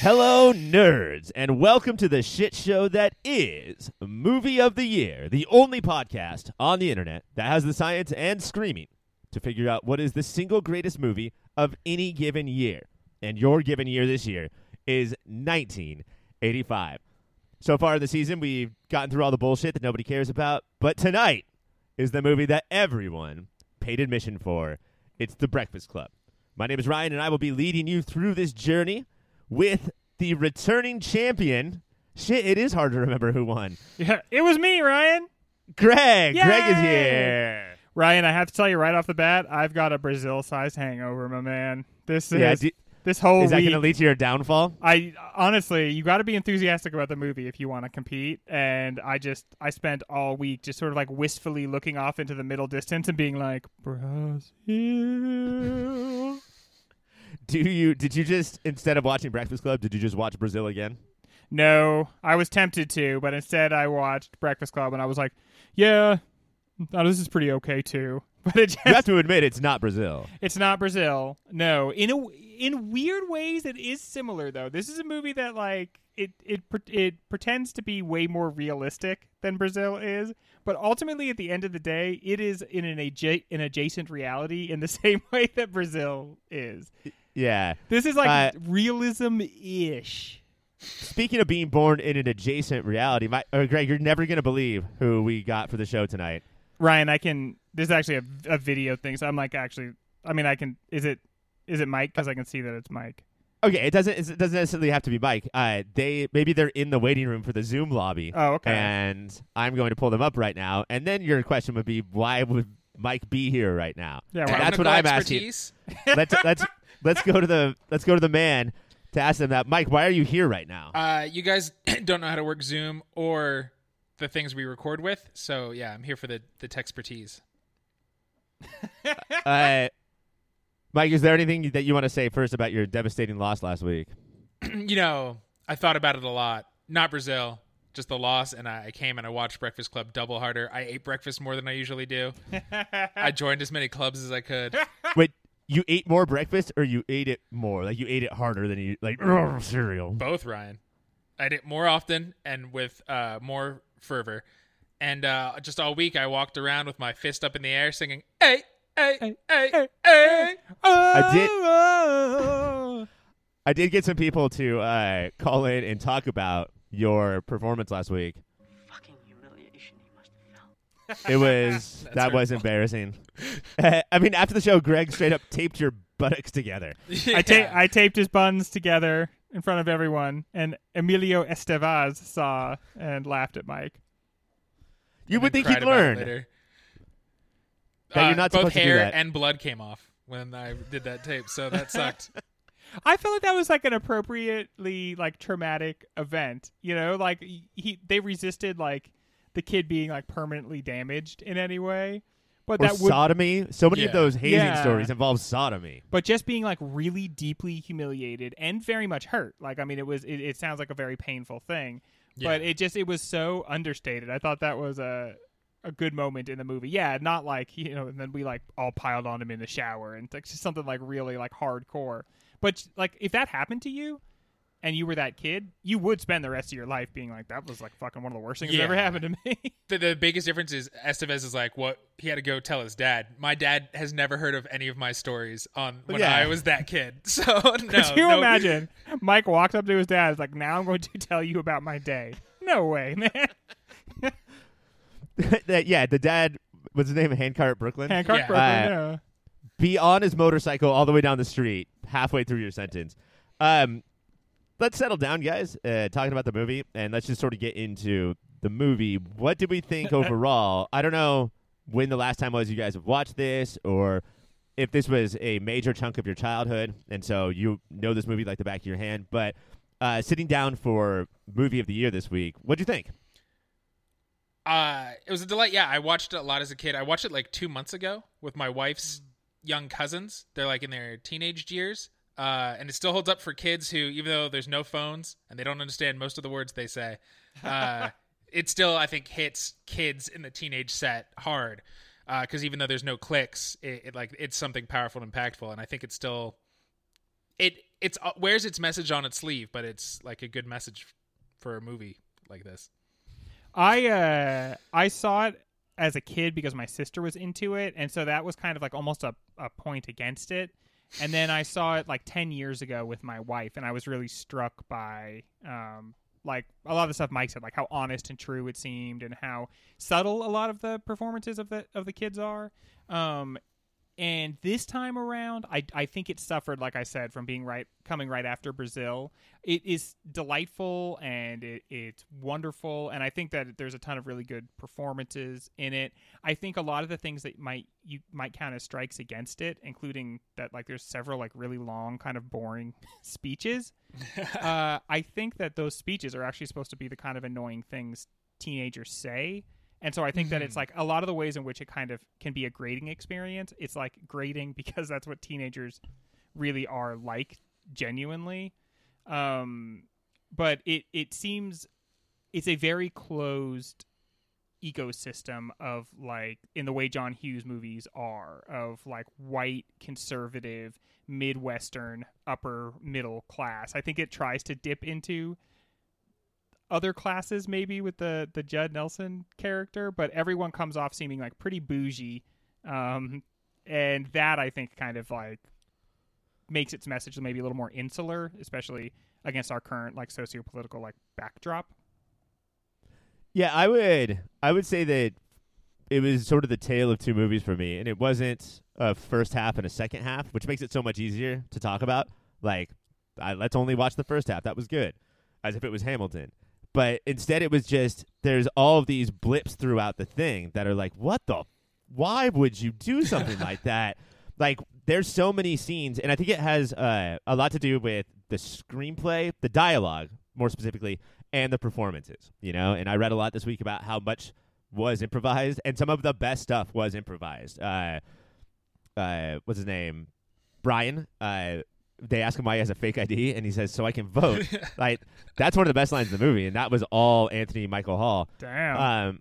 Hello, nerds, and welcome to the shit show that is Movie of the Year, the only podcast on the internet that has the science and screaming to figure out what is the single greatest movie of any given year. And your given year this year is 1985. So far in the season, we've gotten through all the bullshit that nobody cares about, but tonight is the movie that everyone paid admission for. It's The Breakfast Club. My name is Ryan, and I will be leading you through this journey with the returning champion. Shit, it is hard to remember who won. Yeah, it was me, Ryan. Greg. Greg is here. Ryan, I have to tell you right off the bat, I've got a Brazil-sized hangover, my man. This is Yeah, do- this whole is that going to lead to your downfall? I honestly, you got to be enthusiastic about the movie if you want to compete. And I just, I spent all week just sort of like wistfully looking off into the middle distance and being like, Brazil. Do you did you just instead of watching Breakfast Club, did you just watch Brazil again? no, I was tempted to, but instead I watched Breakfast Club and I was like, yeah, oh, this is pretty okay too. But it just, You have to admit it's not Brazil. It's not Brazil. No, in a in weird ways, it is similar though. This is a movie that like it it it pretends to be way more realistic than Brazil is, but ultimately at the end of the day, it is in an adja- an adjacent reality in the same way that Brazil is. Yeah. This is like Uh, realism ish. Speaking of being born in an adjacent reality, my uh, Greg, you're never going to believe who we got for the show tonight. Ryan, I can. There's actually a, a video thing, so I'm like actually. I mean, I can. Is it is it Mike? Because I can see that it's Mike. Okay, it doesn't it doesn't necessarily have to be Mike. Uh, they maybe they're in the waiting room for the Zoom lobby. Oh, okay. And I'm going to pull them up right now. And then your question would be, why would Mike be here right now? Yeah, And why- that's what I'm asking. expertise. let's let's let's go to the let's go to the man to ask them that. Mike, why are you here right now? Uh, you guys don't know how to work Zoom or the things we record with, so yeah, I'm here for the the expertise. Uh, Mike, is there anything that you want to say first about your devastating loss last week? you know, I thought about it a lot. Not Brazil, just the loss, and I I came and I watched Breakfast Club double harder. I ate breakfast more than I usually do. I joined as many clubs as I could. Wait, you ate more breakfast, or you ate it more? Like you ate it harder than you like cereal. Both, Ryan. I did it more often and with uh, more fervor. And uh, just all week, I walked around with my fist up in the air, singing "Hey, hey, hey, hey." hey. I did- Oh. I did get some people to uh, call in and talk about your performance last week. fucking humiliation he must have felt. It was That's that was embarrassing. I mean, after the show, Greg straight up taped your buttocks together. I, ta- I taped his buns together in front of everyone, and Emilio Estevez saw and laughed at Mike. You would think he'd cried about it learn. later. That you're Uh, not both supposed to do hair that. and blood came off when I did that tape, so that sucked. I felt like that was like an appropriately like traumatic event. You know, like he they resisted like the kid being like permanently damaged in any way, but Or that would sodomy. So many of Yeah. those hazing Yeah. stories involve sodomy. but just being like really deeply humiliated and very much hurt. Like I mean, it was it, it sounds like a very painful thing, but Yeah. it just it was so understated. I thought that was a a good moment in the movie. Yeah, not like you know, and then we like all piled on him in the shower and like just something like really like hardcore. But like if that happened to you. And you were that kid, you would spend the rest of your life being like, "That was like fucking one of the worst things that ever happened to me." the, the biggest difference is Estevez is like, what he had to go tell his dad. My dad has never heard of any of my stories on when Yeah. I was that kid. So no, Could you no- imagine? Mike walked up to his dad, was like, "Now I'm going to tell you about my day." No way, man. that, yeah, the dad. What's his name? Handcart Brooklyn. Hancock Yeah. Brooklyn, Uh, yeah. be on his motorcycle all the way down the street halfway through your sentence. Um, let's settle down, guys. Uh, talking about the movie, and let's just sort of get into the movie. What did we think overall? I don't know when the last time was you guys have watched this, or if this was a major chunk of your childhood, and so you know this movie like the back of your hand. But uh, sitting down for movie of the year this week, what do you think? Uh, it was a delight. Yeah, I watched it a lot as a kid. I watched it like two months ago with my wife's young cousins. They're like in their teenage years. Uh, and it still holds up for kids who, even though there's no phones and they don't understand most of the words they say, uh, it still I think hits kids in the teenage set hard because even though there's no cliques, it, it like it's something powerful and impactful, and I think it's still it it's uh, wears its message on its sleeve, but it's like a good message for a movie like this. I uh I saw it as a kid because my sister was into it, and so that was kind of like almost a, a point against it. And then I saw it like ten years ago with my wife, and I was really struck by um like a lot of the stuff Mike said, like how honest and true it seemed, and how subtle a lot of the performances of the of the kids are. Um, and this time around, I I think it suffered, like I said, from being right coming right after Brazil. It is delightful and it, it's wonderful, and I think that there's a ton of really good performances in it. I think a lot of the things that might you might count as strikes against it, including that like there's several like really long, kind of boring speeches. uh, I think that those speeches are actually supposed to be the kind of annoying things teenagers say. And so I think that it's like a lot of the ways in which it kind of can be a grading experience. It's like grading because that's what teenagers really are like genuinely. Um, but it it seems it's a very closed ecosystem of like in the way John Hughes movies are of like white conservative midwestern upper middle class. I think it tries to dip into other classes maybe with the the Judd Nelson character, but everyone comes off seeming like pretty bougie. Um and that I think kind of like makes its message maybe a little more insular, especially against our current like socio-political like backdrop. Yeah, I would I would say that it was sort of the tale of two movies for me, and it wasn't a first half and a second half, which makes it so much easier to talk about. Like, I, let's only watch the first half. That was good, as if it was Hamilton. But instead, it was just there's all of these blips throughout the thing that are like, what the? Why would you do something like that? Like, there's so many scenes, and I think it has uh, a lot to do with the screenplay, the dialogue, more specifically, and the performances. You know, and I read a lot this week about how much was improvised, and some of the best stuff was improvised. Uh, uh, what's his name? Brian. Uh, they ask him why he has a fake ID, and he says, "So I can vote." like that's one of the best lines in the movie, and that was all Anthony Michael Hall. Damn. Um,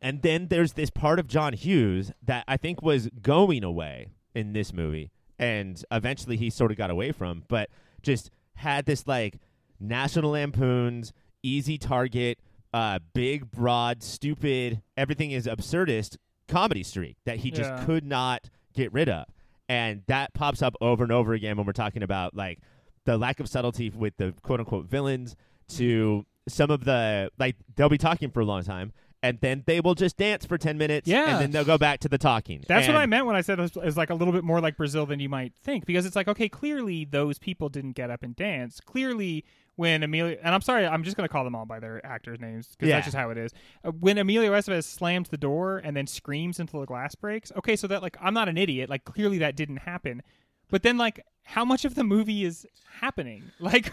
and then there's this part of John Hughes that I think was going away in this movie, and eventually he sort of got away from, but just had this like National Lampoon's easy target, uh, big, broad, stupid, everything is absurdist comedy streak that he just Yeah. could not get rid of, and that pops up over and over again when we're talking about like the lack of subtlety with the quote unquote villains to some of the like they'll be talking for a long time and then they will just dance for 10 minutes Yeah. and then they'll go back to the talking That's what I meant when I said it was like a little bit more like Brazil than you might think, because it's like, okay, clearly those people didn't get up and dance. Clearly, when Emilio, and I'm sorry, I'm just going to call them all by their actors' names because Yeah. that's just how it is. Uh, when Emilio Estevez slams the door and then screams until the glass breaks, okay, so that like I'm not an idiot. Like clearly that didn't happen, but then like how much of the movie is happening? Like,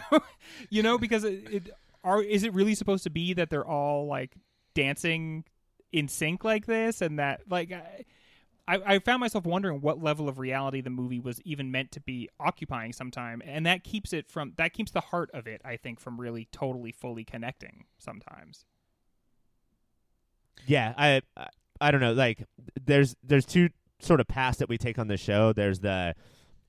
you know, because it, it are is it really supposed to be that they're all like dancing in sync like this and that like I, I, I found myself wondering what level of reality the movie was even meant to be occupying sometime and that keeps it from that keeps the heart of it i think from really totally fully connecting sometimes. Yeah I, I i don't know like there's there's two sort of paths that we take on the show. There's the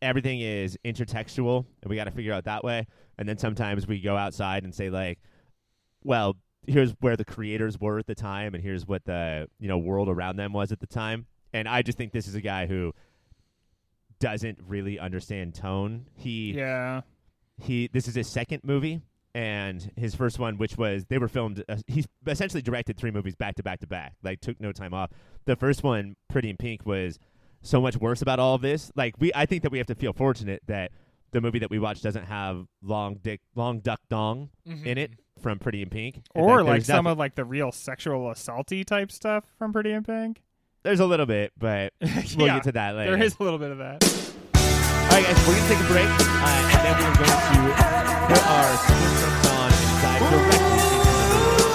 everything is intertextual and we got to figure out that way and then sometimes we go outside and say like well here's where the creators were at the time and here's what the you know world around them was at the time and i just think this is a guy who doesn't really understand tone. He yeah. he this is his second movie and his first one which was they were filmed uh, he's essentially directed three movies back to back to back like took no time off. The first one pretty in pink was so much worse about all of this. Like we i think that we have to feel fortunate that the movie that we watched doesn't have long dick long duck dong in it from pretty in pink or like some defi- of like the real sexual assaulty type stuff from pretty in pink there's a little bit but we'll Yeah, get to that later. there is a little bit of that. All right guys we're gonna take a break. Uh, and then we're going to put our on directly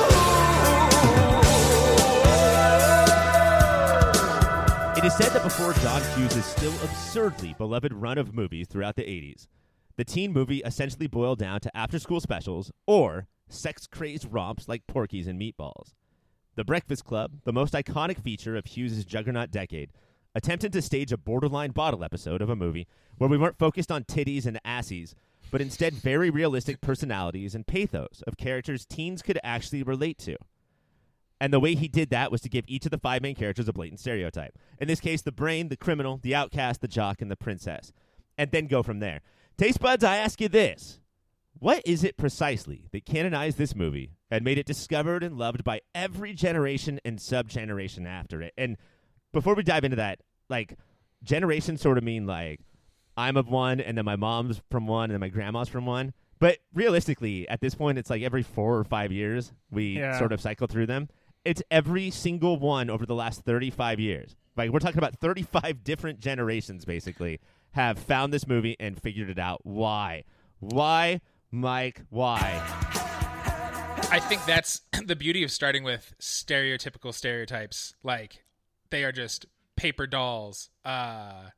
It is said that before John Hughes' still absurdly beloved run of movies throughout the 80s, the teen movie essentially boiled down to after school specials or sex crazed romps like Porky's and Meatballs. The Breakfast Club, the most iconic feature of Hughes' juggernaut decade, attempted to stage a borderline bottle episode of a movie where we weren't focused on titties and assies, but instead very realistic personalities and pathos of characters teens could actually relate to. And the way he did that was to give each of the five main characters a blatant stereotype. In this case, the brain, the criminal, the outcast, the jock, and the princess. And then go from there. Taste buds, I ask you this. What is it precisely that canonized this movie and made it discovered and loved by every generation and sub generation after it? And before we dive into that, like, generations sort of mean like, I'm of one, and then my mom's from one, and then my grandma's from one. But realistically, at this point, it's like every four or five years we Yeah. sort of cycle through them. It's every single one over the last 35 years. Like we're talking about 35 different generations, basically, have found this movie and figured it out. Why? Why, Mike? Why? I think that's the beauty of starting with stereotypical stereotypes. Like they are just paper dolls. Uh,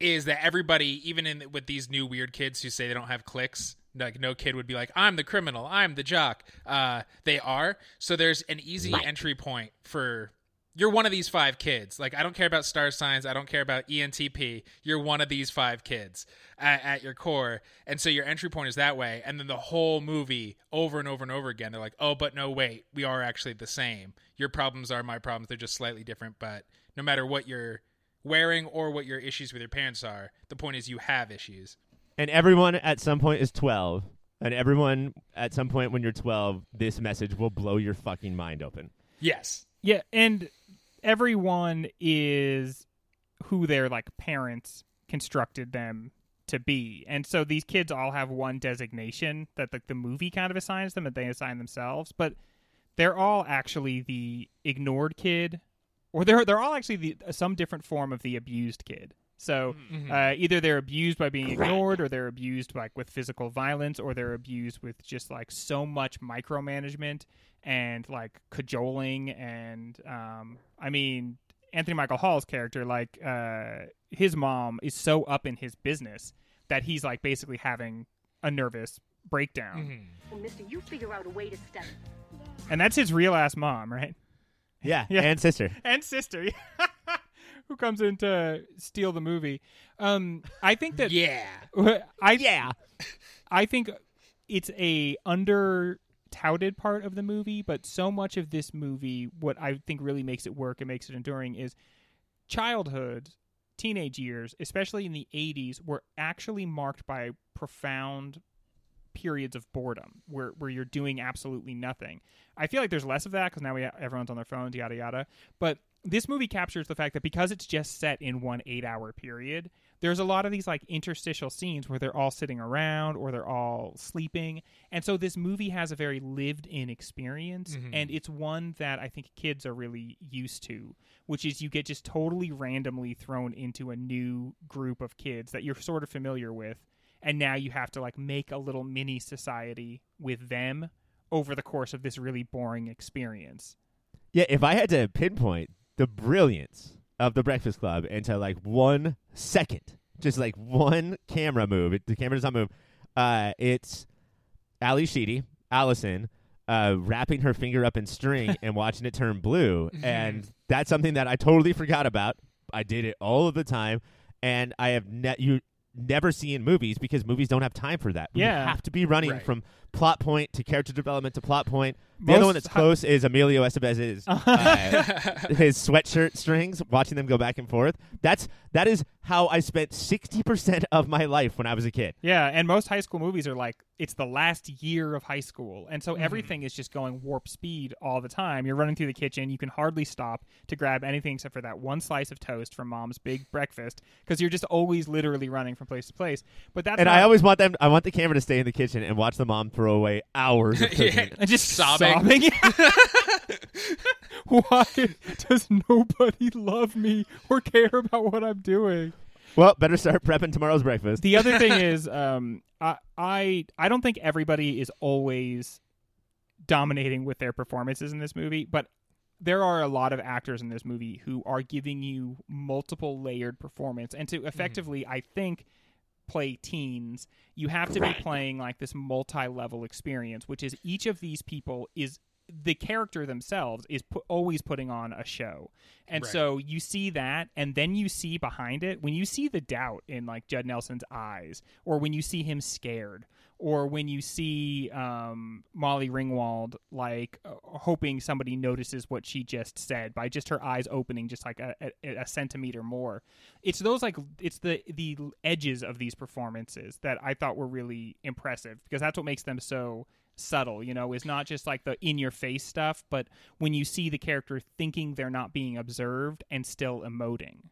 is that everybody, even in with these new weird kids who say they don't have cliques, like no kid would be like, "I'm the criminal, I'm the jock." Uh, they are. So there's an easy entry point for. You're one of these five kids. Like I don't care about star signs. I don't care about ENTP. You're one of these five kids at, at your core, and so your entry point is that way. And then the whole movie, over and over and over again, they're like, "Oh, but no, wait, we are actually the same. Your problems are my problems. They're just slightly different. But no matter what you're wearing or what your issues with your parents are, the point is you have issues." And everyone at some point is 12. And everyone at some point when you're 12, this message will blow your fucking mind open. Yes. Yeah, and everyone is who their like parents constructed them to be. And so these kids all have one designation that like the movie kind of assigns them that they assign themselves, but they're all actually the ignored kid or they're they're all actually the some different form of the abused kid. So uh, either they're abused by being ignored, or they're abused like with physical violence, or they're abused with just like so much micromanagement and like cajoling. And um, I mean, Anthony Michael Hall's character, like uh, his mom, is so up in his business that he's like basically having a nervous breakdown, Well, mister, you figure out a way to step. and that's his real ass mom, right? Yeah. Yeah. And sister. and sister who comes in to steal the movie um i think that Yeah. i yeah i think it's a under touted part of the movie but so much of this movie what i think really makes it work and makes it enduring is childhood teenage years especially in the 80s were actually marked by profound periods of boredom where where you're doing absolutely nothing. I feel like there's less of that because now we everyone's on their phones, yada yada. But this movie captures the fact that because it's just set in one eight hour period, there's a lot of these like interstitial scenes where they're all sitting around or they're all sleeping, and so this movie has a very lived in experience, mm-hmm. and it's one that I think kids are really used to, which is you get just totally randomly thrown into a new group of kids that you're sort of familiar with and now you have to like make a little mini society with them over the course of this really boring experience. Yeah, if I had to pinpoint the brilliance of the Breakfast Club into like one second, just like one camera move, it, the camera does not move. Uh, it's Ally Sheedy, Allison, uh, wrapping her finger up in string and watching it turn blue, and that's something that I totally forgot about. I did it all of the time, and I have ne- you never see in movies because movies don't have time for that. We Yeah. have to be running Right. from plot point to character development to plot point. The other one that's close is Emilio Estevez's uh, his sweatshirt strings, watching them go back and forth. That's that is how I spent sixty percent of my life when I was a kid. Yeah, and most high school movies are like it's the last year of high school, and so everything is just going warp speed all the time. You're running through the kitchen, you can hardly stop to grab anything except for that one slice of toast from mom's big breakfast because you're just always literally running from place to place. But that's And not, I always want them. I want the camera to stay in the kitchen and watch the mom throw away hours of cooking. Yeah. and just Sobbing. sobbing. Why does nobody love me or care about what I'm doing? Well, better start prepping tomorrow's breakfast. The other thing is, um, I, I I don't think everybody is always dominating with their performances in this movie, but there are a lot of actors in this movie who are giving you multiple layered performance, and to effectively, I think, play teens, you have to be playing like this multi-level experience, which is each of these people is the character themselves is pu- always putting on a show. And Right. so you see that and then you see behind it when you see the doubt in like Judd Nelson's eyes or when you see him scared or when you see um, Molly Ringwald like uh, hoping somebody notices what she just said by just her eyes opening just like a, a, a centimeter more. It's those like it's the the edges of these performances that I thought were really impressive because that's what makes them so subtle. You know, is not just like the in your face stuff, but when you see the character thinking they're not being observed and still emoting.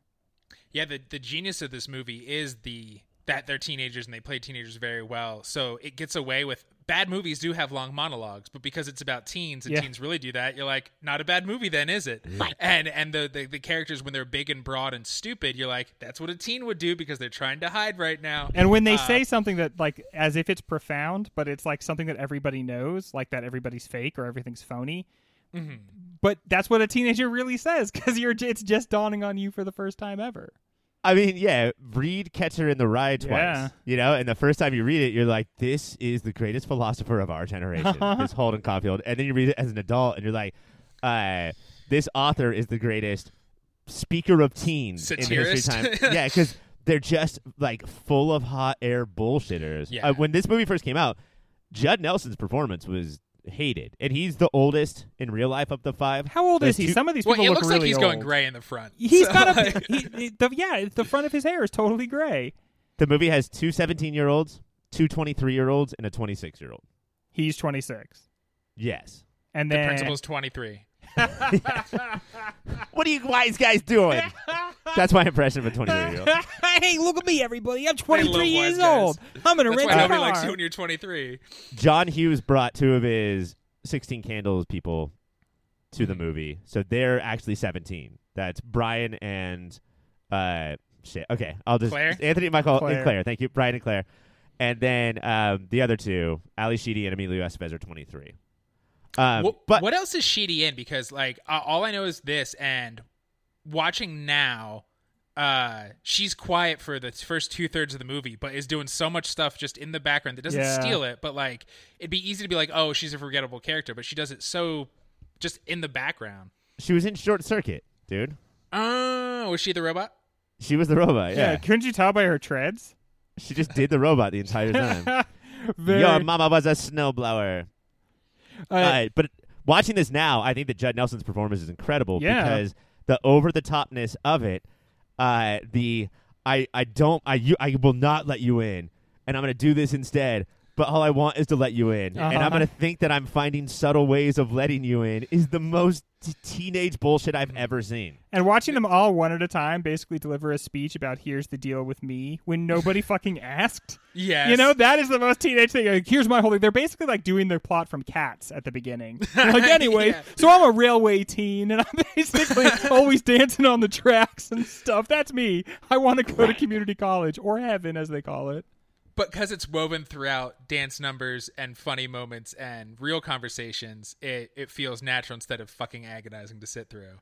Yeah, the the genius of this movie is the that they're teenagers and they play teenagers very well. So it gets away with bad movies do have long monologues, but because it's about teens and Yeah. teens really do that, you're like, not a bad movie then, is it? And and the, the the characters when they're big and broad and stupid, you're like, that's what a teen would do because they're trying to hide right now. And when they Uh, say something that like as if it's profound, but it's like something that everybody knows, like that everybody's fake or everything's phony. Mm-hmm. But that's what a teenager really says because you're it's just dawning on you for the first time ever. I mean, yeah, read Catcher in the Rye twice. Yeah. You know, and the first time you read it, you're like, this is the greatest philosopher of our generation, this Holden Caulfield. And then you read it as an adult, and you're like, uh, this author is the greatest speaker of teens in the history of time. yeah, because they're just like full of hot air bullshitters. Yeah. Uh, when this movie first came out, Judd Nelson's performance was hated, and he's the oldest in real life of the five. How old There's is he? two- Some of these well, people it look looks really like he's old. going gray in the front. He's So, got a he, he- the, yeah. The front of his hair is totally gray. The movie has two 17 year olds, two 23 year olds, and a 26 year old. He's 26, Yes. and the then principal's 23. What are you wise guys doing? That's my impression of a 23 year old. hey, look at me, everybody! I'm 23 love years old. I'm gonna That's rent why a nobody car. likes you when you're 23. John Hughes brought two of his 16 Candles people to the movie. So they're actually 17. That's Brian and uh shit. Okay, I'll just Claire? Anthony Michael Claire. and Claire. Thank you, Brian and Claire. And then um, the other two, Ally Sheedy and Emilio Estevez are 23. Um, what, but what else is Sheedy in? Because like uh, all I know is this, and watching now, uh, she's quiet for the first two thirds of the movie, but is doing so much stuff just in the background that doesn't Yeah. steal it. But like, it'd be easy to be like, oh, she's a forgettable character, but she does it so just in the background. she was in Short Circuit, dude. Oh, was she the robot? She was the robot. yeah. Yeah, couldn't you tell by her treads? she just did the robot the entire time. Very, Your mama was a snowblower. Uh, Uh, but watching this now, I think that Judd Nelson's performance is incredible Yeah. because the over the topness of it, uh, the I I don't I you I will not let you in, and I'm gonna do this instead. But all I want is to let you in, and Uh-huh. I'm gonna think that I'm finding subtle ways of letting you in is the most t- teenage bullshit I've ever seen. And watching them all one at a time basically deliver a speech about here's the deal with me when nobody fucking asked. Yes. You know, that is the most teenage thing. Like, here's my whole thing. They're basically like doing their plot from Cats at the beginning. like, anyway, Yeah. so I'm a railway teen and I'm basically always dancing on the tracks and stuff. That's me. I want to go to community college or heaven, as they call it. But because it's woven throughout dance numbers and funny moments and real conversations, it, it feels natural instead of fucking agonizing to sit through.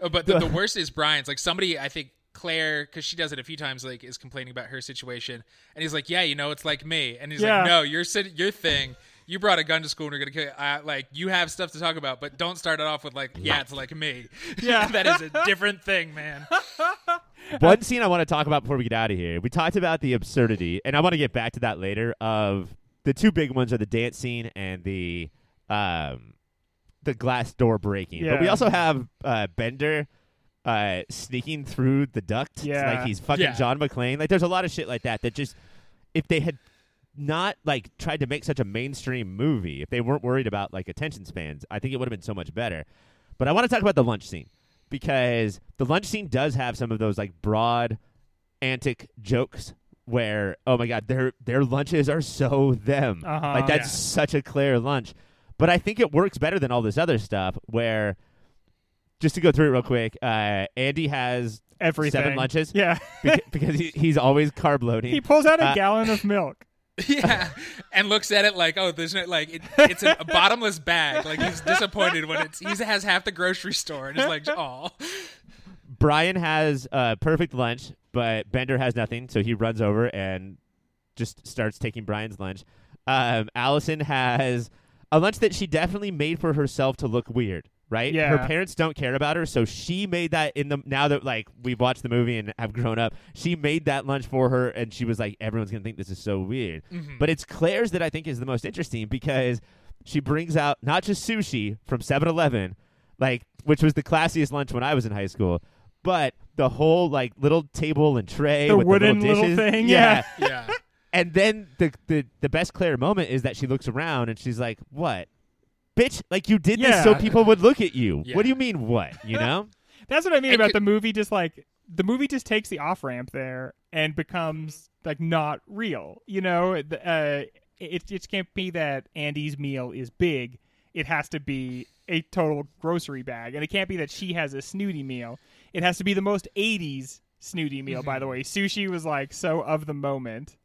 Oh, but the, the worst is Brian's. Like somebody, I think Claire, because she does it a few times, like is complaining about her situation, and he's like, "Yeah, you know, it's like me," and he's Yeah. like, "No, your your thing." You brought a gun to school and you're gonna kill. Uh, like you have stuff to talk about, but don't start it off with like, "Yeah, it's like me." Yeah. that is a different thing, man. One scene I want to talk about before we get out of here. We talked about the absurdity, and I want to get back to that later. Of the two big ones are the dance scene and the um, the glass door breaking. But we also have uh, Bender uh, sneaking through the duct, Yeah. like he's fucking Yeah. John McClane. Like there's a lot of shit like that that just if they had not like tried to make such a mainstream movie, if they weren't worried about like attention spans, I think it would have been so much better. But I want to talk about the lunch scene because the lunch scene does have some of those like broad antic jokes where oh my god their their lunches are so them Uh-huh. like that's Yeah. such a clear lunch but I think it works better than all this other stuff where just to go through it real quick uh, Andy has Everything. seven lunches Yeah. beca- because he, he's always carb loading he pulls out a Uh, gallon of milk. yeah, and looks at it like, oh, there's no like it, it's a, bottomless bag. Like he's disappointed when it's he has half the grocery store and it's like, oh, Brian has a perfect lunch, but Bender has nothing, so he runs over and just starts taking Brian's lunch. Um, Allison has a lunch that she definitely made for herself to look weird. Right? Yeah. Her parents don't care about her, so she made that in the now that like we've watched the movie and have grown up. She made that lunch for her, and she was like, "Everyone's gonna think this is so weird." Mhm. But it's Claire's that I think is the most interesting because she brings out not just sushi from 7-Eleven, like which was the classiest lunch when I was in high school, but the whole like little table and tray The with wooden the little, little dishes. thing, yeah. yeah. And then the, the the best Claire moment is that she looks around and she's like, "What, bitch? Like you did this so Yeah. people would look at you? Yeah. What do you mean, what? You know? That's what I mean It about could- the movie. Just like the movie just takes the off ramp there and becomes like not real. You know, The- uh, it it can't be that Andy's meal is big. It has to be a total grocery bag, and it can't be that she has a snooty meal. It has to be the most '80s snooty meal. By the way, sushi was like so of the moment.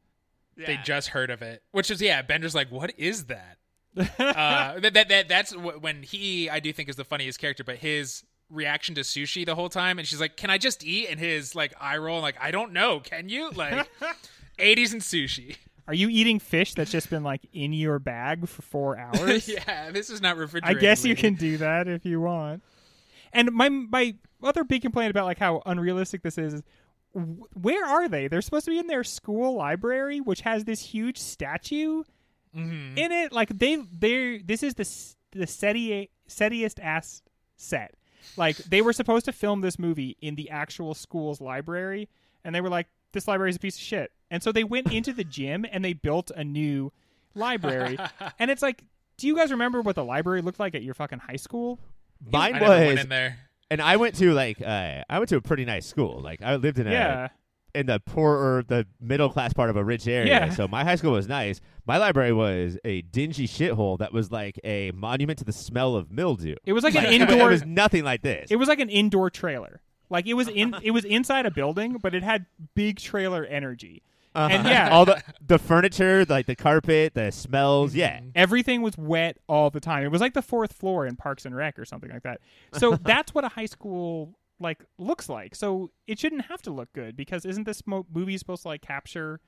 They just heard of it, which is yeah. Bender's like, "What is that?" Uh, that, that that that's when he I do think is the funniest character, but his reaction to sushi the whole time, and she's like, "Can I just eat?" And his like eye roll, like, "I don't know, can you?" Like, eighties and sushi. Are you eating fish that's just been like in your bag for four hours? yeah, this is not refrigerated. I guess you can do that if you want. And my my other big complaint about like how unrealistic this is, is where are they? They're supposed to be in their school library, which has this huge statue Mhm. in it. Like they they this is the the setty settiest ass set. Like they were supposed to film this movie in the actual school's library, and they were like, "This library is a piece of shit." And so they went into the gym and they built a new library. and it's like, do you guys remember what the library looked like at your fucking high school? Mine I never went was, in there. and I went to like uh, I went to a pretty nice school. Like I lived in a Yeah. In the poorer, the middle class part of a rich area. Yeah. So my high school was nice. My library was a dingy shithole that was like a monument to the smell of mildew. It was like an indoor. it was nothing like this. It was like an indoor trailer. Like it was in. It was inside a building, but it had big trailer energy. Uh-huh. and yeah. all the the furniture, like the carpet, the smells. Yeah, Everything was wet all the time. It was like the fourth floor in Parks and Rec or something like that. So that's what a high school like looks like. So it shouldn't have to look good because isn't this mo- movie supposed to like capture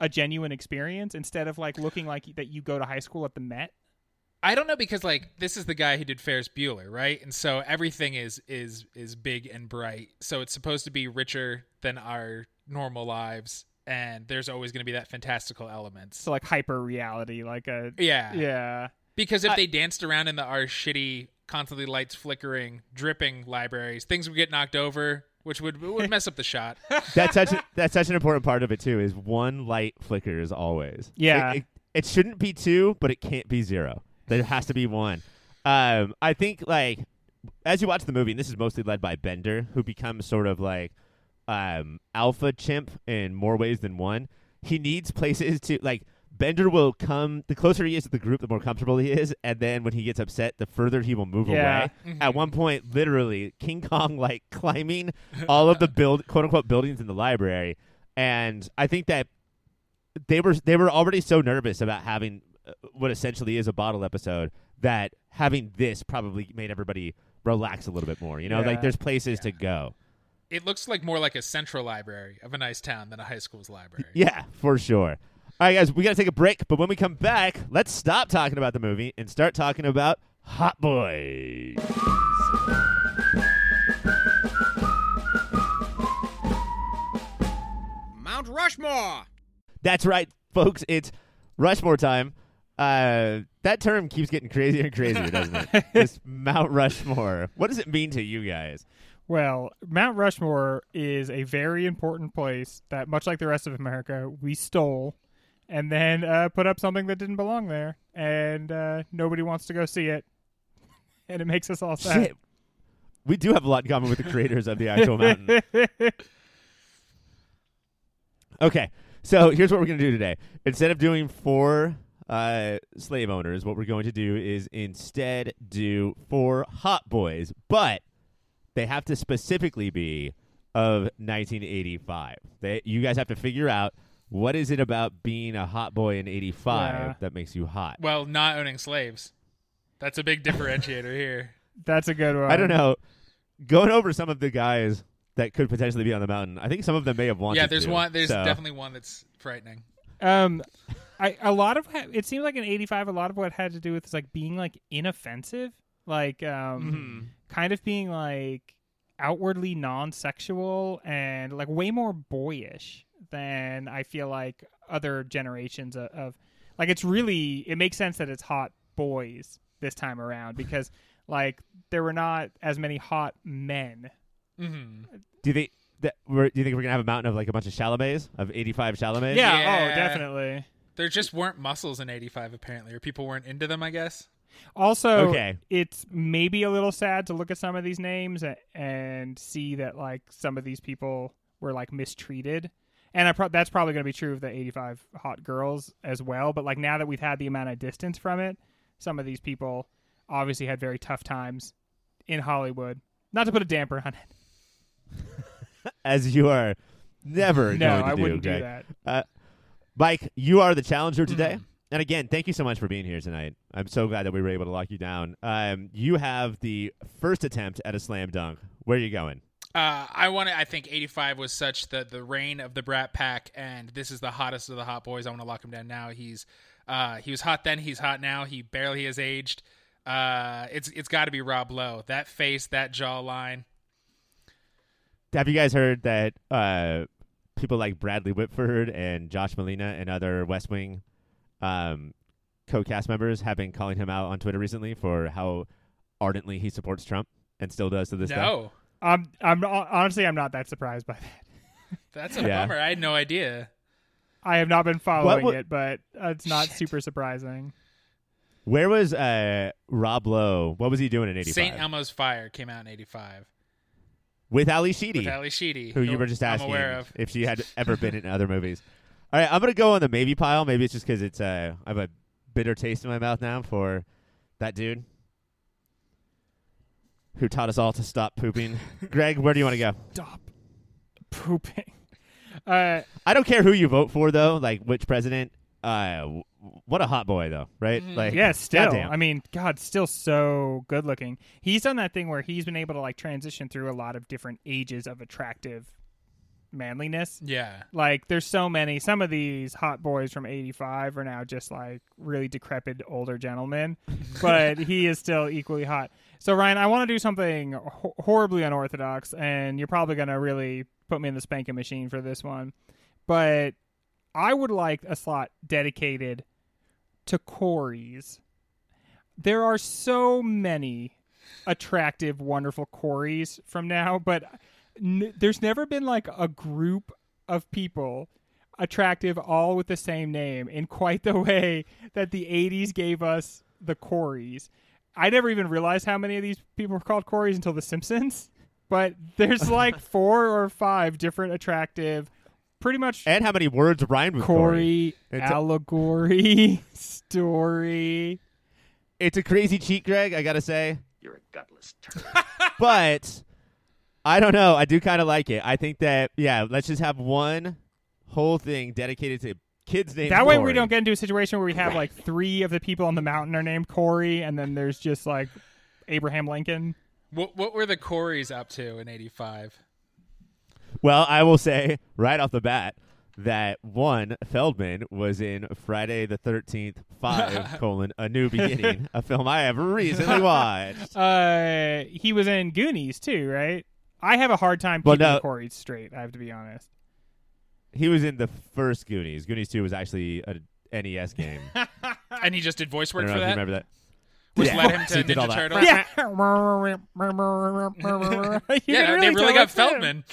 a genuine experience instead of like looking like that you go to high school at the Met? I don't know because like this is the guy who did Ferris Bueller, right? And so everything is is is big and bright. So it's supposed to be richer than our normal lives, and there's always going to be that fantastical elements. So like hyper reality, like a yeah, yeah. Because if I- they danced around in the our shitty, constantly lights flickering, dripping libraries, things would get knocked over, which would would mess up the shot. that's such a, that's such an important part of it too. Is one light flickers always. Yeah. It, it, it shouldn't be two, but it can't be zero. There has to be one. Um, I think like as you watch the movie, and this is mostly led by Bender, who becomes sort of like um, alpha chimp in more ways than one. He needs places to like. Bender will come. The closer he is to the group, the more comfortable he is, and then when he gets upset, the further he will move Yeah. away. At one point, literally, King Kong like climbing all of the build quote unquote buildings in the library, and I think that they were they were already so nervous about having uh, what essentially is a bottle episode that having this probably made everybody relax a little bit more. You know, Yeah. like there's places to go. it looks like more like a central library of a nice town than a high school's library. Yeah, for sure. All right, guys, we got to take a break, but when we come back, let's stop talking about the movie and start talking about Hot Boys. Mount Rushmore. That's right, folks. It's Rushmore time. Uh, that term keeps getting crazier and crazier, doesn't it? this Mount Rushmore. What does it mean to you guys? Well, Mount Rushmore is a very important place that, much like the rest of America, we stole and then uh, put up something that didn't belong there, and uh, nobody wants to go see it, and it makes us all sad. Shit. We do have a lot in common with the creators of the actual mountain. Okay, so here's what we're going to do today. Instead of doing four uh, slave owners, what we're going to do is instead do four hot boys, but they have to specifically be of 1985. They, you guys have to figure out what is it about being a hot boy in 85 Yeah. that makes you hot. Well, not owning slaves. That's a big differentiator here. That's a good one. I don't know. Going over some of the guys that could potentially be on the mountain, I think some of them may have wanted yeah, there's to, one. There's so- definitely one that's frightening. Um, I a lot of it seems like in '85, a lot of what had to do with is like being like inoffensive, like um, kind of being like outwardly non-sexual and like way more boyish than I feel like other generations of, of like it's really it makes sense that it's hot boys this time around because like there were not as many hot men. hmm Do you think that we're, do you think we're gonna have a mountain of like a bunch of Chalamets of eighty five Chalamets? Yeah, Yeah. oh, definitely. There just weren't muscles in '85 apparently, or people weren't into them. I guess. Also, Okay. it's maybe a little sad to look at some of these names a- and see that like some of these people were like mistreated. And I pro- that's probably going to be true of the 85 hot girls as well. But like now that we've had the amount of distance from it, some of these people obviously had very tough times in Hollywood. Not to put a damper on it. as you are never No, going to I do. wouldn't do that. Uh, Mike, you are the challenger today. Mm-hmm. And again, thank you so much for being here tonight. I'm so glad that we were able to lock you down. Um, you have the first attempt at a slam dunk. Where are you going? Uh, I want to. I think '85 was such the the reign of the Brat Pack, and this is the hottest of the hot boys. I want to lock him down now. He's uh, he was hot then. He's hot now. He barely has aged. Uh, it's it's got to be Rob Lowe. That face, that jawline. Have you guys heard that uh, people like Bradley Whitford and Josh Malina and other West Wing um, co-cast members have been calling him out on Twitter recently for how ardently he supports Trump and still does to this day? No, I'm, I'm honestly, I'm not that surprised by that. that's a Yeah. bummer. I had no idea. I have not been following wa- it, but uh, it's not Shit. super surprising. Where was uh, Rob Lowe? What was he doing in '85? Saint Elmo's Fire came out in '85 with Ally Sheedy. with Ally Sheedy, who you were just I'm asking aware of. if she had ever been in other movies. All right, I'm gonna go on the maybe pile. Maybe it's just because it's uh, I have a bitter taste in my mouth now for that dude who taught us all to stop pooping. Greg, where do you want to go? Stop pooping. Uh, I don't care who you vote for though, like which president. Uh, w- what a hot boy though, right? Mhm. Like, yeah, still. goddamn. I mean, God, still so good looking. He's done that thing where he's been able to like transition through a lot of different ages of attractive manliness. Yeah, Like, there's so many. Some of these hot boys from '85 are now just like really decrepit older gentlemen, but he is still equally hot. So, Ryan, I want to do something ho- horribly unorthodox, and you're probably gonna really put me in the spanking machine for this one. But I would like a slot dedicated to Coreys. There are so many attractive, wonderful Coreys from now, but n- there's never been like a group of people attractive all with the same name in quite the way that the 80s gave us the Coreys. I never even realized how many of these people were called Coreys until The Simpsons. But there's like four or five different attractive, pretty much and how many words rhymed with Corey? Corey, It's a- allegory, story. It's a crazy cheat, Greg. I gotta say. You're a gutless turd. but I don't know. I do kind of like it. I think that yeah, let's just have one whole thing dedicated to kids' names. That way we don't get into a situation where we have like three of the people on the mountain are named Corey, and then there's just like Abraham Lincoln. what what were the Coreys up to in '85? Well, I will say right off the bat that one Feldman was in Friday the Thirteenth Five colon A New Beginning, a film I have recently watched. Uh, he was in Goonies too, right? I have a hard time Well, keeping no. Corey straight. I have to be honest. He was in the first Goonies. Goonies Two was actually a NES game. And he just did voice don't work know for if you that. remember that. Which Yeah. led him to He did all Ninja that. Turtles. Yeah, You Yeah, can they tell really got. Feldman.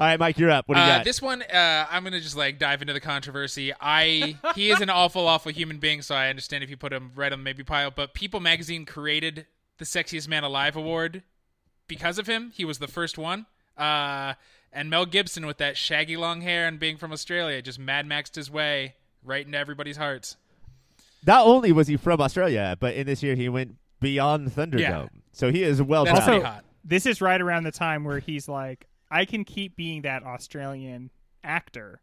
All right, Mike, you're up. What do you Uh, got? this one, uh, I'm gonna just like dive into the controversy. I he is an awful, awful human being, so I understand if you put him right on the maybe pile. But People Magazine created the Sexiest Man Alive award because of him. He was the first one. Uh, and Mel Gibson with that shaggy long hair and being from Australia just Mad Maxed his way right into everybody's hearts. Not only was he from Australia, but in this year he went beyond Thunderdome. Yeah. So he is well That's Also- hot. This is right around the time where he's like, I can keep being that Australian actor,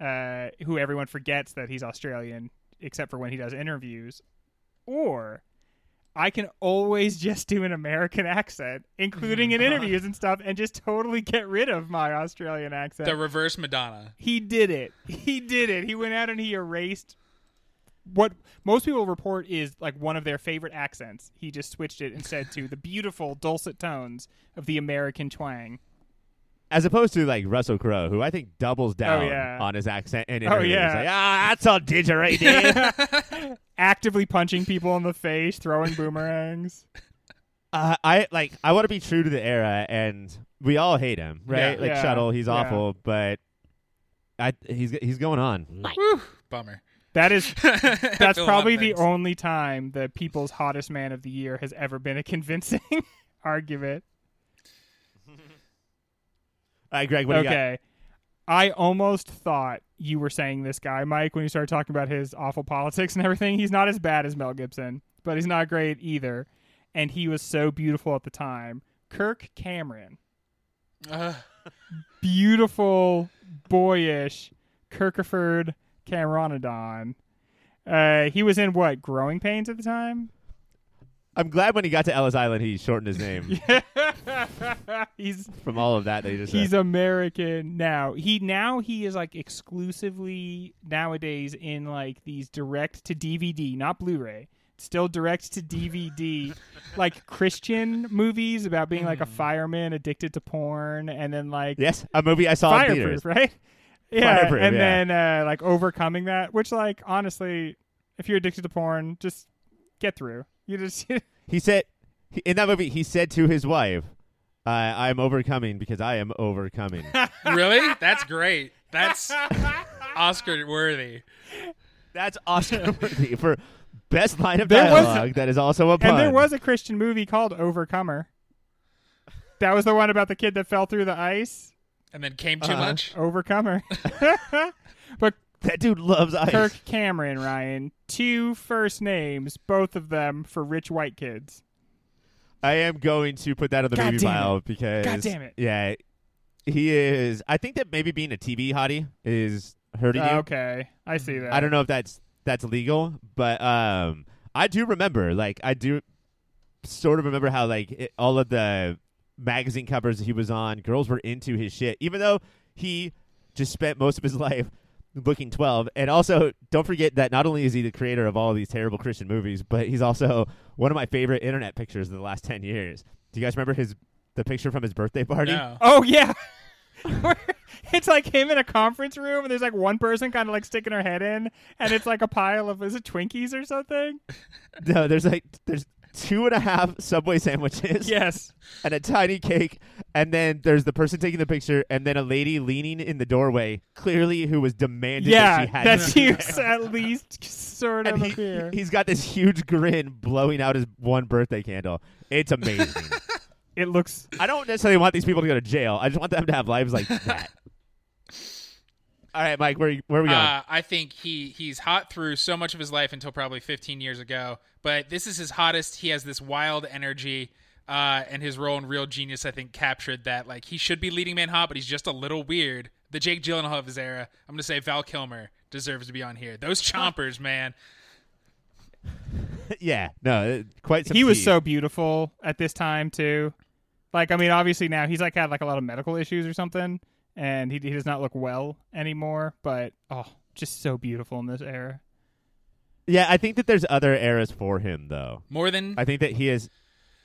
uh, who everyone forgets that he's Australian, except for when he does interviews, or I can always just do an American accent, including mm. in interviews and stuff, and just totally get rid of my Australian accent. The reverse Madonna. he did it. He did it. He went out and he erased what most people report is like one of their favorite accents. He just switched it and said to the beautiful dulcet tones of the American twang. As opposed to like Russell Crowe, who I think doubles down Oh, yeah. on his accent and Oh, interviews. yeah. Like, ah, that's all didgeridoo. Actively punching people in the face, throwing boomerangs. uh, I like. I want to be true to the era, and we all hate him, right? Yeah. like Yeah. Shuttle, he's Yeah. awful, but I he's he's going on. Bummer. That is that's Feel a lot probably of the things. only time the people's hottest man of the year has ever been a convincing argument. All right, Greg, what do you got? okay. I almost thought you were saying this guy, Mike, when you started talking about his awful politics and everything. He's not as bad as Mel Gibson, but he's not great either. And he was so beautiful at the time. Kirk Cameron. Uh, Beautiful, boyish Kirkiford Cameronodon. Uh, he was in what? Growing Pains at the time? I'm glad when he got to Ellis Island, he shortened his name he's from all of that he just he's said. American now. He now he is like exclusively nowadays in like these direct to DVD, not Blu-ray. Still direct to DVD, like Christian movies about being like a fireman addicted to porn, and then like yes, a movie I saw in theaters. fireproof, right? Yeah, Fireproof, and yeah. then uh, like overcoming that, which like honestly, if you're addicted to porn, just get through. You just He said in that movie, he said to his wife, uh, "I'm overcoming because I am overcoming." really? That's great. That's Oscar worthy. That's Oscar worthy for best line of There was- dialogue that is also a pun. And there was a Christian movie called Overcomer. That was the one about the kid that fell through the ice. And then came too Uh-huh. much. Overcomer. but that dude loves ice. Kirk Cameron, Ryan, two first names, both of them for rich white kids. I am going to put that on the God movie it. because God damn it. Yeah, he is. I think that maybe being a TV hottie is hurting you. Okay, I see that. I don't know if that's that's legal, but um, I do remember. Like, I do sort of remember how like it, all of the magazine covers he was on, girls were into his shit, even though he just spent most of his life looking 12 and also don't forget that not only is he the creator of all of these terrible christian movies but he's also one of my favorite internet pictures of the last 10 years do you guys remember his the picture from his birthday party No. Oh yeah. it's like him in a conference room, and there's like one person kind of like sticking her head in, and it's like a pile of is it Twinkies or something? no there's like there's two and a half subway sandwiches Yes. and a tiny cake, and then there's the person taking the picture, and then a lady leaning in the doorway, clearly who was demanding Yeah, that she had that to she be at least sort of And appear. he, he's got this huge grin blowing out his one birthday candle. It's amazing. It looks I don't necessarily want these people to go to jail. I just want them to have lives like that. All right, Mike, where where are we going? Uh, I think he he's hot through so much of his life until probably 15 years ago. But this is his hottest. He has this wild energy, uh, and his role in Real Genius, I think, captured that. Like he should be leading man hot, but he's just a little weird. The Jake Gyllenhaal of his era. I'm gonna say Val Kilmer deserves to be on here. Those chompers, man. yeah, no, uh, quite. Some he was so beautiful at this time too. Like I mean, obviously now he's like had like a lot of medical issues or something, and he he does not look well anymore. But oh, just so beautiful in this era. Yeah, I think that there's other eras for him though. More than, I think that he is.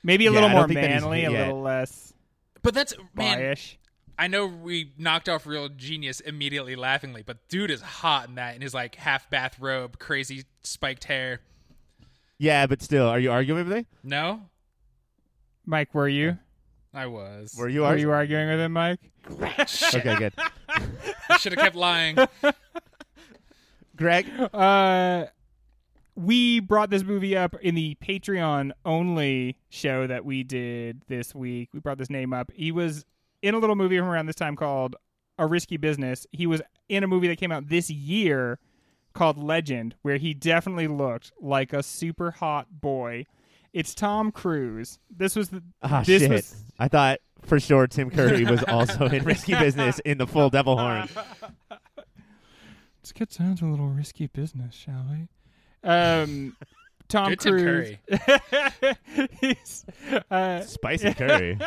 Maybe a Yeah, little more think that he's manly, a little less but that's man. I know we knocked off Real Genius immediately, laughingly, but dude is hot in that in his like half bath robe, crazy spiked hair. Yeah, but still, are you arguing with me? No, Mike, were you? I was. Were you Were arguing? you arguing with him, Mike? Okay, good. I Should have kept lying. Greg, Uh, we brought this movie up in the Patreon only show that we did this week. We brought this name up. He was in a little movie from around this time called A Risky Business. He was in a movie that came out this year called Legend, where he definitely looked like a super hot boy. It's Tom Cruise. This was the ah this shit. was I thought for sure Tim Curry was also in Risky Business in the full Devil Horn. Let's get down to a little risky business, shall we? Um, Tom Good Tim Cruise. he's uh, Spicy curry.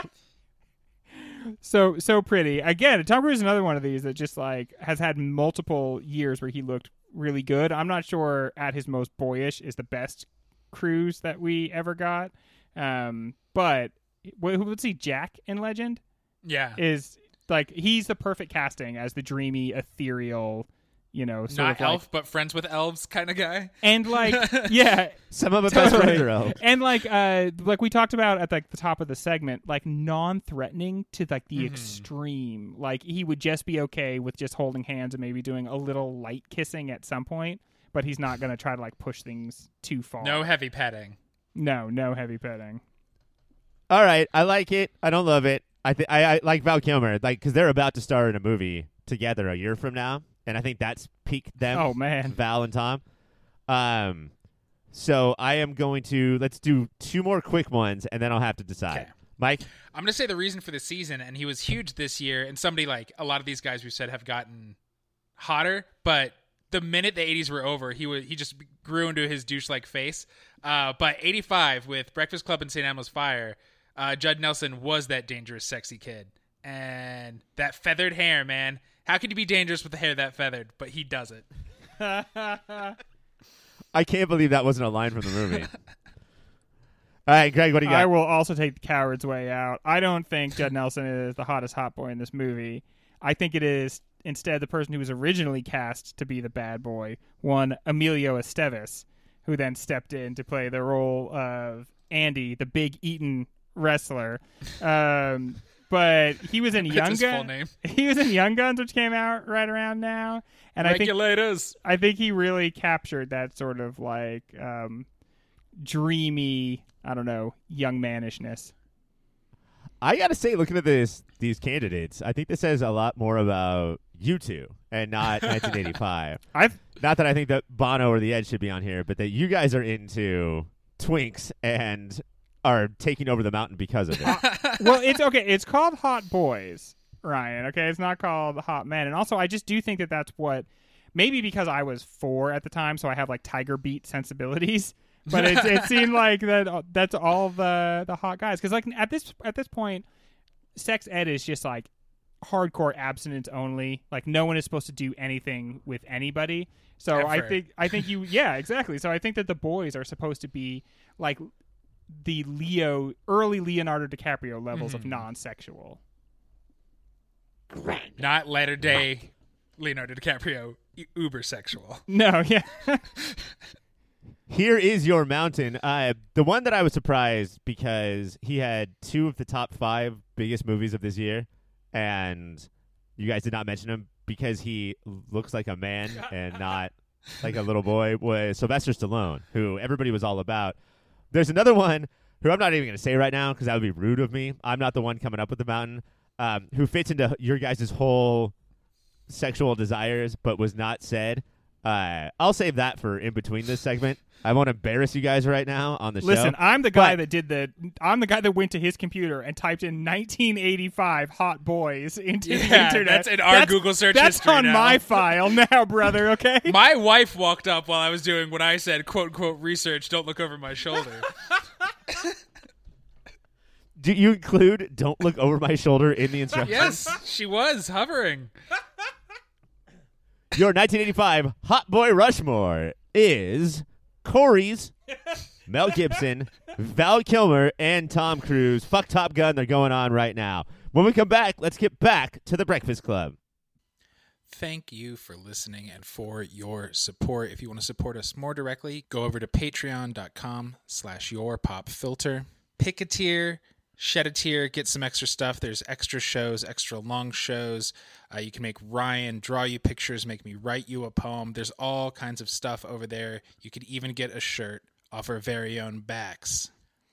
so so pretty. Again, Tom Cruise is another one of these that just like has had multiple years where he looked really good. I'm not sure at his most boyish is the best Cruise that we ever got. Um, but who let's see, Jack in Legend Yeah. is like he's the perfect casting as the dreamy, ethereal, you know, sort Not of like elf, but friends with elves kind of guy. and like yeah, Some of my best Totally. friends are elves. and like uh like we talked about at like the top of the segment like non-threatening to like the extreme like he would just be okay with just holding hands and maybe doing a little light kissing at some point but he's not going to try to like push things too far No heavy petting. no no heavy petting All right, I like it. I don't love it. I think I, I like Val Kilmer, like because they're about to star in a movie together a year from now, and I think that's peak them. oh man Val and Tom. Um, so I am going to let's do two more quick ones, and then I'll have to decide. Okay. Mike, I'm gonna say the reason for the season, and he was huge this year. And somebody like a lot of these guys we said have gotten hotter, but the minute the 80s were over, he was he just grew into his douche like face. Uh, but 85 with Breakfast Club and St. Elmo's Fire, uh, Judd Nelson was that dangerous, sexy kid, and that feathered hair, man. How could you be dangerous with the hair that feathered? But he does it. I can't believe that wasn't a line from the movie. All right, Greg, what do you got? I will also take the coward's way out. I don't think Judd Nelson is the hottest hot boy in this movie. I think it is instead the person who was originally cast to be the bad boy, one Emilio Estevez, who then stepped in to play the role of Andy, the big Eaton wrestler. Um, but he was in Young Guns. He was in Young Guns, which came out right around now, and I think I think he really captured that sort of like um, dreamy, I don't know, young manishness. I gotta say, looking at this, these candidates, I think this says a lot more about you two and not 1985. I've Not that I think that Bono or The Edge should be on here, but that you guys are into twinks and are taking over the mountain because of it. well, it's okay. It's called Hot Boys, Ryan. Okay, it's not called Hot Men. And also, I just do think that that's what maybe because I was four at the time, so I have like Tiger Beat sensibilities. But it, it seemed like that uh, that's all the the hot guys because like at this at this point, sex ed is just like hardcore abstinence only. Like no one is supposed to do anything with anybody. So I think I think you yeah exactly. So I think that the boys are supposed to be like the Leo early Leonardo DiCaprio levels of non-sexual. Not latter day Leonardo DiCaprio, u- uber sexual. No, yeah. Here is your mountain. Uh, the one that I was surprised because he had two of the top five biggest movies of this year, and you guys did not mention him because he looks like a man and not like a little boy. Was Sylvester Stallone, who everybody was all about. There's another one who I'm not even going to say right now because that would be rude of me. I'm not the one coming up with the mountain. Um, who fits into your guys' whole sexual desires, but was not said. Uh, I'll save that for in between this segment. I won't embarrass you guys right now on the show. Listen. I'm the guy But- that did the. I'm the guy that went to his computer and typed in 1985 hot boys into the Yeah, internet. that's in our Google search That's history on now. my file now, brother. Okay. My wife walked up while I was doing what I said, quote unquote, research. Don't look over my shoulder. Do you include "Don't look over my shoulder" in the instructions? yes, she was hovering. Your 1985 Hot Boy Rushmore is Coreys, Mel Gibson, Val Kilmer, and Tom Cruise. Fuck Top Gun. They're going on right now. When we come back, let's get back to the Breakfast Club. Thank you for listening and for your support. If you want to support us more directly, go over to patreon.com slash your pop filter. Pick a tier, shed a tear, get some extra stuff. There's extra shows, extra long shows. Uh, you can make Ryan draw you pictures, make me write you a poem. There's all kinds of stuff over there. You could even get a shirt off our very own backs.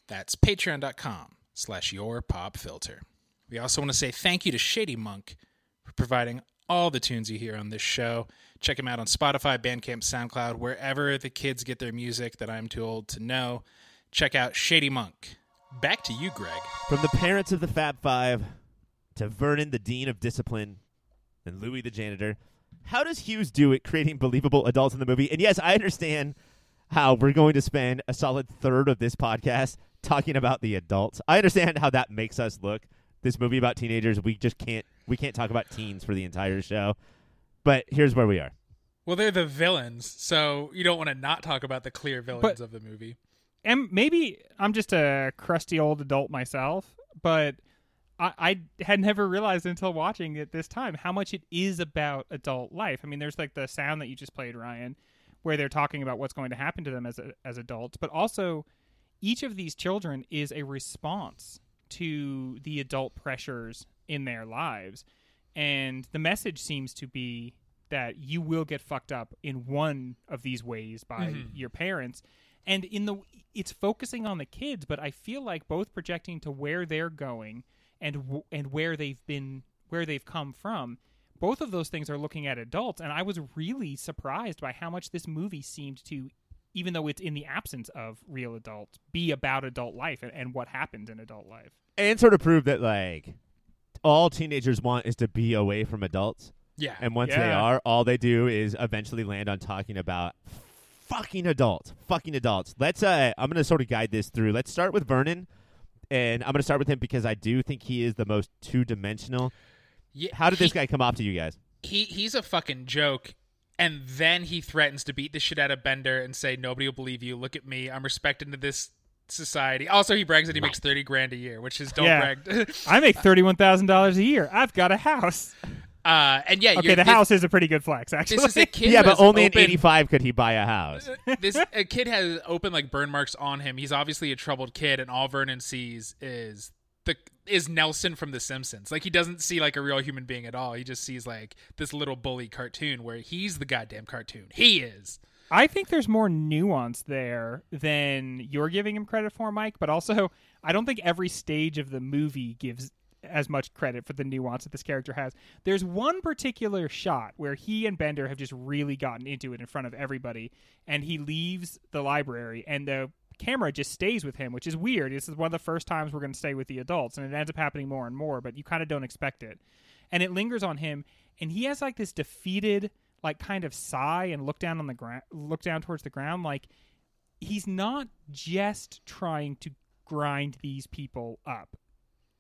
That's patreon.com slash your pop filter. We also want to say thank you to Shady Monk for providing all the tunes you hear on this show. Check them out on Spotify, Bandcamp, SoundCloud, wherever the kids get their music that I'm too old to know. Check out Shady Monk. Back to you, Greg. From the parents of the Fab Five to Vernon, the Dean of Discipline, and Louis, the janitor, how does Hughes do it creating believable adults in the movie? And yes, I understand how we're going to spend a solid third of this podcast talking about the adults. I understand how that makes us look. This movie about teenagers, we just can't we can't talk about teens for the entire show. But here's where we are. Well, they're the villains, so you don't want to not talk about the clear villains But- of the movie. And maybe I'm just a crusty old adult myself, but I, I had never realized until watching it this time how much it is about adult life. I mean, there's like the sound that you just played, Ryan, where they're talking about what's going to happen to them as as adults, but also each of these children is a response to the adult pressures in their lives, and the message seems to be that you will get fucked up in one of these ways by mm-hmm. your parents and in the it's focusing on the kids but i feel like both projecting to where they're going and w- and where they've been where they've come from both of those things are looking at adults and i was really surprised by how much this movie seemed to even though it's in the absence of real adults be about adult life and, and what happened in adult life And sort of prove that like all teenagers want is to be away from adults. Yeah. And once they are, all they do is eventually land on talking about fucking adults. Fucking adults. Let's uh I'm gonna sort of guide this through. Let's start with Vernon. And I'm gonna start with him because I do think he is the most two dimensional. yeah How did he- this guy come off to you guys? he he's a fucking joke and then he threatens to beat the shit out of Bender and say nobody will believe you. Look at me. I'm respected in this society. Also, he brags that he makes 30 grand a year, which is don't Yeah. brag. i make $31000 a year i've got a house uh and yeah, okay the this, house is a pretty good flex actually This is a kid yeah, but only open, in 85 could he buy a house. this a kid has open like burn marks on him. He's obviously a troubled kid, and all Vernon sees is the is Nelson from The Simpsons. Like he doesn't see like a real human being at all. He just sees like this little bully cartoon where he's the goddamn cartoon. He is. I think there's more nuance there than you're giving him credit for, Mike. But also, I don't think every stage of the movie gives as much credit for the nuance that this character has. There's one particular shot where he and Bender have just really gotten into it in front of everybody, and he leaves the library, and the camera just stays with him, which is weird. This is one of the first times we're going to stay with the adults, and it ends up happening more and more, but you kind of don't expect it. And it lingers on him, and he has like this defeated, like kind of sigh and look down on the ground, look down towards the ground, like he's not just trying to grind these people up.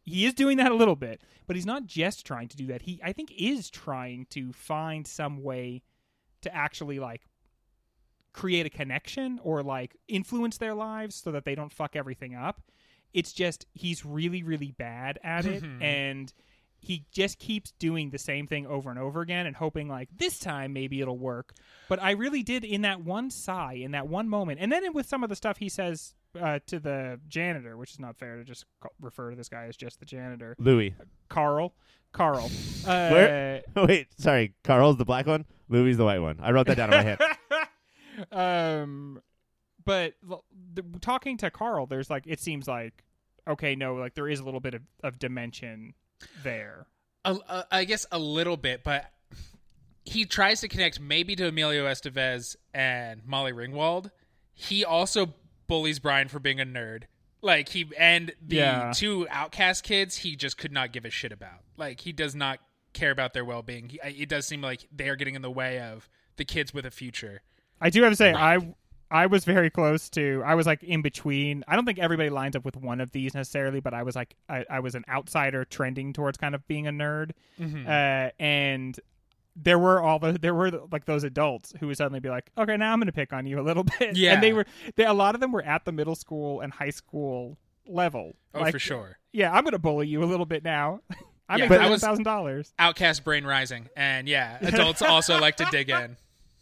He is doing that a little bit, but he's not just trying to do that. He, I think, is trying to find some way to actually like create a connection or like influence their lives so that they don't fuck everything up. It's just he's really really bad at it mm-hmm. and he just keeps doing the same thing over and over again and hoping like this time maybe it'll work. But I really did in that one sigh, in that one moment, and then with some of the stuff he says uh, to the janitor, which is not fair to just ca- refer to this guy as just the janitor, Louis. Carl. Carl. Uh, Where? Wait, sorry. Carl's the black one. Louis the white one. I wrote that down in my head. um, but the, talking to Carl, there's like it seems like okay, no, like there is a little bit of, of dimension there. I guess a little bit, but he tries to connect maybe to Emilio Estevez and Molly Ringwald. He also bullies Brian for being a nerd. Like he and the Yeah. two outcast kids, he just could not give a shit about. Like he does not care about their well being. It does seem like they are getting in the way of the kids with a future. I do have to say, I I was very close to. I was like in between. I don't think everybody lines up with one of these necessarily, but I was like, I, I was an outsider trending towards kind of being a nerd, uh, and there were all the there were like those adults who would suddenly be like, okay, now I'm going to pick on you a little bit. Yeah. and they were they, a lot of them were at the middle school and high school level. Oh, Like, for sure. Yeah, I'm going to bully you a little bit now. I Yeah, make I was- thousand dollars. Outcast brain rising, and yeah, adults also like to dig in.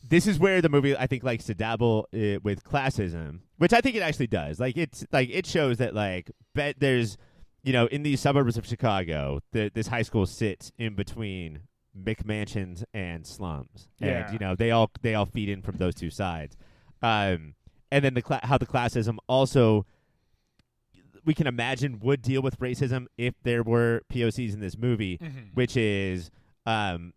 this is where the movie I think likes to dabble uh, with classism, which I think it actually does. Like it's like it shows that like bet there's you know in these suburbs of Chicago, the, this high school sits in between McMansions and slums, Yeah. and you know they all they all feed in from those two sides. Um, and then the cla- how the classism also we can imagine would deal with racism if there were POCs in this movie, which is um,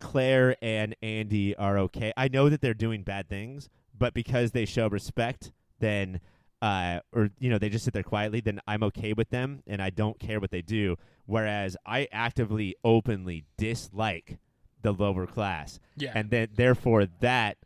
Claire and Andy are okay. I know that they're doing bad things, but because they show respect, then uh, or you know they just sit there quietly, then I'm okay with them, and I don't care what they do. Whereas I actively, openly dislike the lower class, Yeah. and then therefore that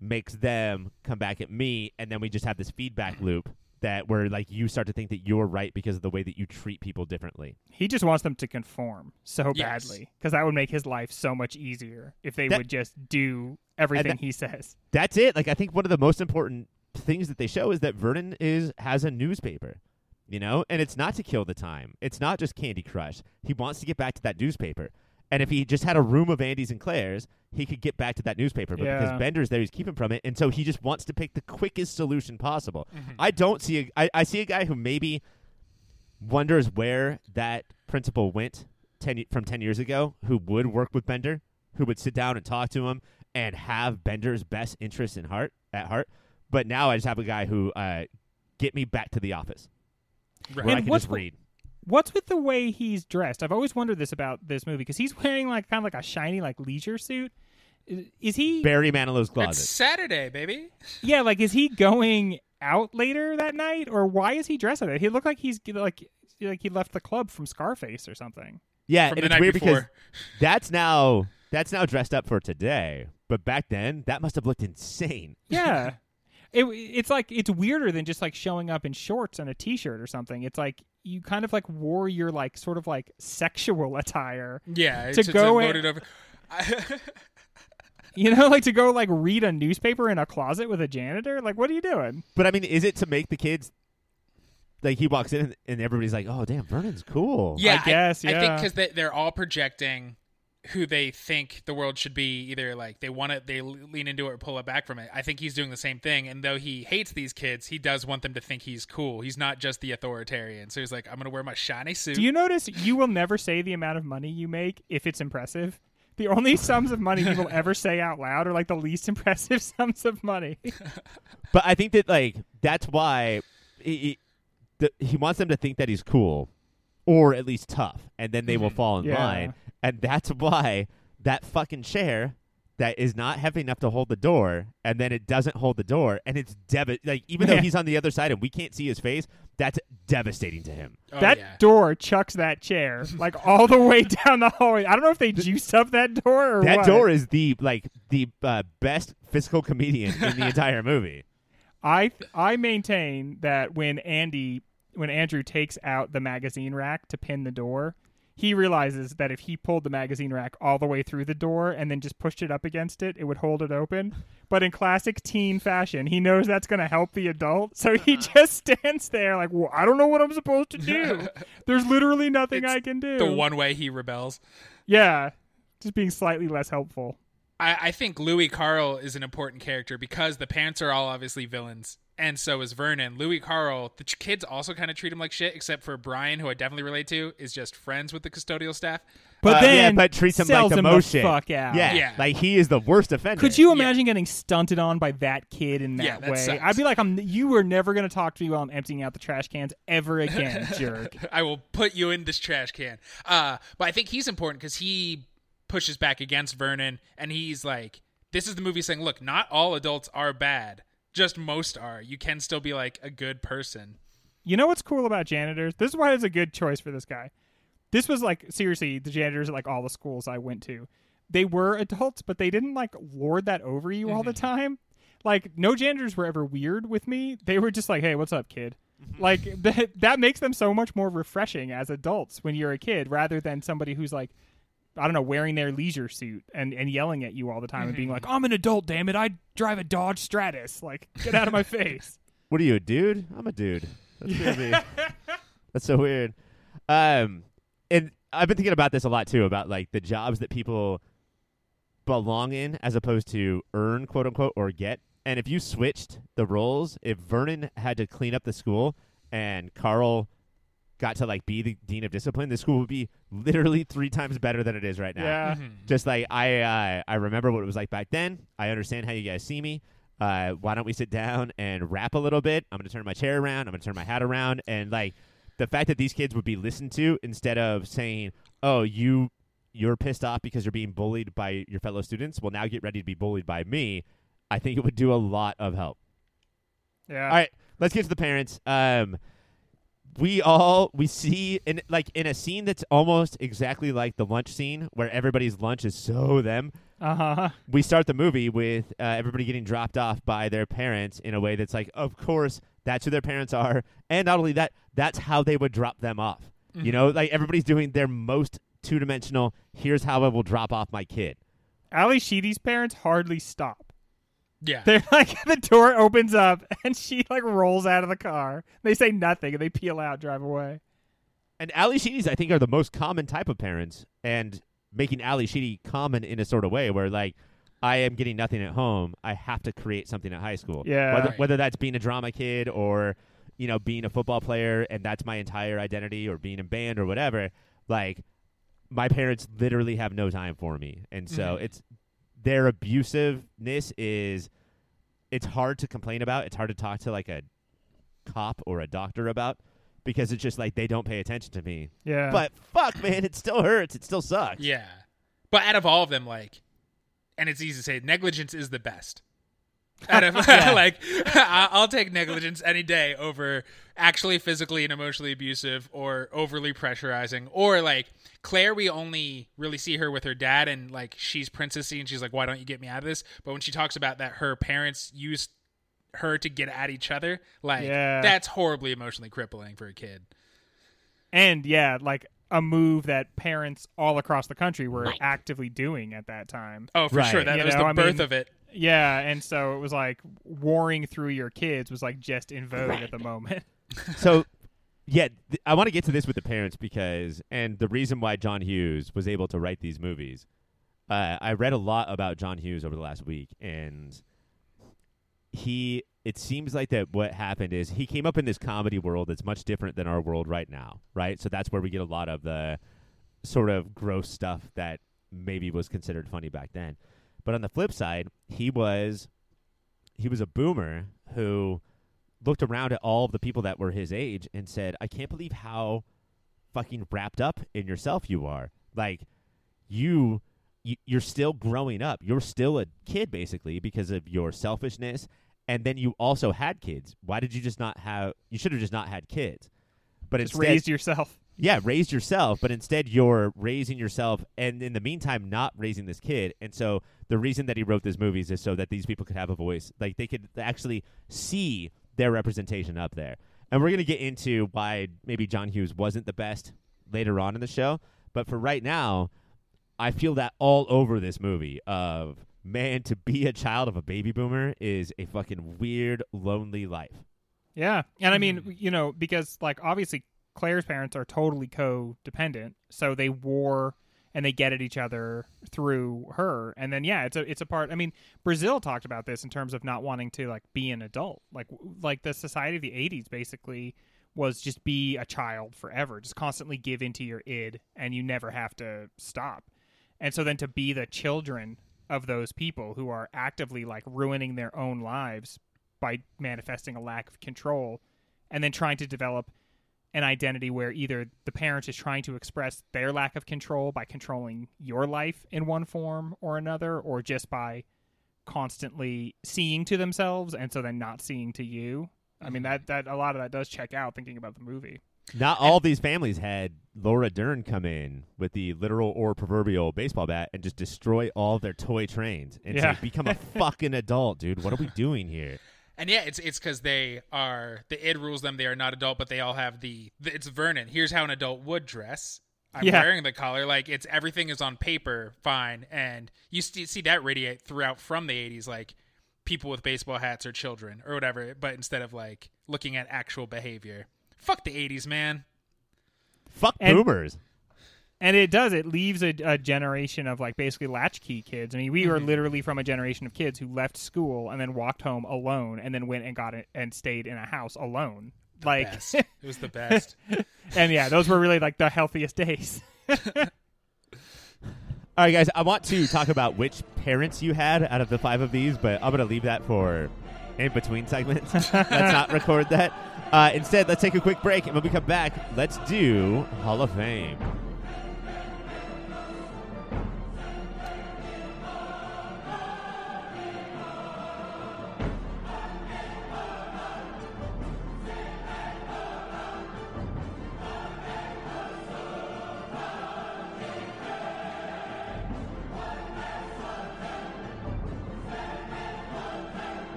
makes them come back at me, and then we just have this feedback loop that where like you start to think that you're right because of the way that you treat people differently. He just wants them to conform so Yes. badly because that would make his life so much easier if they That- would just do everything that- he says. That's it. Like I think one of the most important things that they show is that Vernon is has a newspaper. You know, and it's not to kill the time. It's not just Candy Crush. He wants to get back to that newspaper. And if he just had a room of Andy's and Claire's, he could get back to that newspaper. But Yeah. because Bender's there, he's keeping from it, and so he just wants to pick the quickest solution possible. Mm-hmm. I don't see. A, I, I see a guy who maybe wonders where that principal went ten from ten years ago, who would work with Bender, who would sit down and talk to him and have Bender's best interests in heart at heart. But now I just have a guy who uh, get me back to the office Right. where I can what's just read. What's with the way he's dressed? I've always wondered this about this movie because he's wearing like kind of like a shiny like leisure suit. Is, is he? Barry Manilow's It's closet. Saturday, baby. Yeah, like is he going out later that night or why is he dressed like that? He looked like he's like like he left the club from Scarface or something. Yeah, From and it's night weird because that's now that's now dressed up for today. But back then, that must have looked insane. Yeah. It, it's like it's weirder than just like showing up in shorts and a t-shirt or something. It's like you kind of like wore your like sort of like sexual attire, Yeah, To it's, go it's in- over. you know, like to go like read a newspaper in a closet with a janitor. Like, what are you doing? But I mean, is it to make the kids like he walks in and everybody's like, "Oh, damn, Vernon's cool." yeah, I guess, I, think yeah. because they, they're all projecting who they think the world should be. Either like they want it, they lean into it or pull it back from it. I think he's doing the same thing. And though he hates these kids, he does want them to think he's cool. He's not just the authoritarian. So he's like, I'm gonna wear my shiny suit. Do you notice you will never say the amount of money you make if it's impressive? The only sums of money you will ever say out loud are like the least impressive sums of money. But I think that like that's why he, he, the, he wants them to think that he's cool, or at least tough, and then they will mm-hmm. fall in Yeah. line. And that's why that fucking chair that is not heavy enough to hold the door, and then it doesn't hold the door, and it's dev- like even though he's on the other side and we can't see his face, that's devastating to him. Oh, that yeah. door chucks that chair like all the way down the hallway. I don't know if they juiced up that door or That what. door is the like the uh, best physical comedian in the entire movie. I I maintain that when Andy when Andrew takes out the magazine rack to pin the door, he realizes that if he pulled the magazine rack all the way through the door and then just pushed it up against it, it would hold it open. But in classic teen fashion, he knows that's going to help the adult, so he uh-huh. just stands there like, well, "I don't know what I'm supposed to do. There's literally nothing It's I can do." the one way he rebels. yeah, just being slightly less helpful. I, I think Louis Carl is an important character because the parents are all obviously villains, and so is Vernon. Louis Carl, the ch- kids also kind of treat him like shit, except for Brian, who I definitely relate to, is just friends with the custodial staff. But Uh, then yeah, but treats him like sells the him most shit. fuck out. Yeah, Yeah. like he is the worst offender. Could you Yeah. imagine getting stunted on by that kid in that, Yeah, that way? sucks. I'd be like, I'm. You are never going to talk to me while I'm emptying out the trash cans ever again, jerk. I will put you in this trash can. Uh, but I think he's important because he pushes back against Vernon, and he's like, "This is the movie saying, look, not all adults are bad, just most are. You can still be like a good person." You know what's cool about janitors? This is why it's a good choice for this guy. This was like seriously the janitors at like all the schools I went to. They were adults, but they didn't like lord that over you all the mm-hmm. time. Like no janitors were ever weird with me. They were just like, "Hey, what's up, kid?" Mm-hmm. like that that makes them so much more refreshing as adults when you're a kid rather than somebody who's like I don't know, wearing their leisure suit and, and yelling at you all the time and being like, I'm an adult, damn it. I drive a Dodge Stratus. Like, get out of my face. What are you, a dude? I'm a dude. That's crazy. That's so weird. Um, and I've been thinking about this a lot too, about like the jobs that people belong in as opposed to earn, quote unquote, or get. And if you switched the roles, if Vernon had to clean up the school and Carl got to like be the dean of discipline, the school would be literally three times better than it is right now. Yeah. Just like I, uh, I remember what it was like back then. I understand how you guys see me. Uh, why don't we sit down and rap a little bit? I'm gonna turn my chair around. I'm gonna turn my hat around, and like the fact that these kids would be listened to instead of saying, "Oh, you, you're pissed off because you're being bullied by your fellow students." Well, now get ready to be bullied by me. I think it would do a lot of help. Yeah. All right, let's get to the parents. Um, we all we see in like in a scene that's almost exactly like the lunch scene where everybody's lunch is so them. Uh huh. we start the movie with uh, everybody getting dropped off by their parents in a way that's like, of course, that's who their parents are, and not only that, that's how they would drop them off. You know, like everybody's doing their most two dimensional. Here's how I will drop off my kid. Ally Sheedy's parents hardly stop. Yeah. They're like the door opens up and she like rolls out of the car. They say nothing and they peel out, drive away. And Ally Sheedy's, I think, are the most common type of parents, and making Ally Sheedy common in a sort of way where, like, I am getting nothing at home. I have to create something at high school. Yeah. Whether, Right. whether that's being a drama kid or, you know, being a football player and that's my entire identity or being in band or whatever, like, my parents literally have no time for me. And so Mhm. it's their abusiveness is it's hard to complain about. It's hard to talk to like a cop or a doctor about because it's just like they don't pay attention to me. Yeah. But fuck, man, it still hurts. It still sucks. Yeah. But out of all of them, like, and it's easy to say, negligence is the best. Out of like, I- I'll take negligence any day over actually physically and emotionally abusive or overly pressurizing or like Claire. We only really see her with her dad, and like she's princessy, and she's like, "Why don't you get me out of this?" But when she talks about that, her parents used her to get at each other. Like, Yeah. that's horribly emotionally crippling for a kid. and yeah, like a move that parents all across the country were actively doing at that time. Oh, for Right. sure. That You was know, the I birth mean- of it. Yeah, and so it was like warring through your kids was like just in vogue at the moment. So, yeah, th- I want to get to this with the parents because, and the reason why John Hughes was able to write these movies. Uh, I read a lot about John Hughes over the last week, and he. It seems like that what happened is he came up in this comedy world that's much different than our world right now, right? So that's where we get a lot of the sort of gross stuff that maybe was considered funny back then. But on the flip side, he was he was a boomer who looked around at all of the people that were his age and said, "I can't believe how fucking wrapped up in yourself you are. Like you, you you're still growing up. You're still a kid basically because of your selfishness and then you also had kids. Why did you just not have you should have just not had kids." But Just instead, raised yourself. Yeah, raised yourself, but instead you're raising yourself, and in the meantime, not raising this kid. And so the reason that he wrote these movies is so that these people could have a voice, like they could actually see their representation up there. And we're gonna get into why maybe John Hughes wasn't the best later on in the show, but for right now, I feel that all over this movie of man to be a child of a baby boomer is a fucking weird, lonely life. Yeah. And I mean, mm-hmm. you know, because like obviously Claire's parents are totally codependent, so they war and they get at each other through her. And then yeah, it's a it's a part I mean, Brazil talked about this in terms of not wanting to like be an adult. Like like the society of the 80s basically was just be a child forever, just constantly give into your id and you never have to stop. And so then to be the children of those people who are actively like ruining their own lives by manifesting a lack of control and then trying to develop an identity where either the parent is trying to express their lack of control by controlling your life in one form or another or just by constantly seeing to themselves and so then not seeing to you i mean mm-hmm. that that a lot of that does check out thinking about the movie Not all these families had Laura Dern come in with the literal or proverbial baseball bat and just destroy all their toy trains and Yeah. say, "Become a fucking adult, dude. What are we doing here?" And yeah, it's it's because they are the id rules them. They are not adult, but they all have the, the it's Vernon. Here's how an adult would dress. I'm Yeah. wearing the collar. Like it's everything is on paper, fine. And you st- see that radiate throughout from the '80s, like people with baseball hats are children or whatever. But instead of like looking at actual behavior, fuck the '80s, man. Fuck And- boomers. And it does it leaves a, a generation of like basically latchkey kids i mean we were literally from a generation of kids who left school and then walked home alone and then went and got it and stayed in a house alone like Best. it was the best. and yeah those were really like the healthiest days All right, guys. I want to talk about which parents you had out of the five of these, but I'm going to leave that for in between segments. let's not record that. Uh, instead, let's take a quick break, and when we come back, let's do Hall of Fame.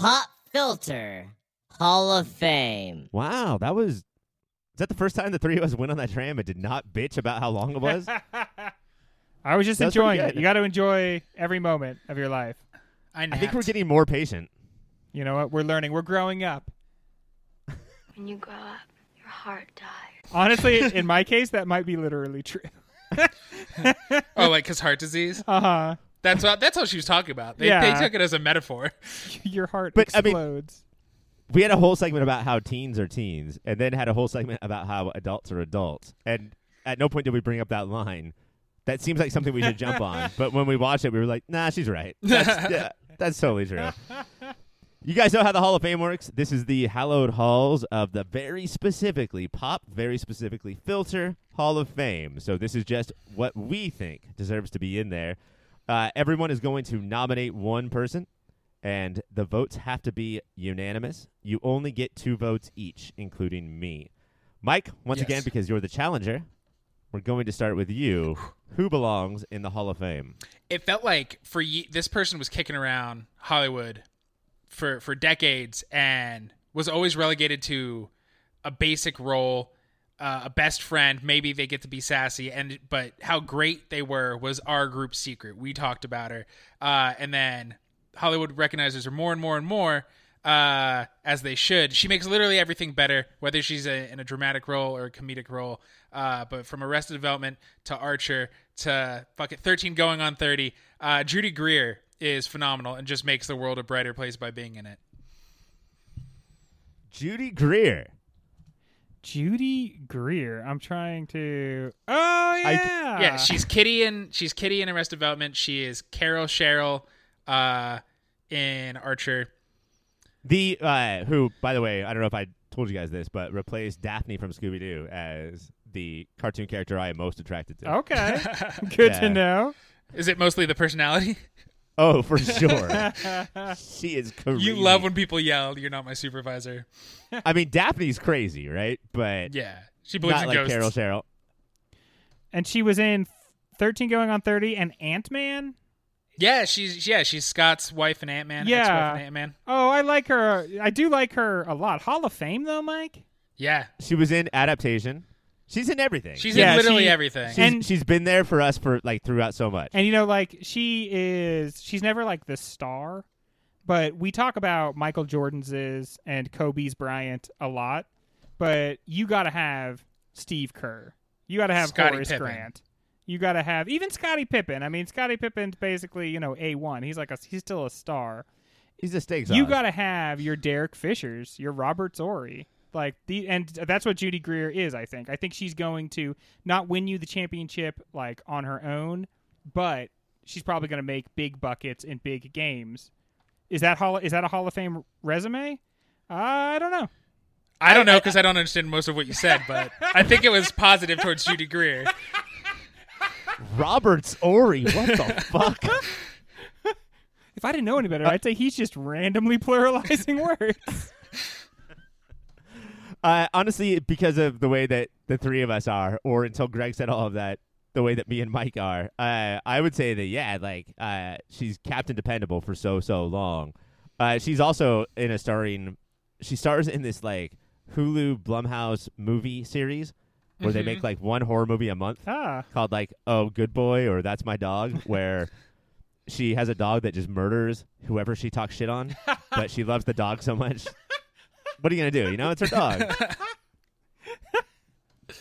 Pop Filter Hall of Fame. Wow, that was. Is that the first time the three of us went on that tram and did not bitch about how long it was? I was just That was pretty enjoying it. good. You got to enjoy every moment of your life. I, I think we're napped. getting more patient. You know what? We're learning. We're growing up. When you grow up, your heart dies. Honestly, in my case, that might be literally true. oh, like his heart disease. Uh huh. That's what that's what she was talking about. They, Yeah. they took it as a metaphor. Your heart But, I mean- explodes. We had a whole segment about how teens are teens, and then had a whole segment about how adults are adults. And at no point did we bring up that line. That seems like something we should jump on. But when we watched it, we were like, nah, she's right. That's, yeah, that's totally true. You guys know how the Hall of Fame works? This is the hallowed halls of the very specifically pop, very specifically filter Hall of Fame. So this is just what we think deserves to be in there. Uh, everyone is going to nominate one person, and the votes have to be unanimous. You only get two votes each, including me. Mike, once Yes. again, because you're the challenger, we're going to start with you. Who belongs in the Hall of Fame? It felt like for ye- this person was kicking around Hollywood for for decades and was always relegated to a basic role, uh, a best friend. Maybe they get to be sassy, and but how great they were was our group secret. We talked about her, uh, and then Hollywood recognizes her more and more and more. Uh, as they should. She makes literally everything better, whether she's a, in a dramatic role or a comedic role. Uh, but from Arrested Development to Archer to fuck it, 13 going on 30, uh, Judy Greer is phenomenal and just makes the world a brighter place by being in it. Judy Greer. Judy Greer. I'm trying to. Oh yeah. Yeah, she's Kitty in she's Kitty in Arrested Development. She is Carol Cheryl uh, in Archer. The uh, who, by the way, I don't know if I told you guys this, but replaced Daphne from Scooby Doo as the cartoon character I am most attracted to. Okay. Good Yeah. to know. Is it mostly the personality? Oh, for sure. she is crazy. You love when people yell, "You're not my supervisor." I mean, Daphne's crazy, right? But Yeah, she believes not in like ghosts. Carol Cheryl. And she was in 13 going on 30 and Ant Man. Yeah, she's yeah she's Scott's wife and Ant Man. Yeah. Ant Man. Oh, I like her. I do like her a lot. Hall of Fame though, Mike. Yeah, She was in adaptation. She's in everything. she's Yeah, in literally she- everything. she's, and- she's been there for us for like throughout so much. And you know, like she is, she's never like the star, but we talk about Michael Jordan's and Kobe's Bryant a lot. But you got to have Steve Kerr. You got to have Scottie Horace Pippen. Grant. You got to have even Scottie Pippen. I mean, Scottie Pippen's basically you know a one. He's like a he's still a star. He's a steak You got to have your Derek Fishers, your Roberts Horry. Like the and that's what Judy Greer is, I think. I think she's going to not win you the championship like on her own, but she's probably going to make big buckets in big games. Is that hall is that a Hall of Fame resume? I don't know. I don't know because I don't understand most of what you said, but I think it was positive towards Judy Greer. Roberts Horry. What the fuck? If I didn't know any better, I'd say he's just randomly pluralizing words. Uh, honestly, because of the way that the three of us are, or until Greg said all of that, the way that me and Mike are, uh, I would say that yeah, like uh, she's Captain Dependable for so so long. Uh, she's also in a starring. She stars in this like Hulu Blumhouse movie series where they make like one horror movie a month ah, called like Oh Good Boy or That's My Dog, where she has a dog that just murders whoever she talks shit on, but she loves the dog so much. What are you gonna do? You know, it's her dog.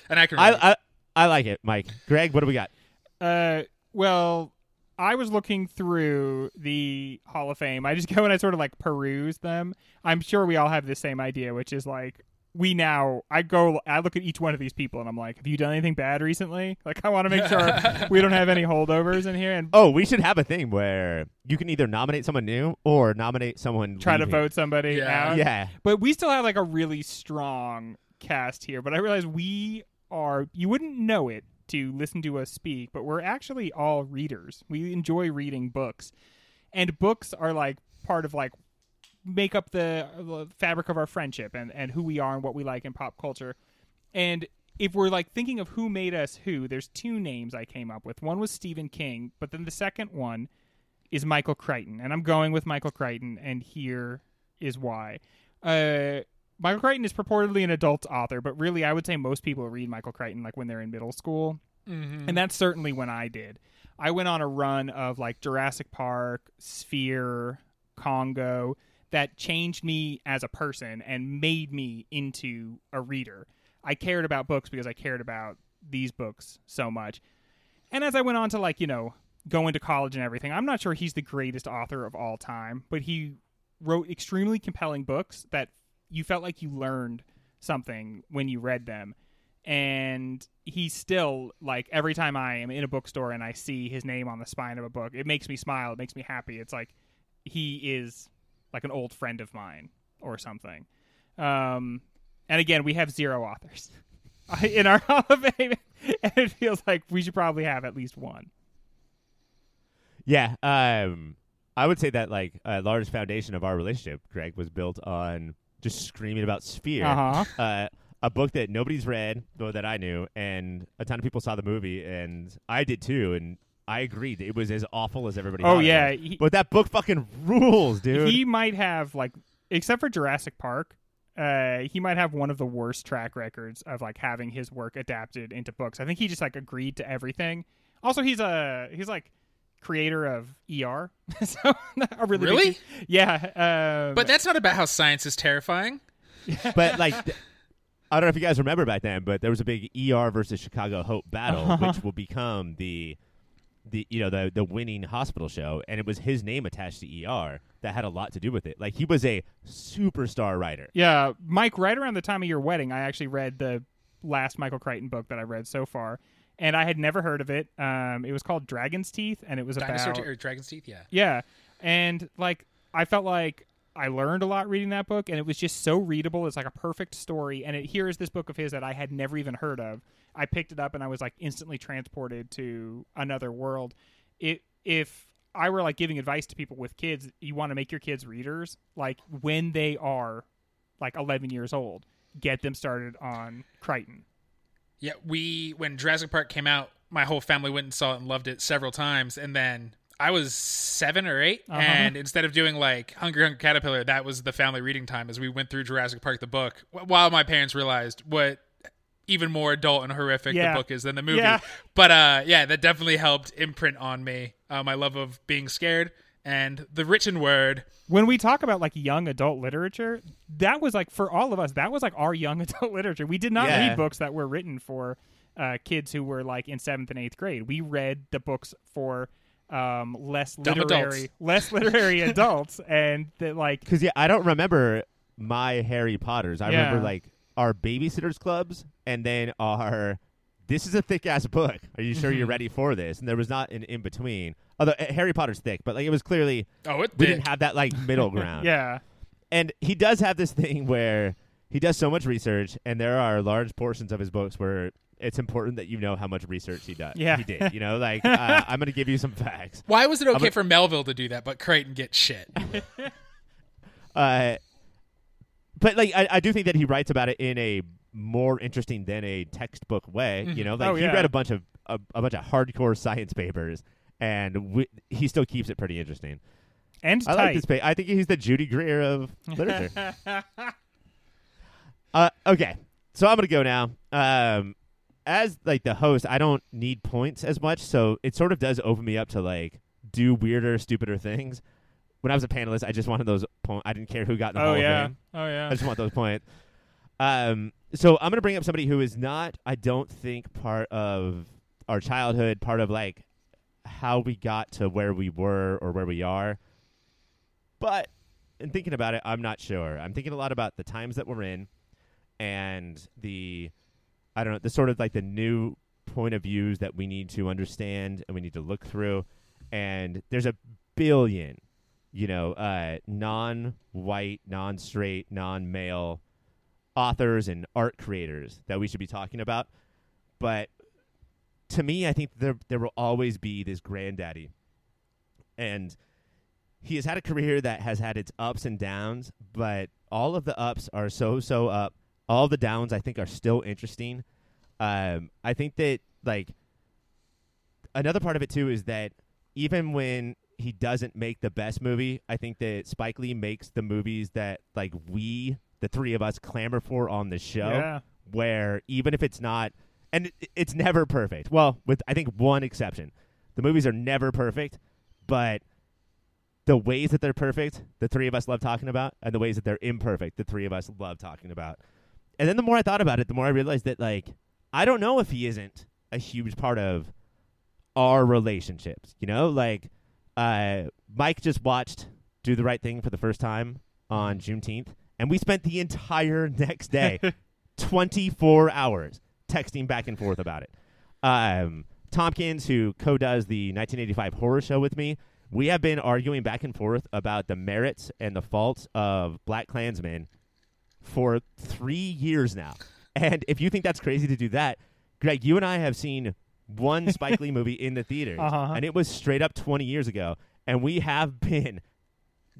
And I can. relate. I, I I like it, Mike. Greg, what do we got? Uh, well, I was looking through the Hall of Fame. I just go and I sort of like peruse them. I'm sure we all have the same idea, which is like we now. I go. I look at each one of these people and I'm like, have you done anything bad recently? Like, I want to make sure we don't have any holdovers in here and Oh, we should have a thing where you can either nominate someone new or nominate someone. try to vote somebody Yeah. out. Yeah, But we still have like a really strong cast here. But I realize we are, you wouldn't know it to listen to us speak, but we're actually all readers. We enjoy reading books. And books are like part of like make up the fabric of our friendship and, and who we are and what we like in pop culture. And if we're like thinking of who made us who, there's two names I came up with. One was Stephen King, but then the second one is Michael Crichton, and I'm going with Michael Crichton, and here is why. Uh, Michael Crichton is purportedly an adult author, but really, I would say most people read Michael Crichton like when they're in middle school, and that's certainly when I did. I went on a run of like Jurassic Park, Sphere, Congo that changed me as a person and made me into a reader. I cared about books because I cared about these books so much. And as I went on to like, you know, go into college and everything, I'm not sure he's the greatest author of all time, but he wrote extremely compelling books that you felt like you learned something when you read them. And he's still like every time I am in a bookstore and I see his name on the spine of a book, it makes me smile. It makes me happy. It's like he is like an old friend of mine or something. Um, and again, we have zero authors in our Hall of Fame, and it feels like we should probably have at least one. Yeah, um, I would say that like a large foundation of our relationship, Greg, was built on just screaming about Sphere, Uh-huh. uh, a book that nobody's read, though that I knew, and a ton of people saw the movie, and I did too, and I agreed it was as awful as everybody. Oh, thought it yeah, he- but that book fucking rules, dude. He might have like, except for Jurassic Park, uh, he might have one of the worst track records of like having his work adapted into books. I think he just like agreed to everything. Also, he's a he's like creator of ER, so a really big- yeah. Um, But that's not about how science is terrifying. but like. th- I don't know if you guys remember back then, but there was a big ER versus Chicago Hope battle, Uh-huh. which will become the the you know the the winning hospital show, and it was his name attached to ER that had a lot to do with it. Like he was a superstar writer. Yeah, Mike. Right around the time of your wedding, I actually read the last Michael Crichton book that I read so far, and I had never heard of it. Um, it was called Dragon's Teeth, and it was Dinosaur about te- or Dragon's Teeth, yeah. yeah, and like I felt like I learned a lot reading that book, and it was just so readable. It's like a perfect story, and it here is this book of his that I had never even heard of. I picked it up, and I was like instantly transported to another world. It if I were like giving advice to people with kids, you want to make your kids readers, like when they are like 11 years old, get them started on Crichton. Yeah, we when Jurassic Park came out, my whole family went and saw it and loved it several times, and then I was seven or 8 Uh-huh. and instead of doing like Hungry Hungry Caterpillar, that was the family reading time as we went through Jurassic Park the book. While my parents realized what even more adult and horrific Yeah. the book is than the movie. Yeah. But uh, yeah, that definitely helped imprint on me uh, my love of being scared and the written word. When we talk about like young adult literature, that was like for all of us, that was like our young adult literature. We did not Yeah. read books that were written for uh, kids who were like in seventh and eighth grade. We read the books for um, less Dumb literary, adults. less literary adults, and that like Because yeah, I don't remember my Harry Potters. I Yeah. remember like our babysitters clubs, and then our this is a thick ass book. Are you sure you're Mm-hmm. ready for this? And there was not an in between. Although uh, Harry Potter's thick, but like it was clearly Oh, it we did. didn't have that like middle ground. yeah, and he does have this thing where he does so much research, and there are large portions of his books where it's important that you know how much research he does. Yeah. he did. You know, like uh, I'm going to give you some facts. Why was it okay a- for Melville to do that, but Crichton gets shit? Uh, but like I, I do think that he writes about it in a more interesting than a textbook way. You know, like Oh, he yeah. read a bunch of a, a bunch of hardcore science papers, and wi- he still keeps it pretty interesting. and I tight. like this. I think he's the Judy Greer of literature. uh, okay, so I'm gonna go now. Um, as like the host, I don't need points as much, so it sort of does open me up to like do weirder, stupider things. When I was a panelist, I just wanted those points. I didn't care who got in the oh Hall of yeah, Fame. oh yeah. I just want those points. Um, so I'm gonna bring up somebody who is not, I don't think, part of our childhood, part of like how we got to where we were or where we are. But in thinking about it, I'm not sure. I'm thinking a lot about the times that we're in and the, I don't know, the sort of like the new point of views that we need to understand and we need to look through. And there's a billion, you know, uh, non-white, non-straight, non-male authors and art creators that we should be talking about. But to me, I think there there will always be this granddaddy, and he has had a career that has had its ups and downs. But all of the ups are so so up. All the downs, I think, are still interesting. Um, I think that like another part of it too is that even when he doesn't make the best movie. I think that Spike Lee makes the movies that like we, the three of us, clamor for on the show. Yeah. Where even if it's not, and it, it's never perfect. Well, with I think one exception, the movies are never perfect, but the ways that they're perfect, the three of us love talking about, and the ways that they're imperfect, the three of us love talking about. And then the more I thought about it, the more I realized that like I don't know if he isn't a huge part of our relationships. You know, like uh, Mike just watched Do the Right Thing for the first time on Juneteenth, and we spent the entire next day, twenty four hours, texting back and forth about it. Um, Tompkins, who co-does the 1985 horror show with me, we have been arguing back and forth about the merits and the faults of Black Klansman for three years now. And if you think that's crazy to do that, Greg, you and I have seen one Spike Lee movie in the theaters, Uh-huh. and it was straight up 20 years ago. And we have been,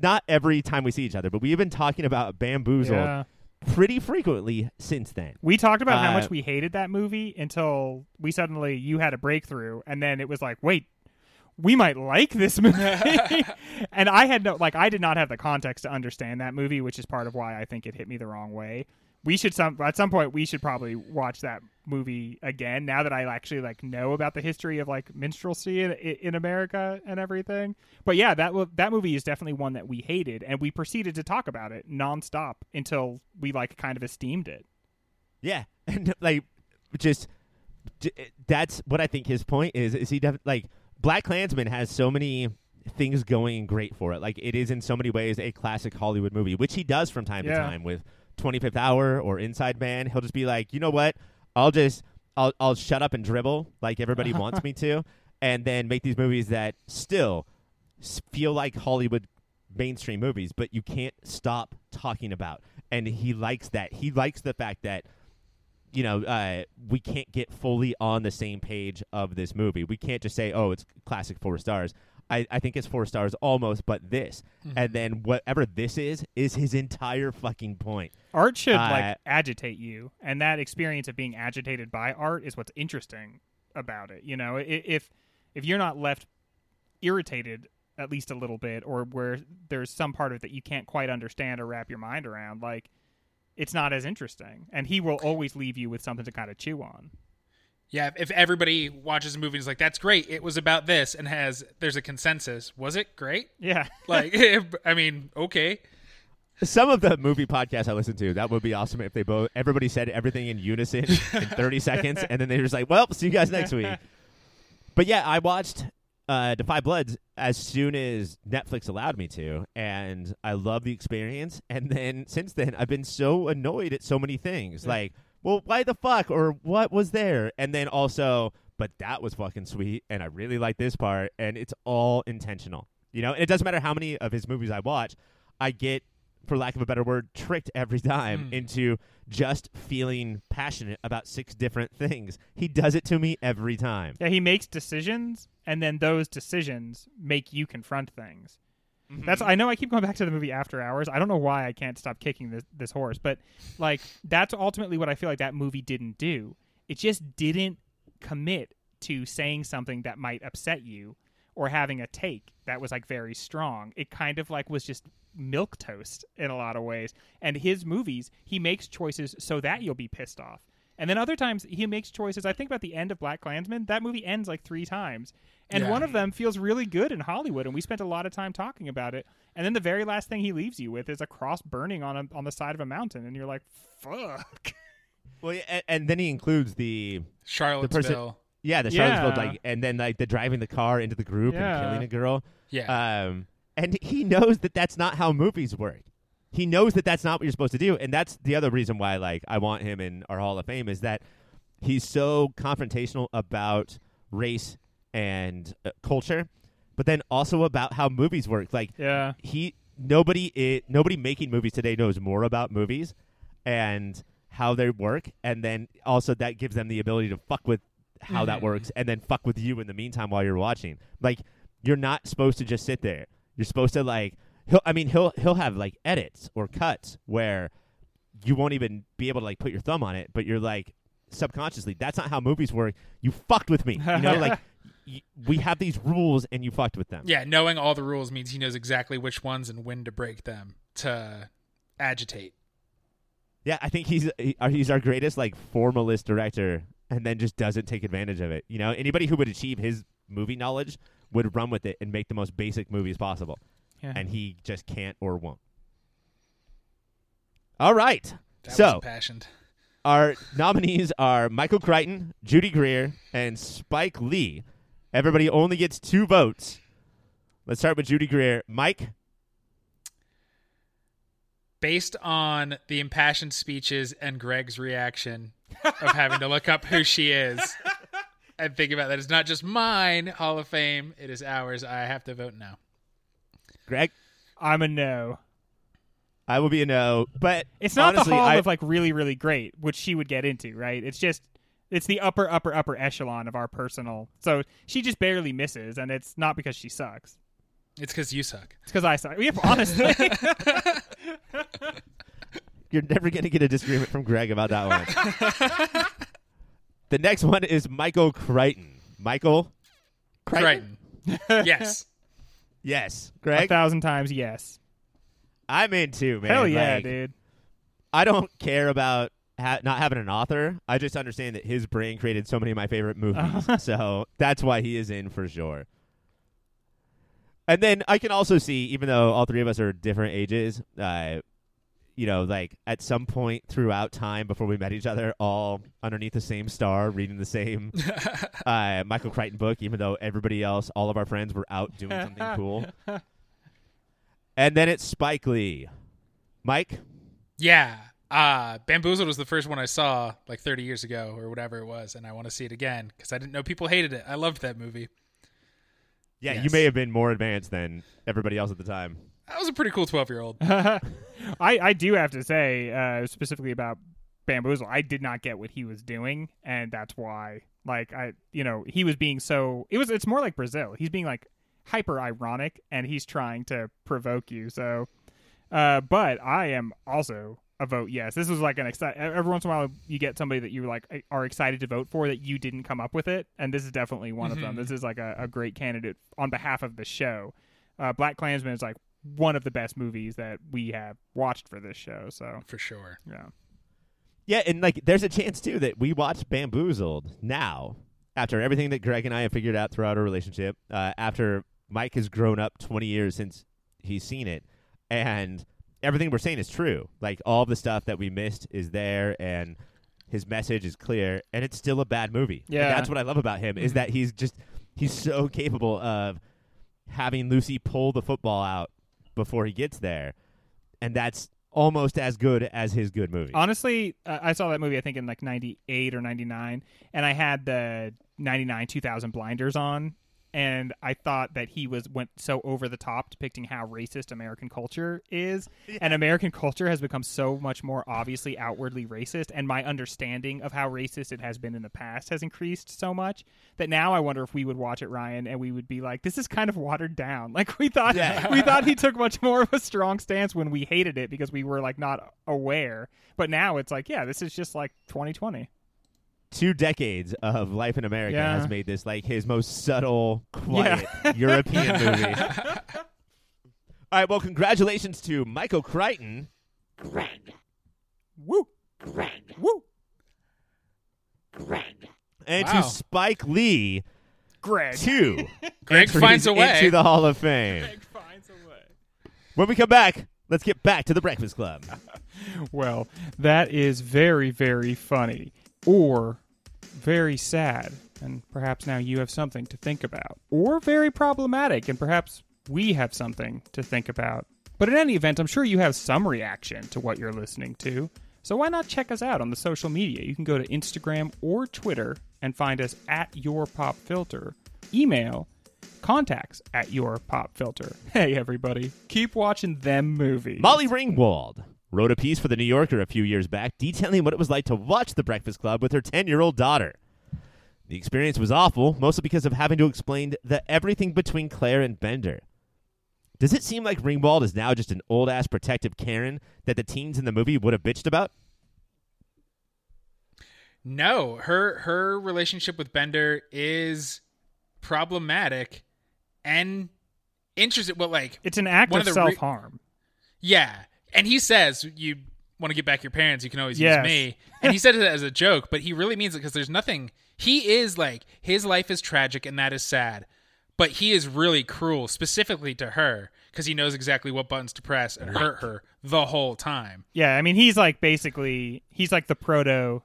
not every time we see each other, but we have been talking about Bamboozled Yeah. pretty frequently since then. We talked about how Uh, much we hated that movie until we suddenly you had a breakthrough, and then it was like, wait, we might like this movie. and I had no like I did not have the context to understand that movie, which is part of why I think it hit me the wrong way. We should some at some point we should probably watch that movie again now that I actually like know about the history of like minstrelsy in, in America and everything. But yeah, that that movie is definitely one that we hated, and we proceeded to talk about it nonstop until we like kind of esteemed it. Yeah, and like just eh, that's what I think his point is. Is he def- like Black Klansman has so many things going great for it. Like it is in so many ways a classic Hollywood movie, which he does from time to time with 25th Hour or Inside Man. He'll just be like, you know what? I'll just I'll I'll shut up and dribble like everybody wants me to, and then make these movies that still feel like Hollywood mainstream movies, but you can't stop talking about. And he likes that. He likes the fact that you know, uh, we can't get fully on the same page of this movie. We can't just say, "Oh, it's classic four stars." I, I think it's four stars almost, but this, and then whatever this is, is his entire fucking point. Art should Uh, like agitate you, and that experience of being agitated by art is what's interesting about it. You know, if if you're not left irritated at least a little bit, or where there's some part of it that you can't quite understand or wrap your mind around, like it's not as interesting. And he will always leave you with something to kind of chew on. Yeah, if everybody watches a movie and is like, "That's great," it was about this, and has there's a consensus. Was it great? Yeah, Like, I mean, okay. Some of the movie podcasts I listen to, that would be awesome if they both everybody said everything in unison in 30 seconds, and then they're just like, "Well, see you guys next week." But yeah, I watched uh, Da 5 Bloods as soon as Netflix allowed me to, and I love the experience. And then since then, I've been so annoyed at so many things, like, "Well, why the fuck?" or "What was there?" And then also, "But that was fucking sweet," and I really like this part, and it's all intentional. You know, and it doesn't matter how many of his movies I watch, I get for lack of a better word, tricked every time Mm. into just feeling passionate about six different things. He does it to me every time. yeah. He makes decisions, and then those decisions make you confront things. Mm-hmm. That's I know I keep going back to the movie After Hours. I don't know why I can't stop kicking this this horse, but like that's ultimately what I feel like that movie didn't do. It just didn't commit to saying something that might upset you or having a take that was like very strong. It kind of like was just milquetoast in a lot of ways. And his movies, he makes choices so that you'll be pissed off. And then other times he makes choices. I think about the end of Black Klansman. That movie ends like three times, and Yeah. one of them feels really good in Hollywood, and we spent a lot of time talking about it. And then the very last thing he leaves you with is a cross burning on a, on the side of a mountain, and you're like, "Fuck." Well, yeah, and, and then he includes the Charlottesville. yeah the Charlottesville Yeah. like, and then like the driving the car into the group Yeah. and killing a girl. yeah. Um, and he knows that that's not how movies work. He knows that that's not what you're supposed to do, and that's the other reason why like I want him in our Hall of Fame is that he's so confrontational about race and uh, culture, but then also about how movies work. Like Yeah. he nobody it, nobody making movies today knows more about movies and how they work and then also that gives them the ability to fuck with how that Mhm. works and then fuck with you in the meantime while you're watching like you're not supposed to just sit there you're supposed to like he'll i mean he'll he'll have like edits or cuts where you won't even be able to like put your thumb on it but you're like subconsciously that's not how movies work you fucked with me you know like y- we have these rules and you fucked with them. Yeah, knowing all the rules means he knows exactly which ones and when to break them to agitate. Yeah, I think he's he- uh, he's our greatest like formalist director, and then just doesn't take advantage of it. You know, anybody who would achieve his movie knowledge would run with it and make the most basic movies possible, Yeah. and he just can't or won't. All right, That was so impassioned. our nominees are Michael Crichton, Judy Greer, and Spike Lee. Everybody only gets two votes. Let's start with Judy Greer. Mike, Based on the impassioned speeches and Greg's reaction of having to look up who she is and think about that, it's not just mine Hall of Fame, it is ours. I have to vote no. Greg, I'm a no. I will be a no, but It's not honestly, the hall I, of like really, really great, which she would get into, right? It's just it's the upper, upper, upper echelon of our personal. So she just barely misses, and it's not because she sucks. It's because you suck. It's because I suck. Yeah, honestly, You're never going to get a disagreement from Greg about that one. the next one is Michael Crichton. Michael Crichton. yes. Yes. Greg. a thousand times yes. I'm in too, man. Hell yeah, Like, dude. I don't care about ha- not having an author. I just understand that his brain created so many of my favorite movies. so that's why he is in for sure. And then I can also see, even though all three of us are different ages, uh, you know, like at some point throughout time before we met each other, all underneath the same star, reading the same uh, Michael Crichton book, even though everybody else, all of our friends, were out doing something cool. And then it's Spike Lee. Mike? Yeah. Uh, Bamboozled was the first one I saw like 30 years ago or whatever it was, and I want to see it again because I didn't know people hated it. I loved that movie. Yeah, you may have been more advanced than everybody else at the time. I was a pretty cool 12 year old. I I do have to say uh, specifically about Bamboozle, I did not get what he was doing, and that's why. Like I, you know, he was being so. It was. It's more like Brazil. He's being like hyper ironic, and he's trying to provoke you. So, uh, but I am also a vote yes. This was like an exci- every once in a while you get somebody that you like are excited to vote for that you didn't come up with it, and this is definitely one of them. This is like a, a great candidate on behalf of the show. Uh, Black Klansman is like one of the best movies that we have watched for this show. So For sure. yeah, Yeah, and like there's a chance too that we watch Bamboozled now after everything that Greg and I have figured out throughout our relationship. Uh, after Mike has grown up 20 years since he's seen it, and everything we're saying is true. Like all the stuff that we missed is there, and his message is clear, and it's still a bad movie. And Yeah. that's what I love about him is that he's just he's so capable of having Lucy pull the football out before he gets there, and that's almost as good as his good movie. honestly, uh, I saw that movie I think in like '98 or '99, and I had the '99 2000 blinders on, and I thought that he was went so over the top depicting how racist American culture is, and American culture has become so much more obviously outwardly racist, and my understanding of how racist it has been in the past has increased so much that now I wonder if we would watch it, Ryan, and we would be like, "This is kind of watered down." Like we thought, we thought he took much more of a strong stance when we hated it because we were like not aware, but now it's like, yeah, this is just like 2020. Two decades of life in America Yeah. has made this like his most subtle, quiet Yeah. European movie. All right, well, congratulations to Michael Crichton Greg. Woo, Greg. woo, Greg. and Wow. to Spike Lee, Greg. two Greg entries finds a way. into the Hall of Fame. finds a way. When we come back, let's get back to the Breakfast Club. Well, that is very, very funny, or very sad, and perhaps now you have something to think about, or very problematic, and perhaps we have something to think about. But in any event, I'm sure you have some reaction to what you're listening to. So why not check us out on the social media? You can go to Instagram or Twitter and find us at Your Pop Filter. Email contacts at Your Pop Filter. Hey, everybody, keep watching them movies. Molly Ringwald wrote a piece for The New Yorker a few years back detailing what it was like to watch The Breakfast Club with her 10 year old daughter. The experience was awful, mostly because of having to explain the everything between Claire and Bender. Does it seem like Ringwald is now just an old ass protective Karen that the teens in the movie would have bitched about? No, her her relationship with Bender is problematic and interesting. Well, like It's an act of, of self harm. Yeah. And he says, you want to get back your parents, you can always Yes. use me. And he said it as a joke, but he really means it because there's nothing. He is like, his life is tragic and that is sad. But he is really cruel, specifically to her, because he knows exactly what buttons to press and hurt her the whole time. Yeah, I mean he's like basically he's like the proto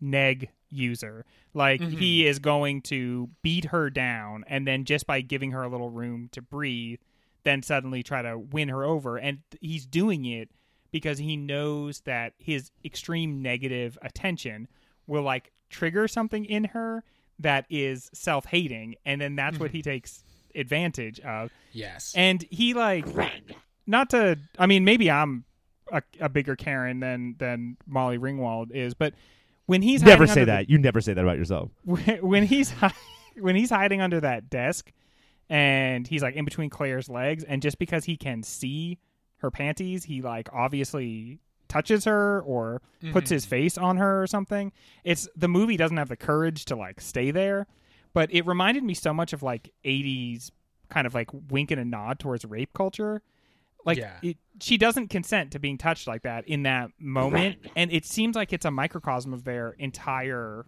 neg user. Like Mm-hmm. he is going to beat her down and then just by giving her a little room to breathe, then suddenly try to win her over and he's doing it because he knows that his extreme negative attention will like trigger something in her that is self-hating and then that's what mm-hmm. he takes advantage of. Yes. And he like not to I mean maybe I'm a, a bigger Karen than than Molly Ringwald is, but when he's Never say under that. You never say that about yourself. The, when he's when he's hiding under that desk and he's like in between Claire's legs and just because he can see her panties, he like obviously touches her or puts mm-hmm. his face on her or something. It's the movie doesn't have the courage to like stay there, but it reminded me so much of like 80s kind of like wink and a nod towards rape culture. Like Yeah. it, she doesn't consent to being touched like that in that moment, and it seems like it's a microcosm of their entire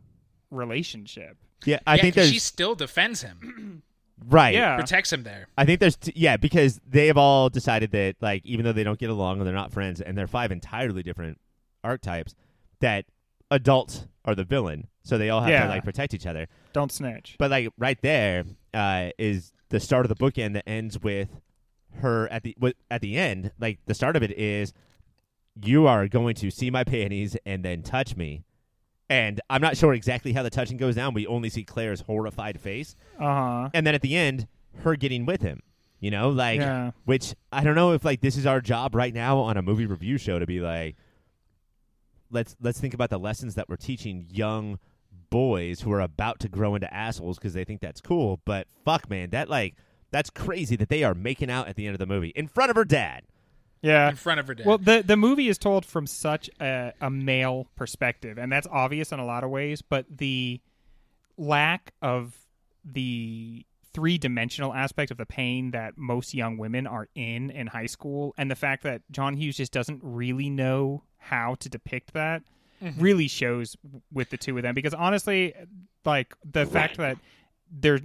relationship. Yeah, I yeah, think 'cause there's she still defends him, right. Yeah. protects him there. I think there's t- yeah because they have all decided that like even though they don't get along and they're not friends and they're five entirely different archetypes that adults are the villain so they all have Yeah. to like protect each other Don't snitch. but like right there uh, is the start of the bookend that ends with her at the wi- at the end like the start of it is you are going to see my panties and then touch me and I'm not sure exactly how the touching goes down we only see Claire's horrified face Uh huh. and then at the end her getting with him you know like Yeah. which i don't know if like this is our job right now on a movie review show to be like let's let's think about the lessons that we're teaching young boys who are about to grow into assholes because they think that's cool but fuck man that like that's crazy that they are making out at the end of the movie in front of her dad Yeah. in front of her dad. Well, the the movie is told from such a, a male perspective, and that's obvious in a lot of ways. But the lack of the three dimensional aspect of the pain that most young women are in in high school, and the fact that John Hughes just doesn't really know how to depict that, mm-hmm. really shows with the two of them. Because honestly, like the fact that there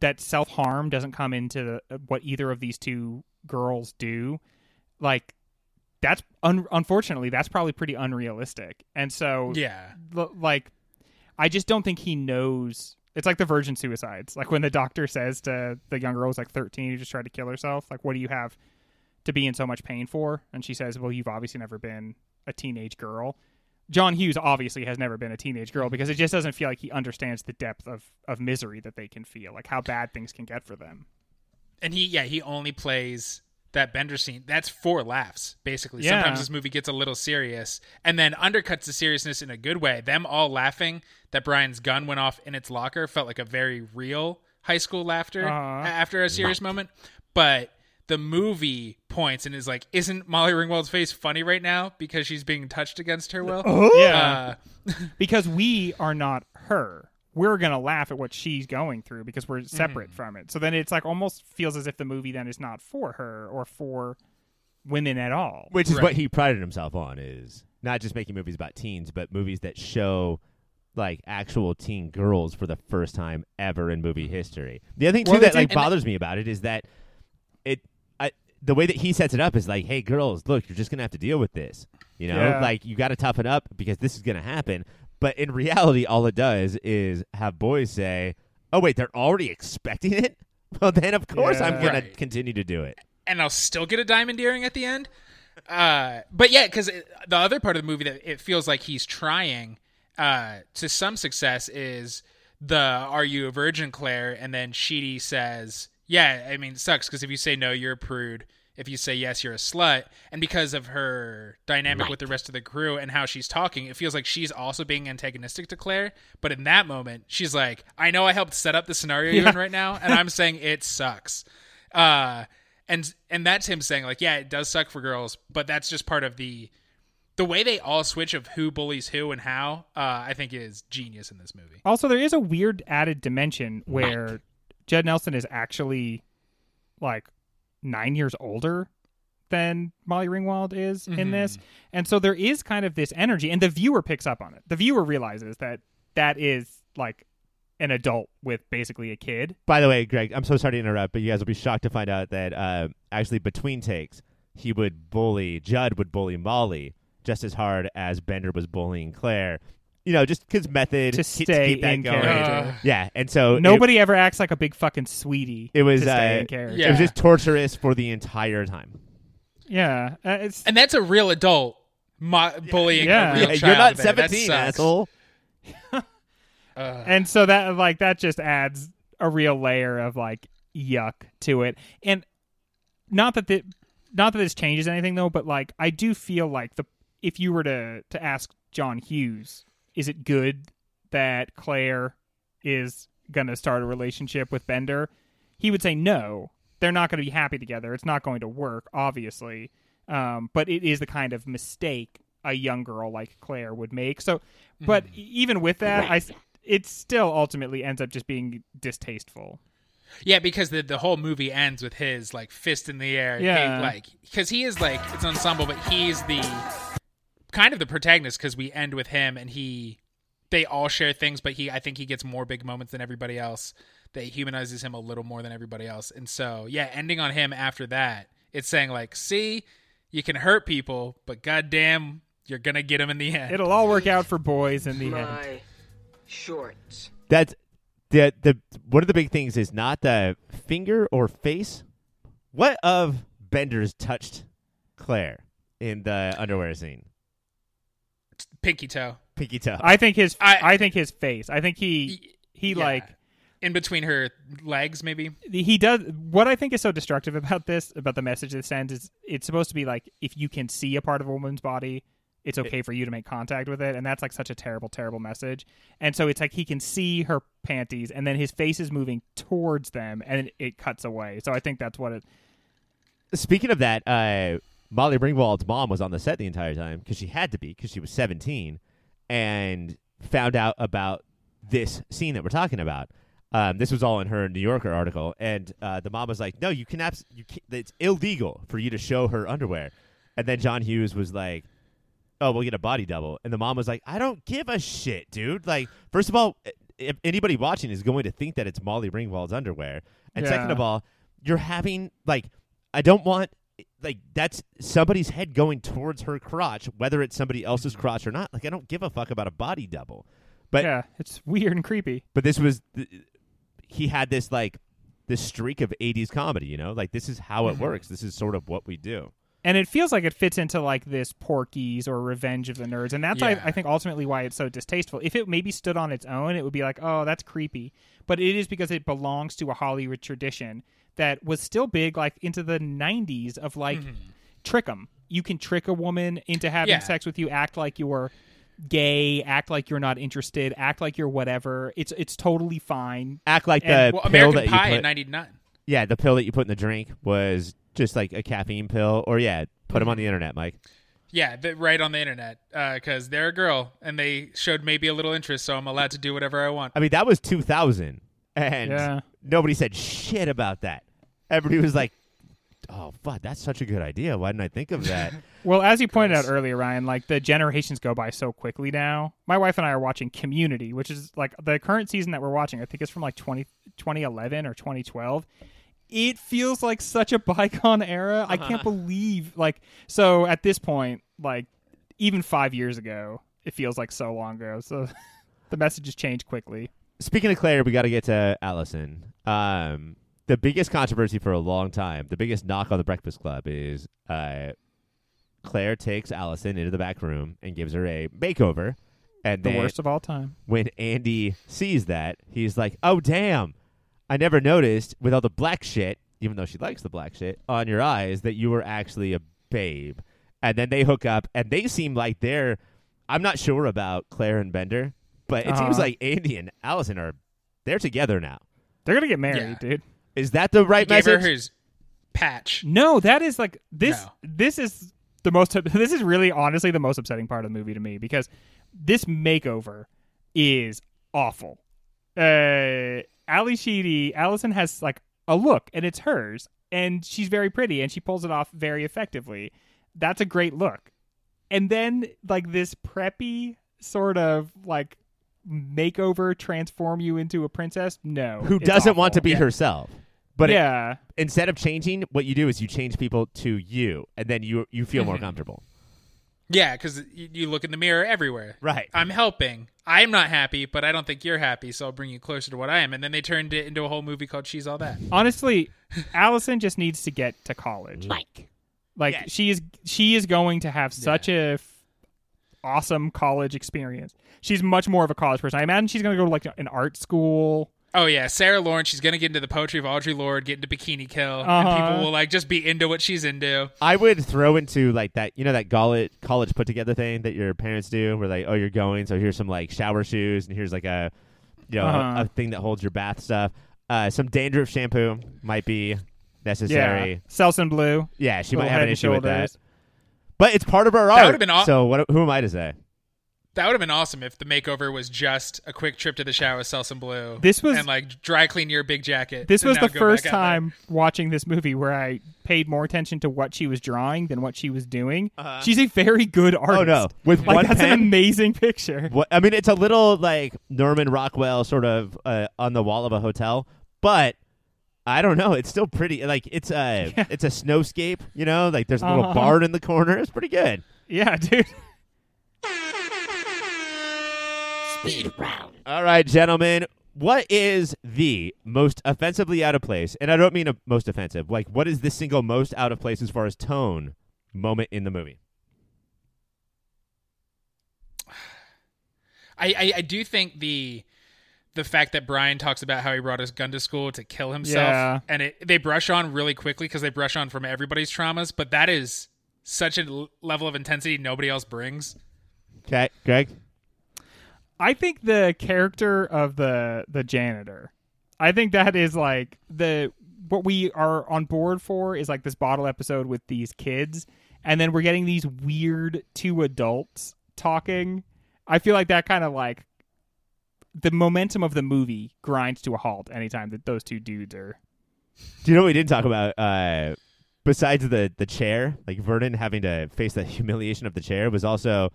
that self harm doesn't come into the, what either of these two girls do like that's un- unfortunately that's probably pretty unrealistic. And so yeah. l- like i just don't think he knows. It's like the virgin suicides. Like when the doctor says to the young girl who's like 13 who just tried to kill herself like what do you have to be in so much pain for? And she says well you've obviously never been a teenage girl. John hughes obviously has never been a teenage girl because it just doesn't feel like he understands the depth of, of misery that they can feel like how bad things can get for them. And he yeah he only plays that bender scene that's four laughs basically. Yeah. sometimes this movie gets a little serious and then undercuts the seriousness in a good way. Them all laughing that brian's gun went off in its locker felt like a very real high school laughter Uh-huh. after a serious moment. But the movie points and is like isn't molly ringwald's face funny right now because she's being touched against her will? Yeah. Uh, because we are not her. We're gonna laugh at what she's going through because we're separate mm-hmm. from it. So then it's like almost feels as if the movie then is not for her or for women at all. which is Right. what he prided himself on is not just making movies about teens but movies that show like actual teen girls for the first time ever in movie history the other thing too Well, that like and- bothers me about it is that it I, the way that he sets it up is like hey girls look you're just gonna have to deal with this you know Yeah. like you gotta toughen up because this is gonna happen but in reality all it does is have boys say oh wait they're already expecting it well then of course i'm gonna Right. continue to do it and I'll still get a diamond earring at the end. Uh, but yeah, because the other part of the movie that it feels like he's trying uh, to some success is the "Are you a virgin, Claire?" and then Sheedy says, "Yeah, I mean, it sucks because if you say no, you're a prude. If you say yes, you're a slut." And because of her dynamic with the rest of the crew and how she's talking, it feels like she's also being antagonistic to Claire. But in that moment, she's like, "I know I helped set up the scenario you're in right now, and I'm saying it sucks." Uh, and and that's him saying like, yeah, it does suck for girls, but that's just part of the the way they all switch of who bullies who and how. Uh, I think is genius in this movie. Also, there is a weird added dimension where Judd Nelson is actually like nine years older than Molly Ringwald is in this. And so there is kind of this energy, and the viewer picks up on it. The viewer realizes that that is like an adult with basically a kid. By the way, Greg, I'm so sorry to interrupt, but you guys will be shocked to find out that uh, actually between takes, he would bully Judd would bully Molly just as hard as Bender was bullying Claire. You know, just because method To keep- stay keep that in going. character. Yeah, and so it- Nobody ever acts like a big fucking sweetie. It was, to stay uh, in character. Yeah. It was just torturous for the entire time. Yeah, uh, it's And that's a real adult mo- bullying Yeah. a real Yeah, child. you're not there. 17, asshole. Ugh. and so that like that just adds a real layer of like yuck to it and not that the not that this changes anything though but like i do feel like the if you were to to ask john hughes is it good that claire is gonna start a relationship with bender? He would say no. They're not going to be happy together. It's not going to work obviously. Um, but it is the kind of mistake a young girl like claire would make. So but e- even with that i it still ultimately ends up just being distasteful. Yeah, because the the whole movie ends with his like fist in the air. Yeah. Like because he is like it's an ensemble, but he's the kind of the protagonist because we end with him and he they all share things, but he I think he gets more big moments than everybody else. That humanizes him a little more than everybody else, and so yeah, ending on him after that, it's saying like, see, you can hurt people, but goddamn, you're gonna get them in the end. it'll all work out for boys in the end shorts. That's the the one of the big things is not the finger or face. What of Bender's touched Claire in the underwear scene? Pinky toe Pinky toe. i think his I- I, think his face i think he he Yeah. like in between her legs, maybe. he does what I think is so destructive about this, about the message it sends is it's supposed to be like if you can see a part of a woman's body, it's okay for you to make contact with it, and that's like such a terrible, terrible message. And so it's like he can see her panties, and then his face is moving towards them, and it, it cuts away. So I think that's what it. Speaking of that, uh, Molly Ringwald's mom was on the set the entire time because she had to be because she was 17 and found out about this scene that we're talking about. Um, this was all in her New Yorker article, and uh, the mom was like, "No, you can abs- you can it's illegal for you to show her underwear." And then John Hughes was like, "Oh, we'll get a body double," and the mom was like, "I don't give a shit, dude. Like, first of all, if anybody watching is going to think that it's Molly Ringwald's underwear, and second of all, you're having like, I don't want." Like that's somebody's head going towards her crotch, whether it's somebody else's crotch or not. Like I don't give a fuck about a body double, but yeah, it's weird and creepy. but this was th- he had this like this streak of 80s comedy you know like this is how it mm-hmm. works this is sort of what we do and it feels like it fits into like this Porky's or Revenge of the Nerds, and that's Yeah. I, I think ultimately why it's so distasteful. If it maybe stood on its own, it would be like, oh, that's creepy. But it is because it belongs to a Hollywood tradition that was still big, like into the '90s of like mm-hmm. trick 'em. You can trick a woman into having Yeah. sex with you, act like you're gay, act like you're not interested, act like you're whatever. It's it's totally fine. act like the Well, pill American that you Pie put in '99. yeah the pill that you put in the drink was just like a caffeine pill or yeah put them mm-hmm. on the internet mike Yeah, the, right on the internet uh, because they're a girl and they showed maybe a little interest, so I'm allowed to do whatever I want. i mean that was 2000 and Yeah. nobody said shit about that everybody was like oh fuck that's such a good idea why didn't i think of that Well, as you pointed out earlier, Ryan, like the generations go by so quickly now. My wife and I are watching Community, which is like the current season that we're watching. I think it's from like 20, 2011 or 2012. It feels like such a bygone era. I can't believe like so at this point, like even five years ago, it feels like so long ago. So the messages change quickly. speaking of Claire, we got to get to Allison. Um, the biggest controversy for a long time, the biggest knock on the Breakfast Club is uh, Claire takes Allison into the back room and gives her a makeover. And The then worst of all time. when Andy sees that, he's like, "Oh damn, I never noticed with all the black shit, even though she likes the black shit on your eyes, that you were actually a babe." And then they hook up, and they seem like they're. I'm not sure about Claire and Bender, but it seems Uh-huh. like Andy and Allison are they're together now. They're gonna get married, Yeah. dude. Is that the right He gave her message? his patch. No, that is like this. No. This is the most. This is really honestly the most upsetting part of the movie to me because this makeover is awful. Uh, Ally Sheedy, Allison has like a look, and it's hers, and she's very pretty, and she pulls it off very effectively. That's a great look. And then like this preppy sort of like makeover transform you into a princess. No, Who doesn't want to awful. be herself? But it- yeah, instead of changing, what you do is you change people to you, and then you you feel Mm-hmm. more comfortable. Yeah, because you, you look in the mirror everywhere. Right. I'm helping. I'm not happy, but I don't think you're happy, so I'll bring you closer to what I am. And then they turned it into a whole movie called She's All That. honestly, Allison just needs to get to college. Mike. Like Yes. she is she is going to have such a f- awesome college experience. She's much more of a college person. I imagine she's going to go to like an art school. Oh yeah, Sarah Lawrence. She's gonna get into the poetry of Audre Lorde, get into Bikini Kill, Uh-huh. people will like just be into what she's into. I would throw into like that, you know, that college college put together thing that your parents do, where like, oh, you're going, so here's some like shower shoes, and here's like a, you know, a- Uh-huh. a, thing that holds your bath stuff. Uh, some dandruff shampoo might be necessary. Yeah, Selsun Blue. Yeah, she might have an and issue with that, but it's part of her That art. would've been aw- so what? Who am I to say? That would have been awesome if the makeover was just a quick trip to the shower Selsun Blue. This was- and like dry clean your big jacket. This was the first back there. time watching this movie where I paid more attention to what she was drawing than what she was doing. Uh-huh. She's a very good artist. Oh no, with like one that's pen. an amazing picture. What I mean, it's a little like Norman Rockwell sort of uh, on the wall of a hotel, but I don't know. It's still pretty. Like it's a it's a snowscape. You know, like there's a little Uh-huh. barn in the corner. It's pretty good. Yeah, dude. Speed round. All right, gentlemen. What is the most offensively out of place? And I don't mean a most offensive. Like, what is the single most out of place as far as tone moment in the movie? I, I I do think the the fact that Brian talks about how he brought his gun to school to kill himself, Yeah. and it, they brush on really quickly because they brush on from everybody's traumas, but that is such a l- level of intensity nobody else brings. Okay, Greg. I think the character of the the janitor. I think that is like the what we are on board for is like this bottle episode with these kids and then we're getting these weird two adults talking. I feel like that kind of like the momentum of the movie grinds to a halt anytime that those two dudes are Do you know what we didn't talk about? Uh, besides the the chair, like Vernon having to face the humiliation of the chair was also,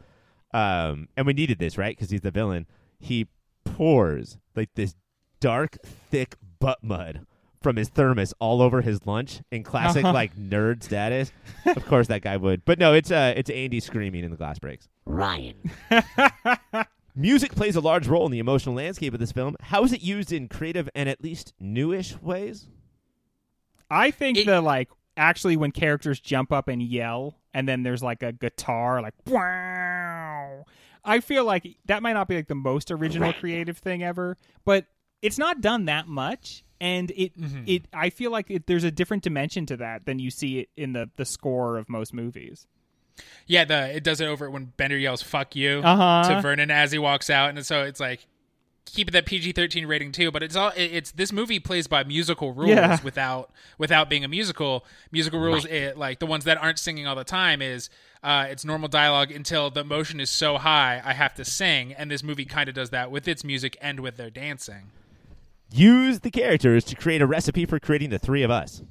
um, and we needed this right because he's the villain. He pours like this dark, thick butt mud from his thermos all over his lunch in classic Uh-huh. like nerd status. of course, that guy would, but no, it's uh, it's Andy screaming in the glass breaks. Ryan. Music plays a large role in the emotional landscape of this film. How is it used in creative and at least newish ways? I think It- the like actually when characters jump up and yell and then there's like a guitar like wow. I feel like that might not be like the most original creative thing ever, but it's not done that much and it it I feel like it, there's a different dimension to that than you see it in the the score of most movies. Yeah, the it does it over when Bender yells "fuck you" Uh-huh. to Vernon as he walks out, and so it's like keep it that PG thirteen rating too. But it's all it's this movie plays by musical rules Yeah. without without being a musical. Musical rules, it, like the ones that aren't singing all the time, is uh, it's normal dialogue until the emotion is so high I have to sing, and this movie kind of does that with its music and with their dancing. Use the characters to create a recipe for creating the three of us.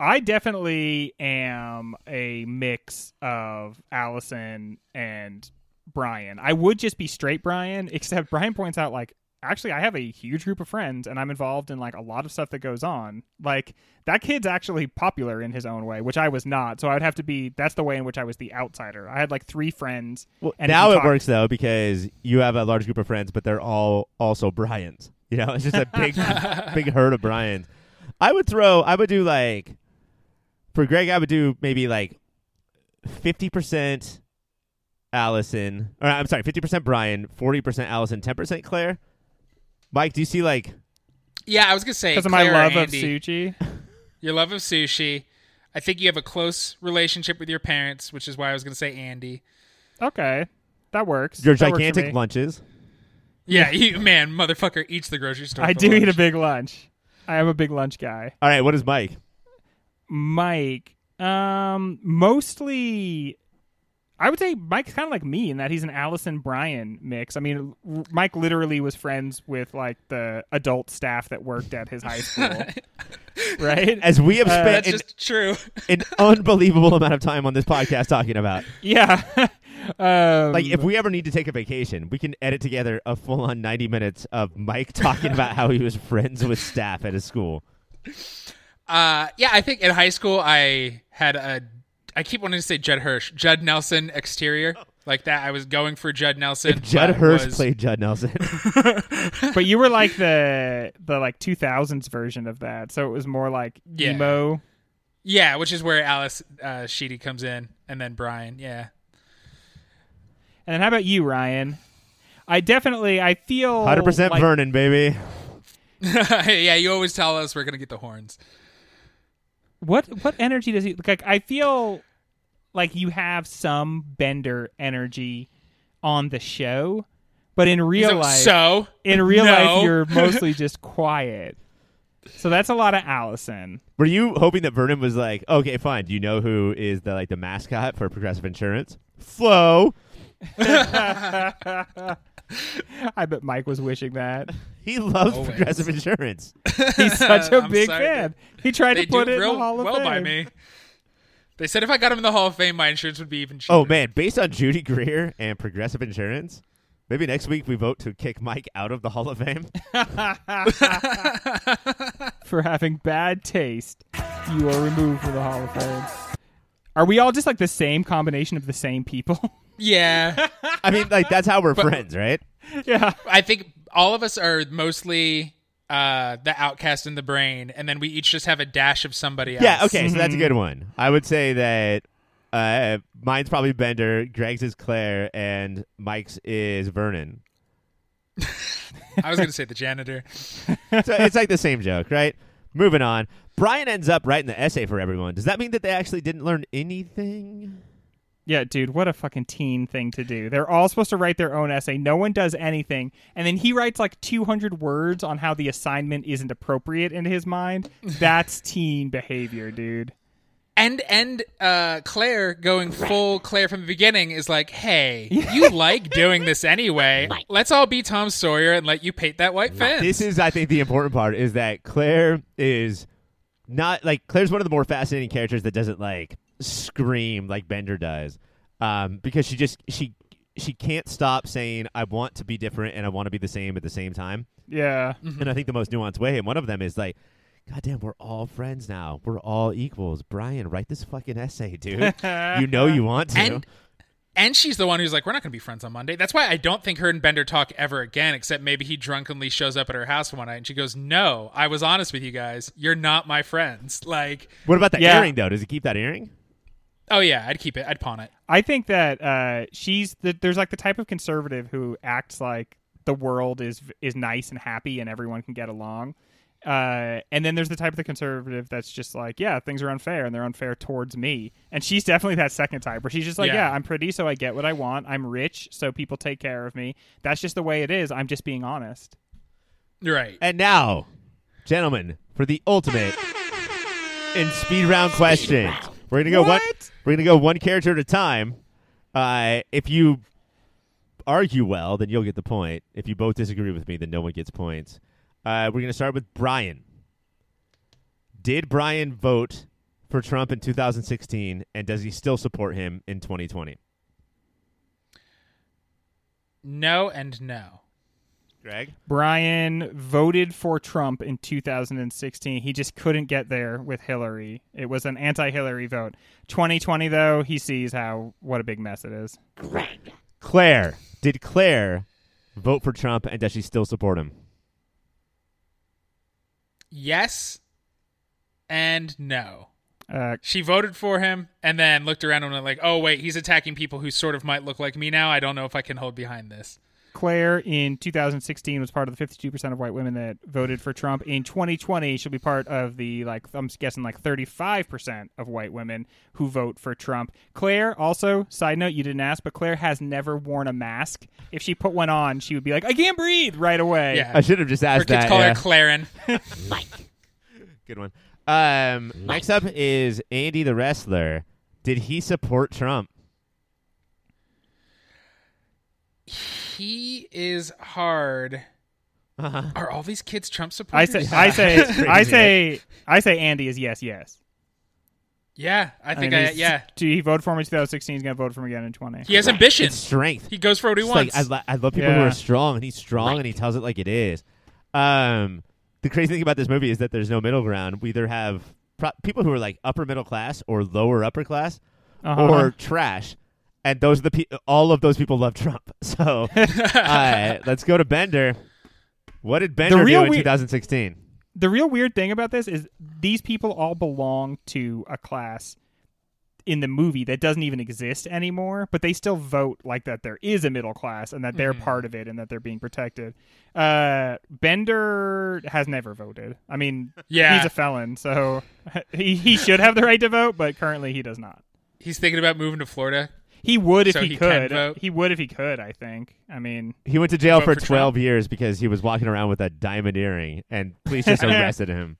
I definitely am a mix of Allison and Brian. I would just be straight Brian, except Brian points out like actually I have a huge group of friends and I'm involved in like a lot of stuff that goes on. Like that kid's actually popular in his own way, which I was not. So I would have to be that's the way in which I was the outsider. I had like three friends. Well, and now it talk- works though because you have a large group of friends, but they're all also Brian's. You know, it's just a big, big herd of Brian's. I would throw. I would do like for Greg. I would do maybe like fifty percent Allison, or I'm sorry, fifty percent Brian, forty percent Allison, ten percent Claire. Mike, do you see like Yeah, I was gonna say Because of my Claire or love of sushi. Your love of sushi. I think you have a close relationship with your parents, which is why I was going to say Andy. Okay. That works. your That gigantic me. lunches? Yeah, you, man, motherfucker eats the grocery store. I for do eat a big lunch. I am a big lunch guy. All right, what is Mike? Mike, um, mostly I would say Mike's kind of like me in that he's an Allison Brian mix. I mean, Mike literally was friends with like the adult staff that worked at his high school, right? As we have Uh, spent That's an, just true. an unbelievable amount of time on this podcast talking about. yeah. um, Like, if we ever need to take a vacation, we can edit together a full on 90 minutes of Mike talking about how he was friends with staff at his school. Uh, yeah, I think in high school I had a. I keep wanting to say Judd Hirsch, Judd Nelson exterior like that. I was going for Judd Nelson. If Judd Hirsch was- played Judd Nelson, but you were like the the like 2000s version of that, so it was more like Yeah. emo. yeah, which is where Ally uh, Sheedy comes in, and then Brian. Yeah, And then how about you, Ryan? I definitely I feel 100% Vernon, baby. yeah. You always tell us we're gonna get the horns. What what energy does he like? I feel like you have some Bender energy on the show, but in real So- life, so in real no. life, you're mostly just quiet. So that's a lot of Allison. Were you hoping that Vernon was like, okay, fine. Do you know who is the like the mascot for Progressive Insurance? Flo. I bet Mike was wishing that. He loves Always. Progressive Insurance. He's such a I'm big sorry, fan. He tried they to put do it real in the Hall of well Fame. by me. They said if I got him in the Hall of Fame, my insurance would be even cheaper. Oh man, based on Judy Greer and Progressive Insurance, maybe next week we vote to kick Mike out of the Hall of Fame. for having bad taste, you are removed from the Hall of Fame. Are we all just like the same combination of the same people? Yeah, I mean, like that's how we're friends, right? yeah. I think all of us are mostly uh, the outcast in the brain, and then we each just have a dash of somebody else. Yeah. Okay, so that's a good one. I would say that uh, mine's probably Bender, Greg's is Claire, and Mike's is Vernon. I was gonna say the janitor. so it's like the same joke, right? Moving on. Brian ends up writing the essay for everyone. Does that mean that they actually didn't learn anything? Yeah, dude, what a fucking teen thing to do. They're all supposed to write their own essay. No one does anything. And then he writes like 200 words on how the assignment isn't appropriate in his mind. That's teen behavior, dude. And and uh, Claire going full Claire from the beginning is like, hey, you like doing this anyway. Let's all be Tom Sawyer and let you paint that white fence. This is, I think, the important part is that Claire is not like Claire's one of the more fascinating characters that doesn't like scream like Bender does, um, because she just she she can't stop saying I want to be different and I want to be the same at the same time. Yeah. And I think the most nuanced way, and one of them is like, God damn, we're all friends now. We're all equals. Brian, write this fucking essay, dude. you know you want to. and and she's the one who's like, we're not going to be friends on Monday. That's why I don't think her and Bender talk ever again, except maybe he drunkenly shows up at her house one night and she goes, no, I was honest with you guys. You're not my friends. Like, what about the Yeah. earring though? Does he keep that earring? oh yeah, I'd keep it. I'd pawn it. I think that uh, she's the, there's like the type of conservative who acts like the world is is nice and happy and everyone can get along. Uh, and then there's the type of the conservative that's just like, yeah, things are unfair and they're unfair towards me. And she's definitely that second type where she's just like, Yeah. yeah, I'm pretty, so I get what I want. I'm rich, so people take care of me. That's just the way it is. I'm just being honest. You're right. And now, gentlemen, for the ultimate in speed round questions, we're gonna go one. What? We're gonna go one character at a time. Uh, if you argue well, then you'll get the point. If you both disagree with me, then no one gets points. Uh, we're gonna start with Brian. Did Brian vote for Trump in 2016, and does he still support him in 2020? No and no. Greg, Brian voted for Trump in 2016. He just couldn't get there with Hillary. It was an anti-Hillary vote. 2020 though, he sees how what a big mess it is. Greg. Claire, did Claire vote for Trump, and does she still support him? Yes and no. Uh, She voted for him and then looked around and went like, "Oh wait, he's attacking people who sort of might look like me now. I don't know if I can hold behind this." Claire in 2016 was part of the 52% of white women that voted for Trump. In 2020, she'll be part of the like I'm guessing like 35% of white women who vote for Trump. Claire also, side note, you didn't ask, but Claire has never worn a mask. If she put one on, she would be like, "I can't breathe" right away. Yeah. I should have just asked Her asked kids that. call yeah. her Claren. Good one. Um, next up is Andy the wrestler. Did he support Trump? he is hard. Uh-huh. Are all these kids Trump supporters? I supporters? say, I say, I say, I say, Andy is yes, yes. yeah, I think I, he's- yeah. He voted for him in 2016. He's gonna vote for him again in 20. He has ambition. It's strength. He goes for what he It's wants. like I, lo- I love people who are strong, and he's strong, and he tells it like it is. Um, the crazy thing about this movie is that there's no middle ground. We either have pro- people who are like upper middle class or lower upper class, Uh-huh. or trash, and those are the pe- all of those people love Trump. So uh, let's go to Bender. What did Bender real do in wei- 2016? the real weird thing about this is these people all belong to a class in the movie that doesn't even exist anymore, but they still vote like that there is a middle class and that they're Mhm. part of it and that they're being protected. Uh, Bender has never voted. I mean, Yeah. he's a felon, so he, he should have the right to vote, but currently he does not. He's thinking about moving to Florida. He would if So he, he could. Uh, he would if he could, I think. I mean, He went to jail for for 12 Trump? years because he was walking around with a diamond earring, and police just arrested him.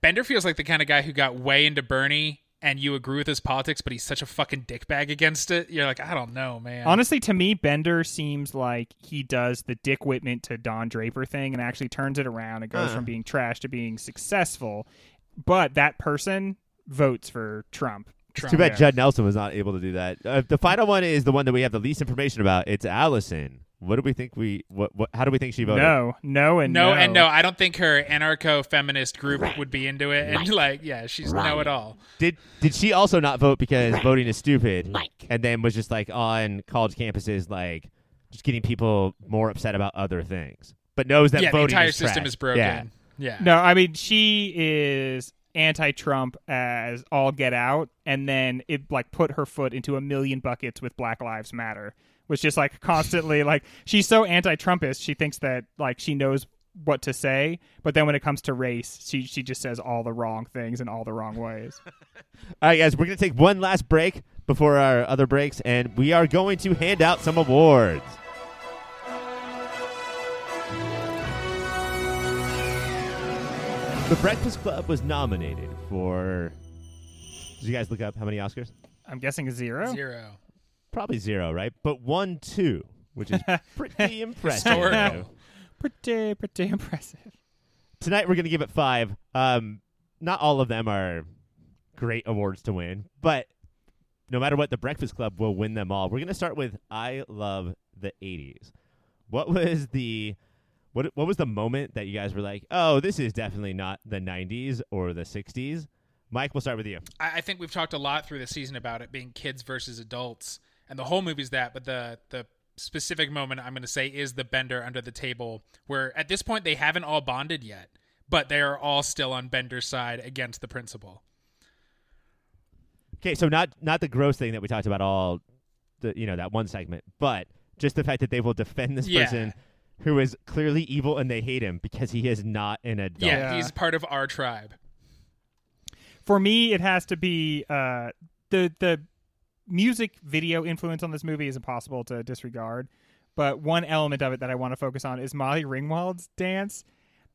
Bender feels like the kind of guy who got way into Bernie and you agree with his politics, but he's such a fucking dickbag against it. You're like, I don't know, man. Honestly, to me, Bender seems like he does the Dick Whitman to Don Draper thing and actually turns it around and goes Huh. from being trash to being successful. But that person votes for Trump. Trump. Too bad Yeah. Judd Nelson was not able to do that. Uh, the final one is the one that we have the least information about. It's Allison. What do we think we? What? what how do we think she voted? No, no, and no, no, and no, I don't think her anarcho-feminist group would be into it. And like, yeah, she's no at all. Did Did she also not vote because voting is stupid? Mike. And then was just like on college campuses, like just getting people more upset about other things, but knows that yeah, the entire is system trash. is broken. Yeah. Yeah. No, I mean she is anti-Trump as all get out, and then it like put her foot into a million buckets with Black Lives Matter, which just like constantly like she's so anti-Trumpist, she thinks that like she knows what to say, but then when it comes to race, she she just says all the wrong things in all the wrong ways. All right, guys, we're gonna take one last break before our other breaks, and we are going to hand out some awards. The Breakfast Club was nominated for. Did you guys look up how many Oscars? I'm guessing a zero. Zero. Probably zero, right? But one, two, which is pretty impressive. Historical. Pretty pretty impressive. Tonight we're gonna give it five. Um, not all of them are great awards to win, but no matter what, the Breakfast Club will win them all. We're gonna start with I love the '80s. What was the what what was the moment that you guys were like, oh, this is definitely not the '90s or the '60s? Mike, we'll start with you. I, I think we've talked a lot through the season about it being kids versus adults, and the whole movie's that. But the the specific moment I'm going to say is the Bender under the table, where at this point they haven't all bonded yet, but they are all still on Bender's side against the principal. Okay, so not not the gross thing that we talked about all, the you know that one segment, but just the fact that they will defend this Yeah. person who is clearly evil and they hate him because he is not an adult. Yeah, Yeah. he's part of our tribe. For me, it has to be uh, the the music video influence on this movie is impossible to disregard. But one element of it that I want to focus on is Molly Ringwald's dance.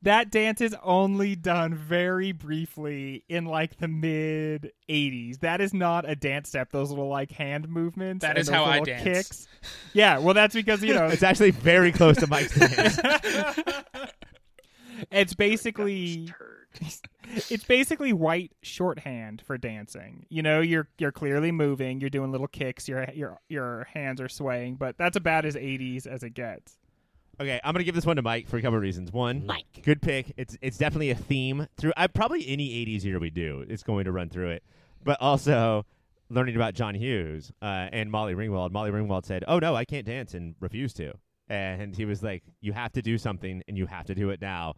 That dance is only done very briefly in like the mid 80s. That is not a dance step. Those little like hand movements. That and is those how I little dance. Kicks. Yeah, well, that's because you know It's actually very close to Mike's dance. it's basically it's basically white shorthand for dancing. You know, you're you're clearly moving, you're doing little kicks, your your your hands are swaying, but that's about as 80s as it gets. Okay, I'm gonna give this one to Mike for a couple of reasons. One, Mike. good pick. It's it's definitely a theme through. I probably any '80s year we do, it's going to run through it. But also learning about John Hughes uh, and Molly Ringwald. Molly Ringwald said, "Oh no, I can't dance," and refused to. And he was like, "You have to do something, and you have to do it now."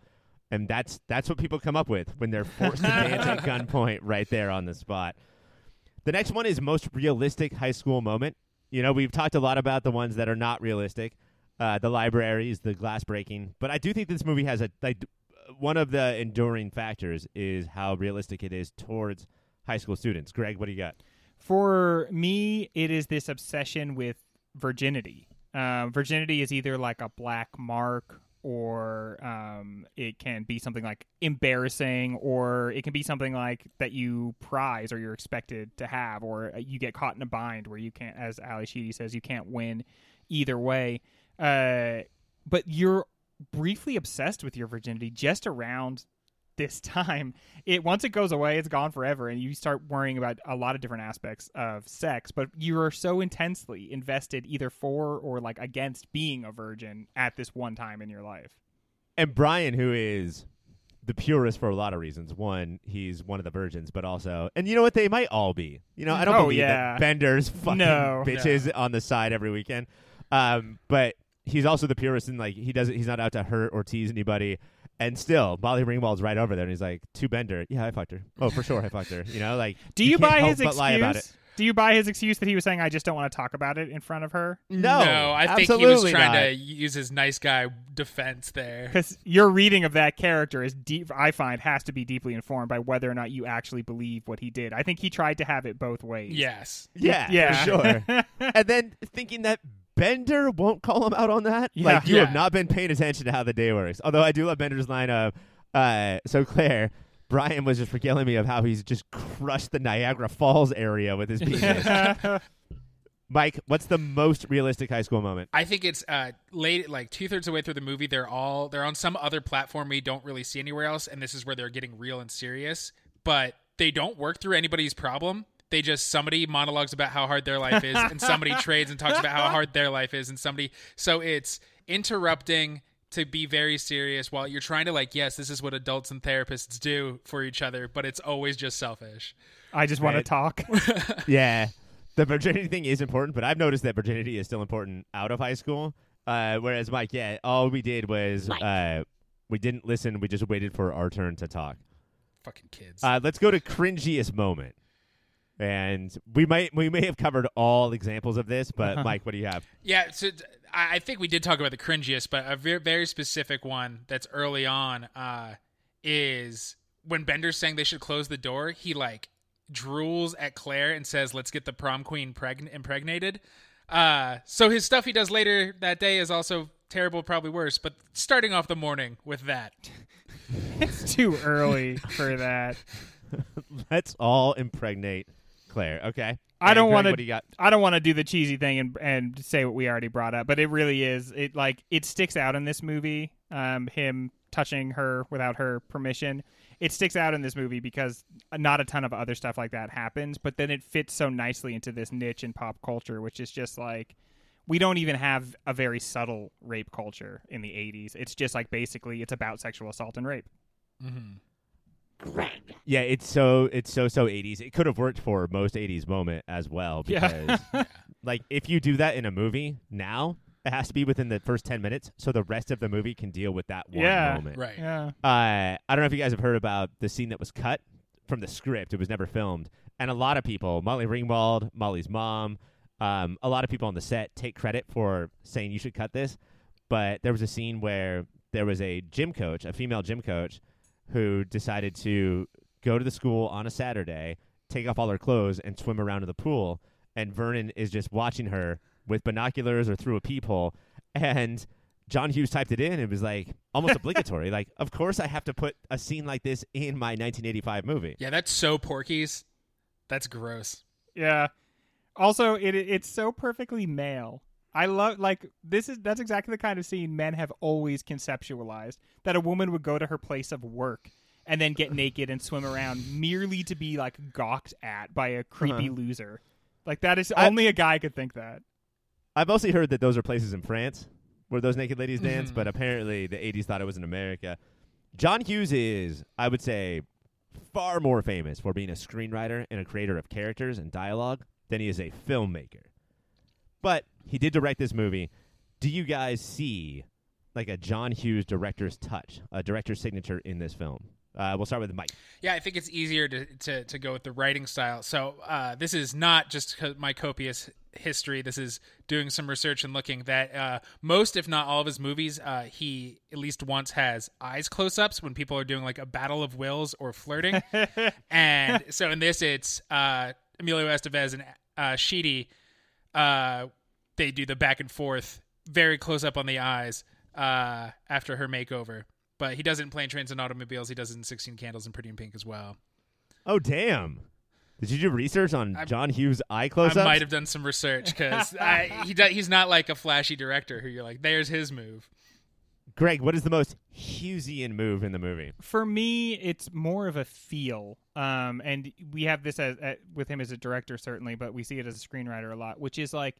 And that's that's what people come up with when they're forced to dance at gunpoint right there on the spot. The next one is most realistic high school moment. You know, we've talked a lot about the ones that are not realistic, uh, the libraries, the glass breaking. But I do think this movie has a like one of the enduring factors is how realistic it is towards high school students. Greg, what do you got? For me, it is this obsession with virginity. Um, virginity is either like a black mark or um, it can be something like embarrassing or it can be something like that you prize or you're expected to have or uh, you get caught in a bind where you can't as Ally Sheedy says you can't win either way Uh, but you're briefly obsessed with your virginity just around this time. It once it goes away, it's gone forever, and you start worrying about a lot of different aspects of sex. But you are so intensely invested, either for or like against being a virgin at this one time in your life. And Brian, who is the purest for a lot of reasons. One, he's one of the virgins, but also, and you know what? They might all be. You know, I don't Oh, believe yeah. that Bender's fucking No. bitches on the side every weekend. Um, but he's also the purist and like he doesn't. He's not out to hurt or tease anybody. And still, Molly Ringwald's right over there, and he's like, "To Bender, yeah, I fucked her. Oh, for sure, I fucked her. You know, like, Do you, can't buy his but lie about it. excuse? Do you buy his excuse that he was saying, "I just don't want to talk about it in front of her"? No, no, I think he was trying not. to use his nice guy defense there. Because your reading of that character is deep. I find has to be deeply informed by whether or not you actually believe what he did. I think he tried to have it both ways. Yes. Yeah, Yeah. for sure. and then thinking that Bender won't call him out on that. Yeah. Like you have not been paying attention to how the day works. Although I do love Bender's line of, uh, "So Claire, Brian was just regaling me of how he's just crushed the Niagara Falls area with his penis." Mike, what's the most realistic high school moment? I think it's uh, late, like two thirds of the way through the movie. They're all they're on some other platform we don't really see anywhere else, and this is where they're getting real and serious. But they don't work through anybody's problem. They just somebody monologues about how hard their life is, and somebody trades and talks about how hard their life is, and somebody. So it's interrupting to be very serious while you're trying to like, yes, this is what adults and therapists do for each other, but it's always just selfish. I just want Right. to talk. yeah, the virginity thing is important, but I've noticed that virginity is still important out of high school. Uh, whereas Mike, yeah, all we did was uh, we didn't listen. We just waited for our turn to talk. Fucking kids. Uh, let's go to cringiest moment. And we might we may have covered all examples of this, but Uh-huh. Mike, what do you have? Yeah, so d- I I think we did talk about the cringiest, but a very, very specific one that's early on uh, is when Bender's saying they should close the door. He like drools at Claire and says, "Let's get the prom queen preg- impregnated." Uh, so his stuff he does later that day is also terrible, probably worse. But starting off the morning with that, it's too early for that. Let's all impregnate Claire. Okay. I don't want What do you got? I don't want to do the cheesy thing and and say what we already brought up, but it really is. It like it sticks out in this movie. Um, him touching her without her permission. It sticks out in this movie because not a ton of other stuff like that happens, but then it fits so nicely into this niche in pop culture, which is just like we don't even have a very subtle rape culture in the 80s. It's just like basically it's about sexual assault and rape. Greg. Yeah, it's so it's so so 80s. It could have worked for most 80s moment as well because Yeah. like if you do that in a movie now, it has to be within the first 10 minutes so the rest of the movie can deal with that one Yeah. moment. right? yeah. Uh, I don't know if you guys have heard about the scene that was cut from the script. It was never filmed, and a lot of people, Molly Ringwald, Molly's mom, um, a lot of people on the set take credit for saying you should cut this. But there was a scene where there was a gym coach, a female gym coach, who decided to go to the school on a Saturday, take off all her clothes, and swim around in the pool. And Vernon is just watching her with binoculars or through a peephole, and John Hughes typed it in It was like almost obligatory. Like, of course I have to put a scene like this in my 1985 movie. Yeah, that's so Porky's. That's gross. Yeah. Also, it it's so perfectly male. I love like this is that's exactly the kind of scene men have always conceptualized that a woman would go to her place of work and then get naked and swim around merely to be like gawked at by a creepy Uh-huh. loser. Like that is I- only a guy could think that. I've mostly heard that those are places in France where those naked ladies dance, but apparently the 80s thought it was in America. John Hughes is, I would say, far more famous for being a screenwriter and a creator of characters and dialogue than he is a filmmaker. But he did direct this movie. Do you guys see like a John Hughes director's touch, a director's signature in this film? Uh, we'll start with Mike. Yeah, I think it's easier to, to, to go with the writing style. So uh, this is not just my copious history. This is doing some research and looking that uh, most, if not all, of his movies, uh, he at least once has eyes close ups when people are doing like a battle of wills or flirting. and so in this, it's uh, Emilio Estevez and uh, Sheedy. They do the back and forth, very close up on the eyes uh, after her makeover. But he does it in Plane, Trains, and Automobiles. He does it in 16 Candles and Pretty in Pink as well. Oh, damn. Did you do research on I- John Hughes eye I close-ups? might have done some research because he do, he's not like a flashy director who you're like, there's his move. Greg, what is the most Hughesian move in the movie? For me, it's more of a feel, um, and we have this as, uh, with him as a director certainly, but we see it as a screenwriter a lot, which is like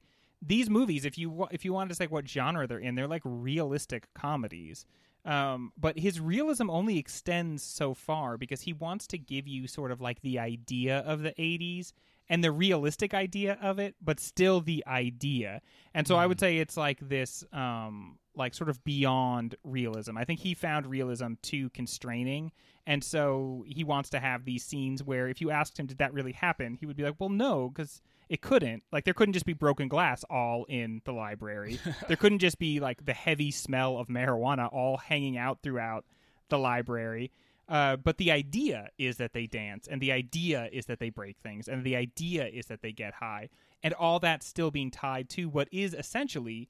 these movies. If you if you wanted to say what genre they're in, they're like realistic comedies. Um, but his realism only extends so far because he wants to give you sort of like the idea of the 80s and the realistic idea of it, but still the idea. And so I would say it's like this, um, like sort of beyond realism. I think he found realism too constraining. And so he wants to have these scenes where if you asked him, did that really happen? He would be like, well, no, because it couldn't. Like, there couldn't just be broken glass all in the library. there couldn't just be like the heavy smell of marijuana all hanging out throughout the library. Uh, but the idea is that they dance, and the idea is that they break things, and the idea is that they get high, and all that still being tied to what is essentially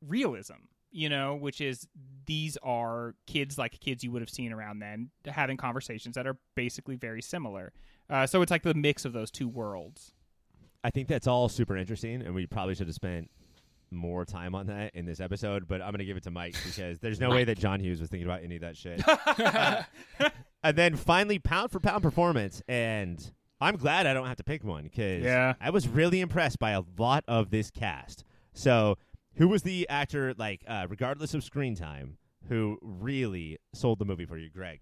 realism, you know, which is these are kids like kids you would have seen around then having conversations that are basically very similar. Uh, so it's like the mix of those two worlds. I think that's all super interesting, and we probably should have spent more time on that in this episode. But I'm going to give it to Mike because there's no way that John Hughes was thinking about any of that shit. Uh, and then finally, pound for pound performance, and I'm glad I don't have to pick one because Yeah. I was really impressed by a lot of this cast. So, who was the actor, like, uh, regardless of screen time, who really sold the movie for you, Greg?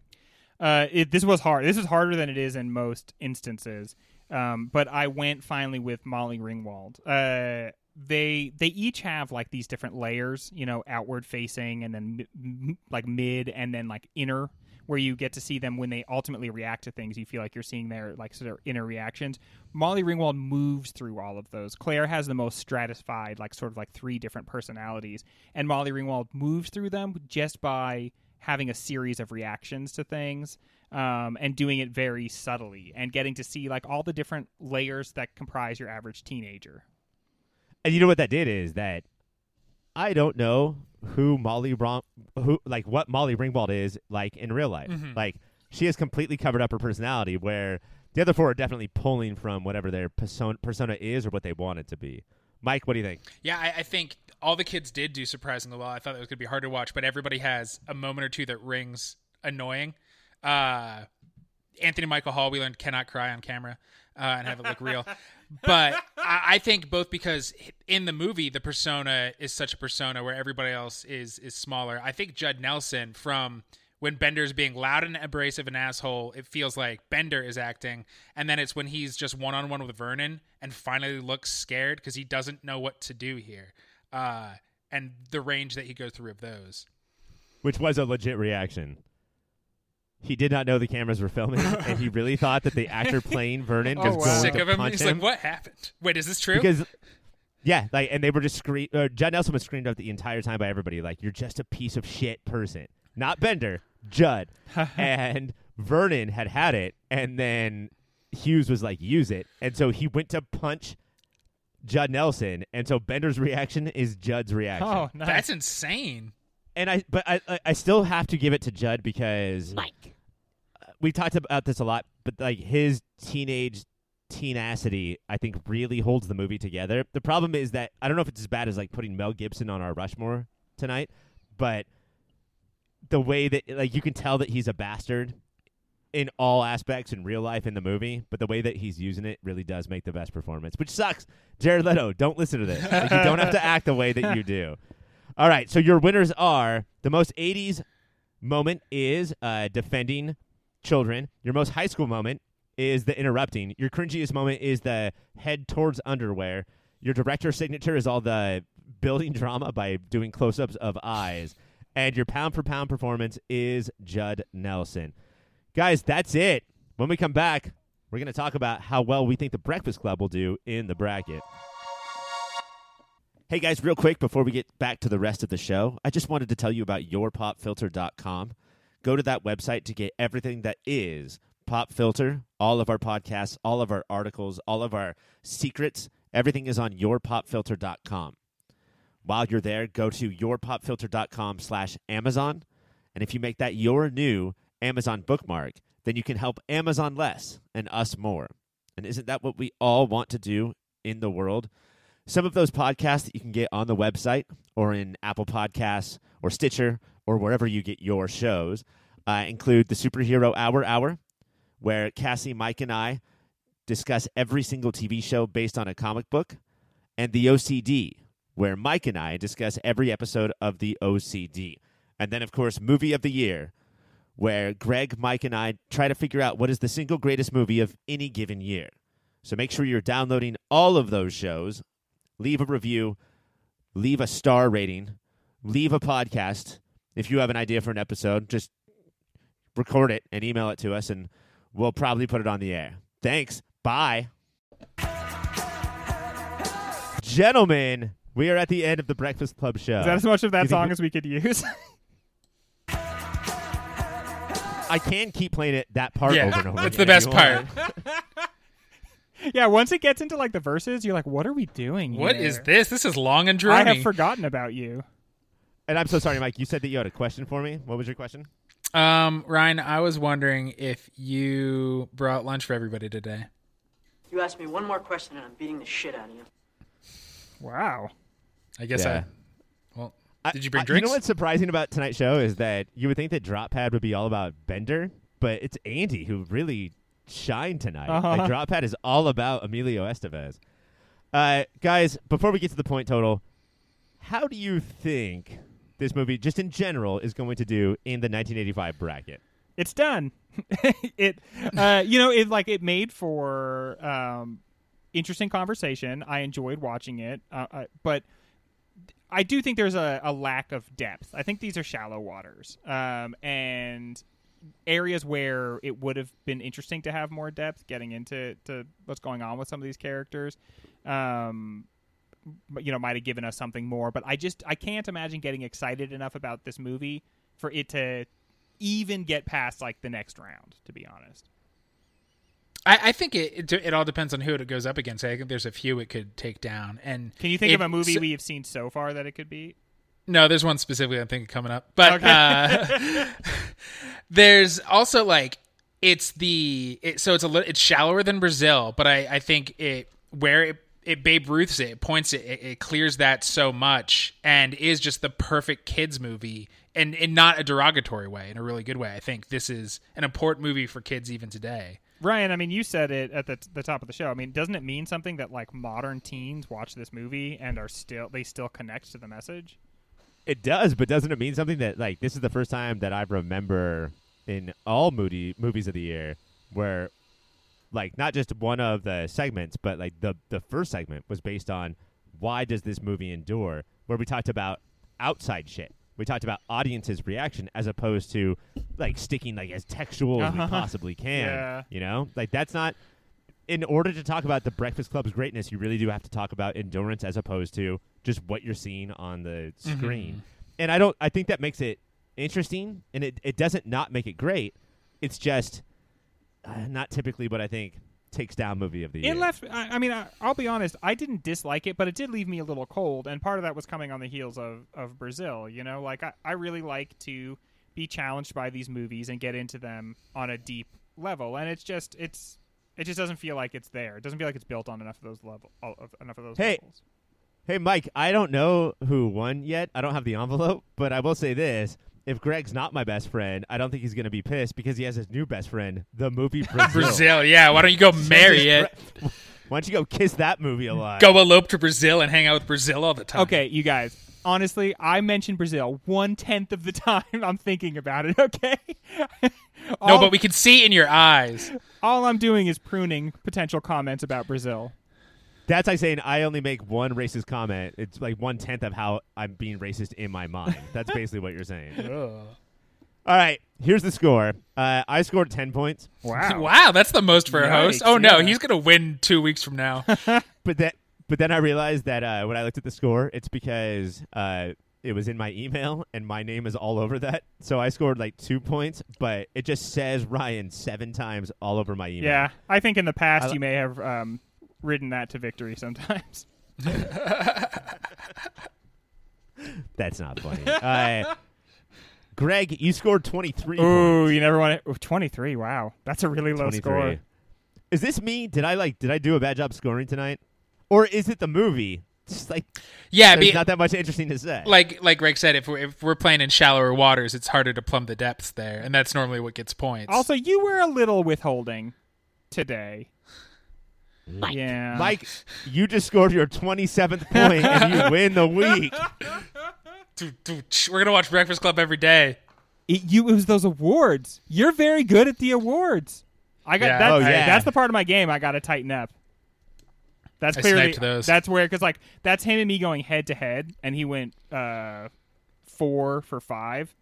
Uh, it, this was hard. This is harder than it is in most instances. Um, but I went finally with Molly Ringwald. Uh, they they each have like these different layers, you know, outward facing, and then m- m- like mid, and then like inner, where you get to see them when they ultimately react to things. You feel like you're seeing their like sort of inner reactions. Molly Ringwald moves through all of those. Claire has the most stratified, like sort of like three different personalities, and Molly Ringwald moves through them just by having a series of reactions to things um, and doing it very subtly and getting to see like all the different layers that comprise your average teenager. And you know what that did is that I don't know who Molly Bron- who like what Molly Ringwald is like in real life. Mhm. Like she has completely covered up her personality where the other four are definitely pulling from whatever their persona, persona is or what they want it to be. Mike, what do you think? Yeah, I, I think all the kids did do surprisingly well. I thought it was going to be hard to watch, but everybody has a moment or two that rings annoying. Uh, Anthony Michael Hall, we learned cannot cry on camera uh, and have it look real. But I, I think both because in the movie the persona is such a persona where everybody else is is smaller. I think Judd Nelson from when Bender's being loud and abrasive and asshole, it feels like Bender is acting, and then it's when he's just one on one with Vernon and finally looks scared because he doesn't know what to do here, uh, and the range that he goes through of those. Which was a legit reaction. He did not know the cameras were filming, and he really thought that the actor playing Vernon Oh, was wow. going Sick to of him. punch He's him. like, "What happened? Wait, is this true?" Because yeah, like and they were just scream. Uh, Judd Nelson was screamed up the entire time by everybody. Like you're just a piece of shit person, not Bender, Judd. and Vernon had had it, and then Hughes was like, use it, and so he went to punch Judd Nelson, and so Bender's reaction is Judd's reaction. Oh, nice. That's insane and I but I I still have to give it to Judd because Mike. We've talked about this a lot, but like his teenage teenacity, I think really holds the movie together. The problem is that I don't know if it's as bad as like putting Mel Gibson on our Rushmore tonight, but the way that like you can tell that he's a bastard in all aspects in real life in the movie, but the way that he's using it really does make the best performance, which sucks. Jared Leto, don't listen to this. Like, you don't have to act the way that you do. All right, so your winners are the most 80s moment is uh, defending children. Your most high school moment is the interrupting. Your cringiest moment is the head towards underwear. Your director signature is all the building drama by doing close ups of eyes. And your pound for pound performance is Judd Nelson. Guys, that's it. When we come back, we're going to talk about how well we think the Breakfast Club will do in the bracket. Hey guys, real quick before we get back to the rest of the show, I just wanted to tell you about yourpopfilter.com. Go to that website to get everything that is Pop Filter, all of our podcasts, all of our articles, all of our secrets. Everything is on yourpopfilter.com. While you're there, go to yourpopfilter.com slash Amazon. And if you make that your new Amazon bookmark, then you can help Amazon less and us more. And isn't that what we all want to do in the world? Some of those podcasts that you can get on the website or in Apple Podcasts or Stitcher or wherever you get your shows uh, include the Superhero Hour Hour, where Cassie, Mike, and I discuss every single TV show based on a comic book, and the OCD, where Mike and I discuss every episode of the OCD. And then, of course, Movie of the Year, where Greg, Mike, and I try to figure out what is the single greatest movie of any given year. So make sure you're downloading all of those shows. Leave a review, leave a star rating, leave a podcast. If you have an idea for an episode, just record it and email it to us, and we'll probably put it on the air. Thanks. Bye. Gentlemen, we are at the end of the Breakfast Club show. Is that as much of that think song we- as we could use? I can keep playing it that part Yeah, over and over. that's again the best you part. want. yeah, once it gets into like the verses, you're like, what are we doing What here? is this? This is long and I have forgotten about you. And I'm so sorry, Mike. You said that you had a question for me. What was your question? um, Ryan, I was wondering if you brought lunch for everybody today. You asked me one more question and I'm beating the shit out of you. Wow. I guess Yeah. I. Well, I- did you bring I- drinks? You know what's surprising about tonight's show is that you would think that Drop Pad would be all about Bender, but it's Andy who really shined tonight. Uh-huh. Like Drop Pad is all about Emilio Estevez. Uh, guys, before we get to the point total, how do you think this movie, just in general, is going to do in the 1985 bracket? It's done. it, uh, you know, it like it made for um, interesting conversation. I enjoyed watching it, uh, uh, but I do think there's a, a lack of depth. I think these are shallow waters, um, and areas where it would have been interesting to have more depth, getting into to what's going on with some of these characters. Um, you know, might have given us something more. But I just I can't imagine getting excited enough about this movie for it to even get past like the next round. To be honest. I, I think it, it it all depends on who it goes up against. I think there's a few it could take down. And Can you think of a movie so- we have seen so far that it could be? No, there's one specifically I'm thinking coming up. But Okay. uh, there's also like it's the it, so it's a li- it's shallower than Brazil, but I I think it where it it Babe Ruths it, it points it, it, it clears that so much and is just the perfect kids movie and in not a derogatory way, in a really good way. I think this is an important movie for kids even today. Ryan, I mean, you said it at the the top of the show. I mean, doesn't it mean something that like modern teens watch this movie and are still they still connect to the message? It does, but doesn't it mean something that like this is the first time that I remember in all moody movies of the year where like not just one of the segments, but like the the first segment was based on why does this movie endure? Where we talked about outside shit. We talked about audience's reaction as opposed to like sticking like as textual as we Uh-huh. possibly can. Yeah. You know, like that's not. In order to talk about the Breakfast Club's greatness, you really do have to talk about endurance as opposed to just what you're seeing on the screen. And I don't. I think that makes it interesting, and it it doesn't not make it great. It's just uh, not typically what I think takes down movie of the year. It left. I, I mean, I, I'll be honest. I didn't dislike it, but it did leave me a little cold, and part of that was coming on the heels of of Brazil. You know, like I, I really like to be challenged by these movies and get into them on a deep level, and it's just it's it just doesn't feel like it's there. It doesn't feel like it's built on enough of those level of enough of those Hey. levels. Hey, Mike, I don't know who won yet. I don't have the envelope, but I will say this. If Greg's not my best friend, I don't think he's going to be pissed because he has his new best friend, the movie Brazil. Brazil, yeah. Why don't you go marry it? Why don't you go kiss that movie alive? Go elope to Brazil and hang out with Brazil all the time. Okay, you guys. Honestly, I mention Brazil one tenth of the time I'm thinking about it. Okay. No, but we can see in your eyes. all I'm doing is pruning potential comments about Brazil. That's like saying I only make one racist comment. It's like one tenth of how I'm being racist in my mind. That's basically what you're saying. All right, here's the score. Uh, I scored ten points, Wow. Wow, that's the most for a host. Yikes, Oh no, yeah. he's gonna win two weeks from now. but that but then I realized that uh, when I looked at the score, it's because uh, it was in my email and my name is all over that. So I scored like two points, but it just says Ryan seven times all over my email. Yeah, I think in the past I li- you may have um, ridden that to victory sometimes. that's not funny. uh, Greg, you scored twenty three. Ooh, you never want to. 23. Wow, that's a really low score. Is this me? Did I like? Did I do a bad job scoring tonight, or is it the movie? Just like Yeah, there's be, not that much interesting to say. like like Greg said, if we're if we're playing in shallower waters, it's harder to plumb the depths there, and that's normally what gets points. Also, you were a little withholding today. Yeah, Mike, you just scored your 27th point and you win the week. Dude, dude, we're gonna watch Breakfast Club every day. It, you it was those awards. You're very good at the awards. I got Yeah. that, Oh, yeah. That's the part of my game I got to tighten up. That's I clearly sniped those. that's where because like that's him and me going head to head, and he went uh four for five.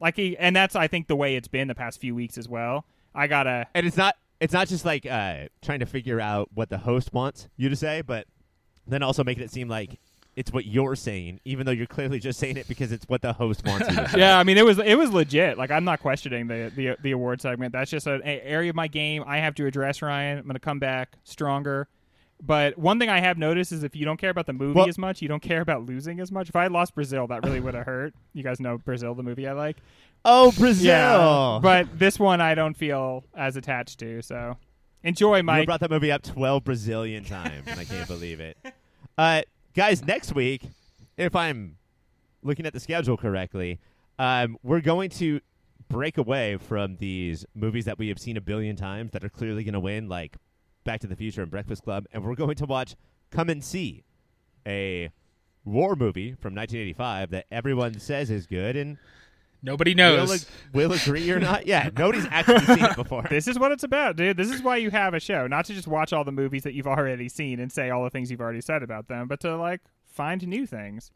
Like he and that's I think the way it's been the past few weeks as well. I gotta And it's not it's not just like uh, trying to figure out what the host wants you to say, but then also making it seem like it's what you're saying, even though you're clearly just saying it because it's what the host wants you to say. yeah, I mean it was it was legit. Like I'm not questioning the the the award segment. That's just an area of my game I have to address. Ryan, I'm gonna come back stronger. But one thing I have noticed is if you don't care about the movie Well- as much, you don't care about losing as much. If I had lost Brazil, that really would have hurt. You guys know Brazil, the movie I like. Oh, Brazil! Yeah, but this one I don't feel as attached to. So enjoy, you Mike. brought that movie up 12 Brazilian times, and I can't believe it. Uh, guys, next week, if I'm looking at the schedule correctly, um, we're going to break away from these movies that we have seen a billion times that are clearly going to win, like Back to the Future and Breakfast Club, and we're going to watch Come and See, a war movie from 1985 that everyone says is good, and Nobody we'll, knows. we'll agree or not. Yeah, nobody's actually seen it before. This is what it's about, dude. This is why you have a show, not to just watch all the movies that you've already seen and say all the things you've already said about them, but to like find new things.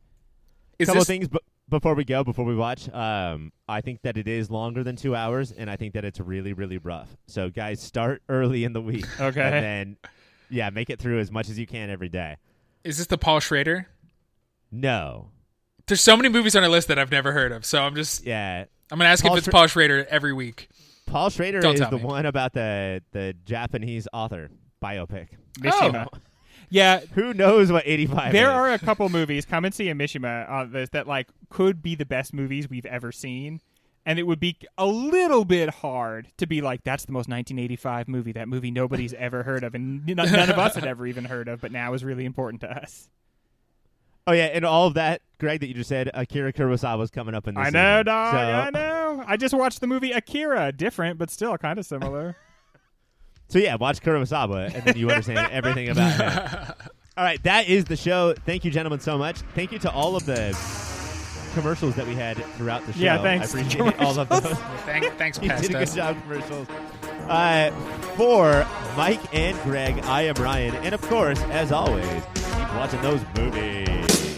Is couple this, things b- before we go, before we watch. Um, I think that it is longer than two hours, and I think that it's really, really rough. So, guys, start early in the week. Okay. And then, yeah, make it through as much as you can every day. is this the Paul Schrader? No. There's so many movies on our list that I've never heard of, so I'm just Yeah. I'm gonna ask Paul if it's Schra- Paul Schrader every week. Paul Schrader Don't is the me. one about the, the Japanese author biopic. Mishima. Oh. Yeah, Who knows what 85 there is? are a couple movies. Come and see a Mishima on this that like could be the best movies we've ever seen, and it would be a little bit hard to be like that's the most 1985 movie. That movie nobody's ever heard of, and n- none of us had ever even heard of, but now is really important to us. Oh, yeah, and all of that, Greg, that you just said, Akira Kurosawa's coming up in this I know, season. dog. So- I know. I just watched the movie Akira. Different, but still kind of similar. So yeah, watch Kurosawa, and then you understand everything about him. All right, that is the show. Thank you, gentlemen, so much. Thank you to all of the commercials that we had throughout the show. Yeah, thanks. I appreciate all of those. Thank, thanks, you did a good job, commercials. Uh, for Mike and Greg, I am Ryan, and of course, as always, keep watching those movies.